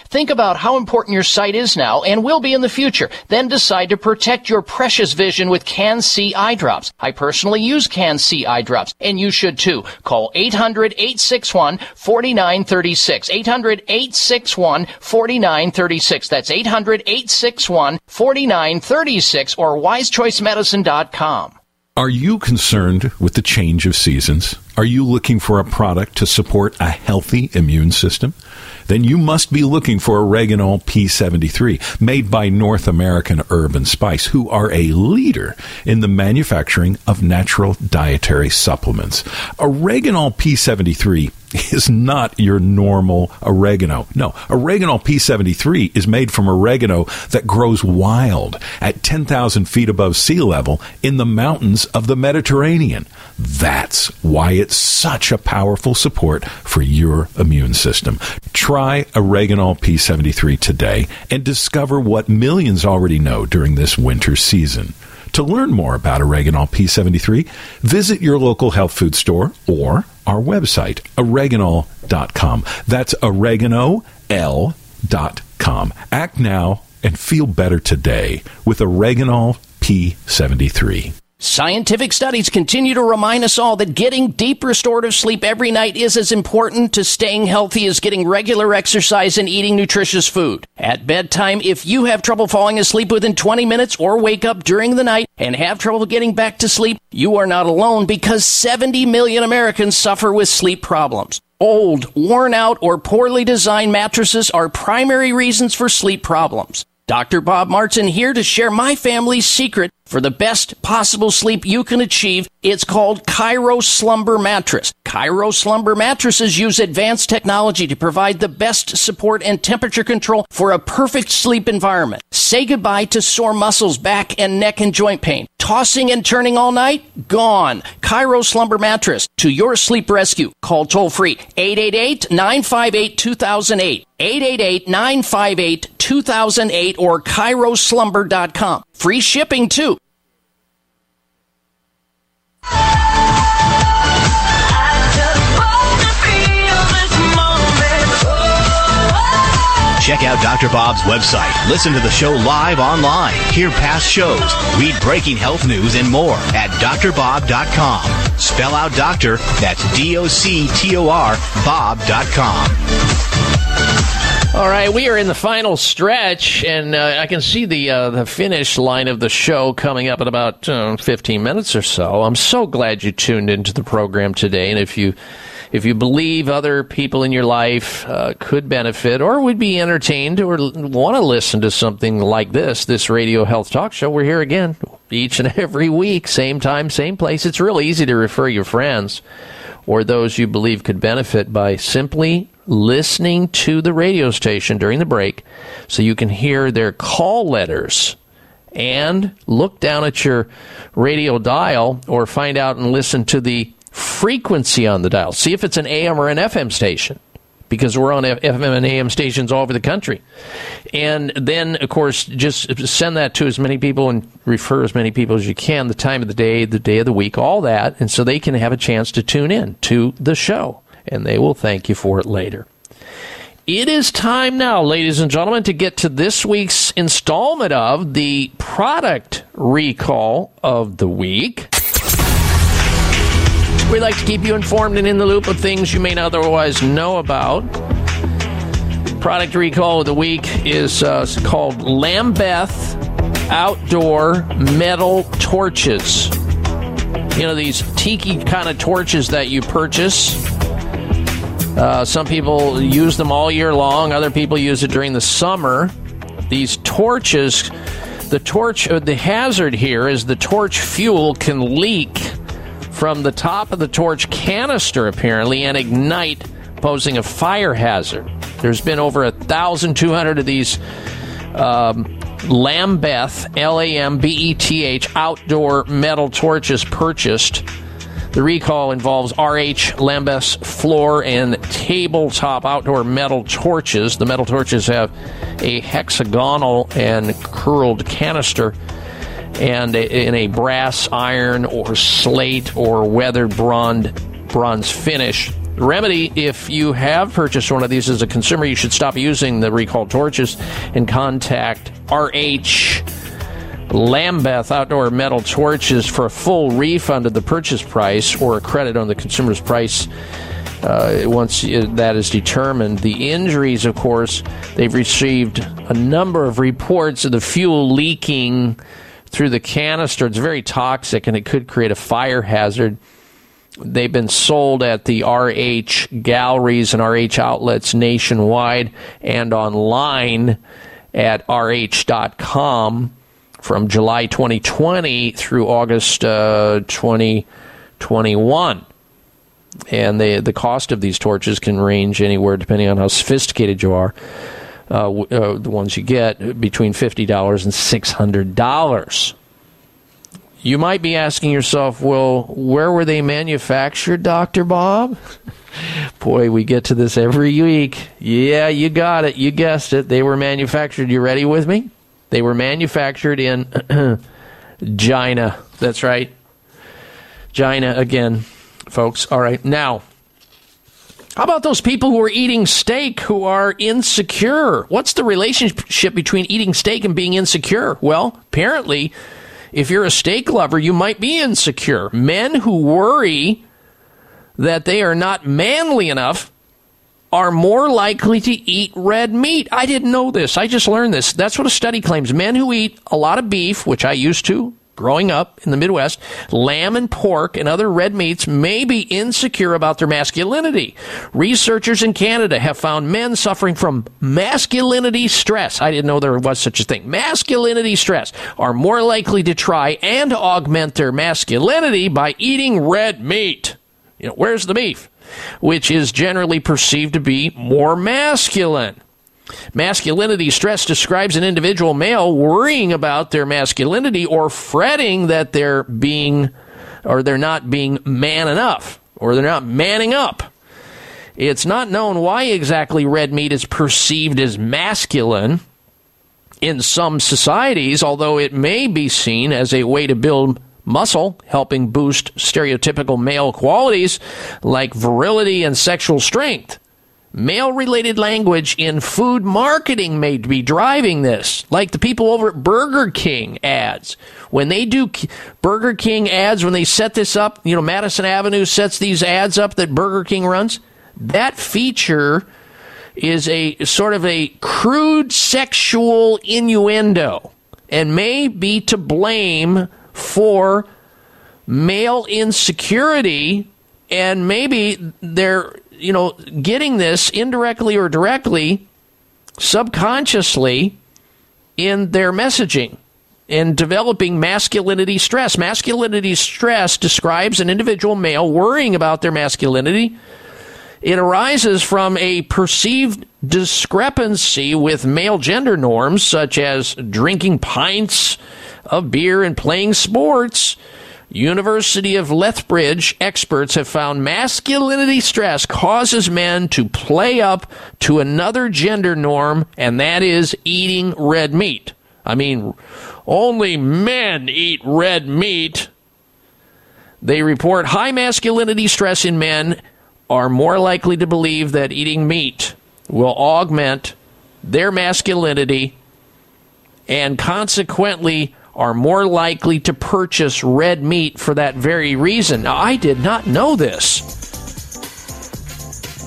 Think about how important your sight is now and will be in the future. Then decide to protect your precious vision with Can-C eye drops. I personally use Can-C eye drops, and you should too. Call 800-861-4936. 800-861-4936. That's 800-861-4936 or wisechoicemedicine.com. Are you concerned with the change of seasons? Are you looking for a product to support a healthy immune system? Then you must be looking for Oreganol P73, made by North American Herb and Spice, who are a leader in the manufacturing of natural dietary supplements. Oreganol P73 is not your normal oregano. No, Oreganol P73 is made from oregano that grows wild at 10,000 feet above sea level in the mountains of the Mediterranean. That's why it's such a powerful support for your immune system. Try Oreganol P73 today and discover what millions already know during this winter season. To learn more about Oreganol P73, visit your local health food store or our website, oreganol.com. That's oregano.l.com. Act now and feel better today with Oreganol P73. Scientific studies continue to remind us all that getting deep restorative sleep every night is as important to staying healthy as getting regular exercise and eating nutritious food. At bedtime, if you have trouble falling asleep within 20 minutes or wake up during the night and have trouble getting back to sleep, you are not alone because 70 million Americans suffer with sleep problems. Old, worn out, or poorly designed mattresses are primary reasons for sleep problems. Dr. Bob Martin here to share my family's secret for the best possible sleep you can achieve. It's called ChiroSlumber Mattress. ChiroSlumber mattresses use advanced technology to provide the best support and temperature control for a perfect sleep environment. Say goodbye to sore muscles, back and neck and joint pain. Tossing and turning all night? Gone. ChiroSlumber Mattress to your sleep rescue. Call toll free 888-958-2008. 888-958-2008 or chiroslumber.com. Free shipping too. Check out Dr. Bob's website. Listen to the show live online. Hear past shows. Read breaking health news and more at drbob.com. Spell out doctor, that's D O C T O R, Bob.com. All right, we are in the final stretch, and uh, I can see the uh, the finish line of the show coming up in about uh, 15 minutes or so. I'm so glad you tuned into the program today, and if you if you believe other people in your life uh, could benefit or would be entertained or want to listen to something like this, this radio health talk show, we're here again each and every week, same time, same place. It's real easy to refer your friends or those you believe could benefit by simply listening to the radio station during the break so you can hear their call letters and look down at your radio dial or find out and listen to the frequency on the dial. See if it's an AM or an FM station because we're on FM and AM stations all over the country. And then, of course, just send that to as many people and refer as many people as you can, the time of the day, the day of the week, all that. And so they can have a chance to tune in to the show and they will thank you for it later. It is time now, ladies and gentlemen, to get to this week's installment of the product recall of the week. We like to keep you informed and in the loop of things you may not otherwise know about. Product recall of the week is uh, called Lambeth Outdoor Metal Torches. You know, these tiki kind of torches that you purchase. Uh, some people use them all year long, other people use it during the summer. These torches, the torch, uh, the hazard here is the torch fuel can leak from the top of the torch canister, apparently, and ignite, posing a fire hazard. There's been over 1,200 of these um, Lambeth, L A M B E T H, outdoor metal torches purchased. The recall involves RH Lambeth's floor and tabletop outdoor metal torches. The metal torches have a hexagonal and curled canister and in a brass, iron, or slate or weathered bronze, bronze finish. Remedy if you have purchased one of these as a consumer, you should stop using the recalled torches and contact RH Lambeth outdoor metal torches for a full refund of the purchase price or a credit on the consumer's price uh, once that is determined. The injuries, of course, they've received a number of reports of the fuel leaking through the canister. It's very toxic and it could create a fire hazard. They've been sold at the RH galleries and RH outlets nationwide and online at rh.com from July 2020 through August uh, 2021. And the the cost of these torches can range anywhere, depending on how sophisticated you are. Uh, uh, the ones you get between fifty dollars and six hundred dollars. You might be asking yourself, well, where were they manufactured, Doctor Bob? Boy, we get to this every week. Yeah, you got it. You guessed it. They were manufactured. You ready with me? They were manufactured in China. That's right. China again, folks. All right. Now, how about those people who are eating steak who are insecure? What's the relationship between eating steak and being insecure? Well, apparently, if you're a steak lover, you might be insecure. Men who worry that they are not manly enough are more likely to eat red meat. I didn't know this. I just learned this. That's what a study claims. Men who eat a lot of beef, which I used to growing up in the Midwest, lamb and pork and other red meats may be insecure about their masculinity. Researchers in Canada have found men suffering from masculinity stress. I didn't know there was such a thing. Masculinity stress are more likely to try and augment their masculinity by eating red meat. You know, where's the beef? which is generally perceived to be more masculine. Masculinity stress describes an individual male worrying about their masculinity or fretting that they're being or they're not being man enough or they're not manning up. It's not known why exactly red meat is perceived as masculine in some societies, although it may be seen as a way to build muscle, helping boost stereotypical male qualities like virility and sexual strength. Male related language in food marketing may be driving this, like the people over at Burger King ads. When they do Burger King ads, when they set this up, you know, Madison Avenue sets these ads up that Burger King runs, that feature is a sort of a crude sexual innuendo and may be to blame for male insecurity and maybe they're you know getting this indirectly or directly subconsciously in their messaging in developing masculinity stress. Masculinity stress describes an individual male worrying about their masculinity. It arises from a perceived discrepancy with male gender norms such as drinking pints of beer and playing sports University of Lethbridge experts have found masculinity stress causes men to play up to another gender norm, and that is eating red meat. I mean, only men eat red meat. They report high masculinity stress in men are more likely to believe that eating meat will augment their masculinity and consequently are more likely to purchase red meat for that very reason. Now, I did not know this.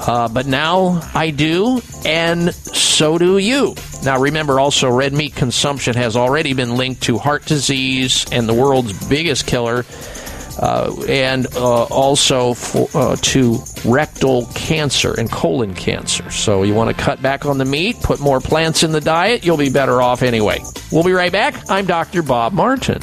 Uh, but now I do, and so do you. Now, remember also, red meat consumption has already been linked to heart disease and the world's biggest killer, and uh, also for, uh, to rectal cancer and colon cancer. So, you want to cut back on the meat, put more plants in the diet, you'll be better off anyway. We'll be right back. I'm Dr. Bob Martin.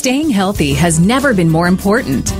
Staying healthy has never been more important.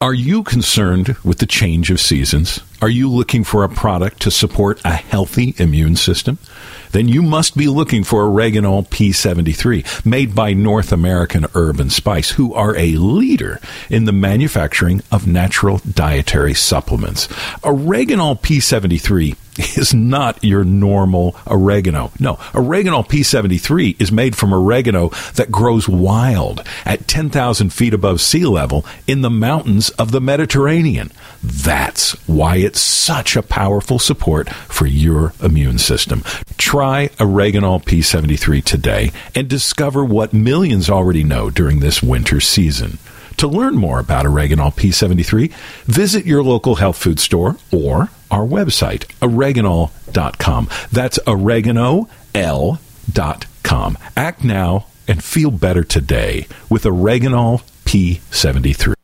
Are you concerned with the change of seasons? Are you looking for a product to support a healthy immune system? Then you must be looking for Oreganol P73, made by North American Herb and Spice, who are a leader in the manufacturing of natural dietary supplements. Oreganol P73 is not your normal oregano. No, Oreganol P73 is made from oregano that grows wild at 10,000 feet above sea level in the mountains of the Mediterranean. That's why such a powerful support for your immune system. Try Oreganol P73 today and discover what millions already know during this winter season. To learn more about Oreganol P73, visit your local health food store or our website, oreganol.com. That's oregano.l.com. Act now and feel better today with Oreganol P73.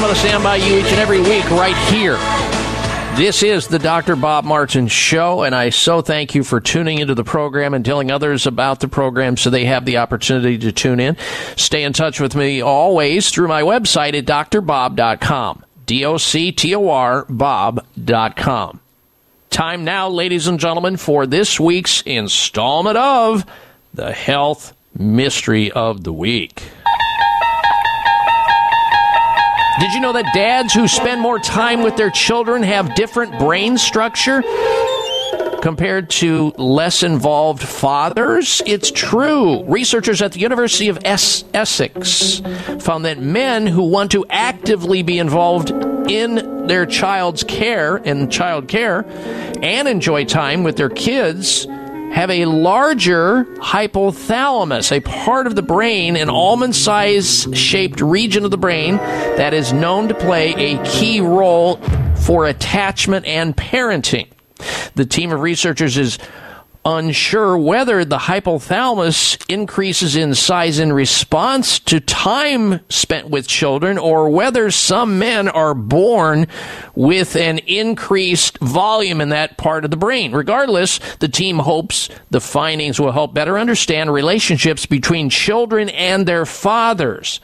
Going to stand by you each and every week right here. This is the Dr. Bob Martin Show, and I so thank you for tuning into the program and telling others about the program so they have the opportunity to tune in. Stay in touch with me always through my website at drbob.com. D O C T O R Bob.com. Time now, ladies and gentlemen, for this week's installment of the Health Mystery of the Week. Did you know that dads who spend more time with their children have different brain structure compared to less involved fathers? It's true. Researchers at the University of Es- Essex found that men who want to actively be involved in their child's care and child care and enjoy time with their kids have a larger hypothalamus, a part of the brain, an almond size shaped region of the brain that is known to play a key role for attachment and parenting. The team of researchers is unsure whether the hypothalamus increases in size in response to time spent with children or whether some men are born with an increased volume in that part of the brain. Regardless, the team hopes the findings will help better understand relationships between children and their fathers.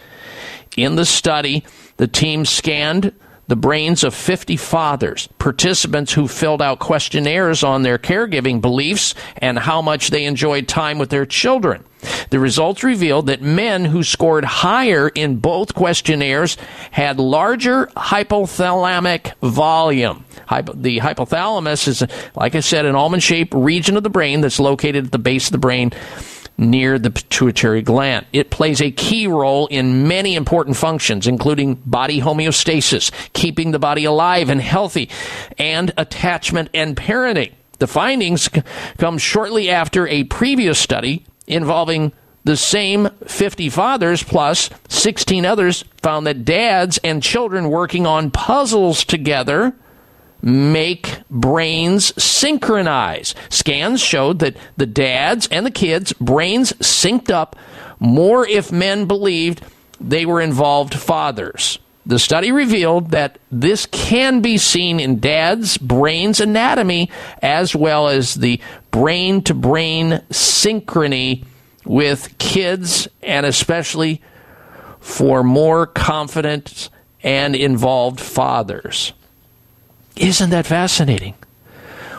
In the study, the team scanned the brains of 50 fathers, participants who filled out questionnaires on their caregiving beliefs and how much they enjoyed time with their children. The results revealed that men who scored higher in both questionnaires had larger hypothalamic volume. The hypothalamus is, like I said, an almond shaped region of the brain that's located at the base of the brain near the pituitary gland. It plays a key role in many important functions, including body homeostasis, keeping the body alive and healthy, and attachment and parenting. The findings c- come shortly after a previous study involving the same 50 fathers plus 16 others found that dads and children working on puzzles together make brains synchronize. Scans showed that the dads and the kids' brains synced up more if men believed they were involved fathers. The study revealed that this can be seen in dad's brain's anatomy as well as the brain to brain synchrony with kids and especially for more confident and involved fathers. Isn't that fascinating?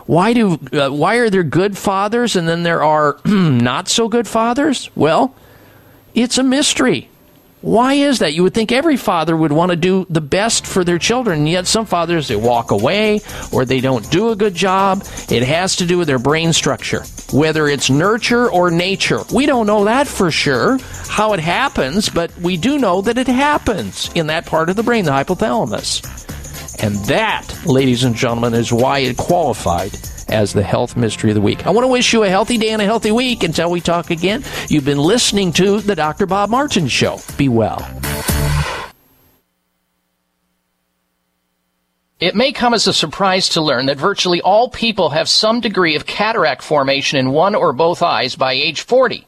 Why do uh, why are there good fathers and then there are not so good fathers? Well, it's a mystery. Why is that? You would think every father would want to do the best for their children, yet some fathers they walk away or they don't do a good job. It has to do with their brain structure, whether it's nurture or nature. We don't know that for sure how it happens, but we do know that it happens in that part of the brain, the hypothalamus. And that, ladies and gentlemen, is why it qualified as the health mystery of the week. I want to wish you a healthy day and a healthy week until we talk again. You've been listening to the Dr. Bob Martin Show. Be well. It may come as a surprise to learn that virtually all people have some degree of cataract formation in one or both eyes by age 40.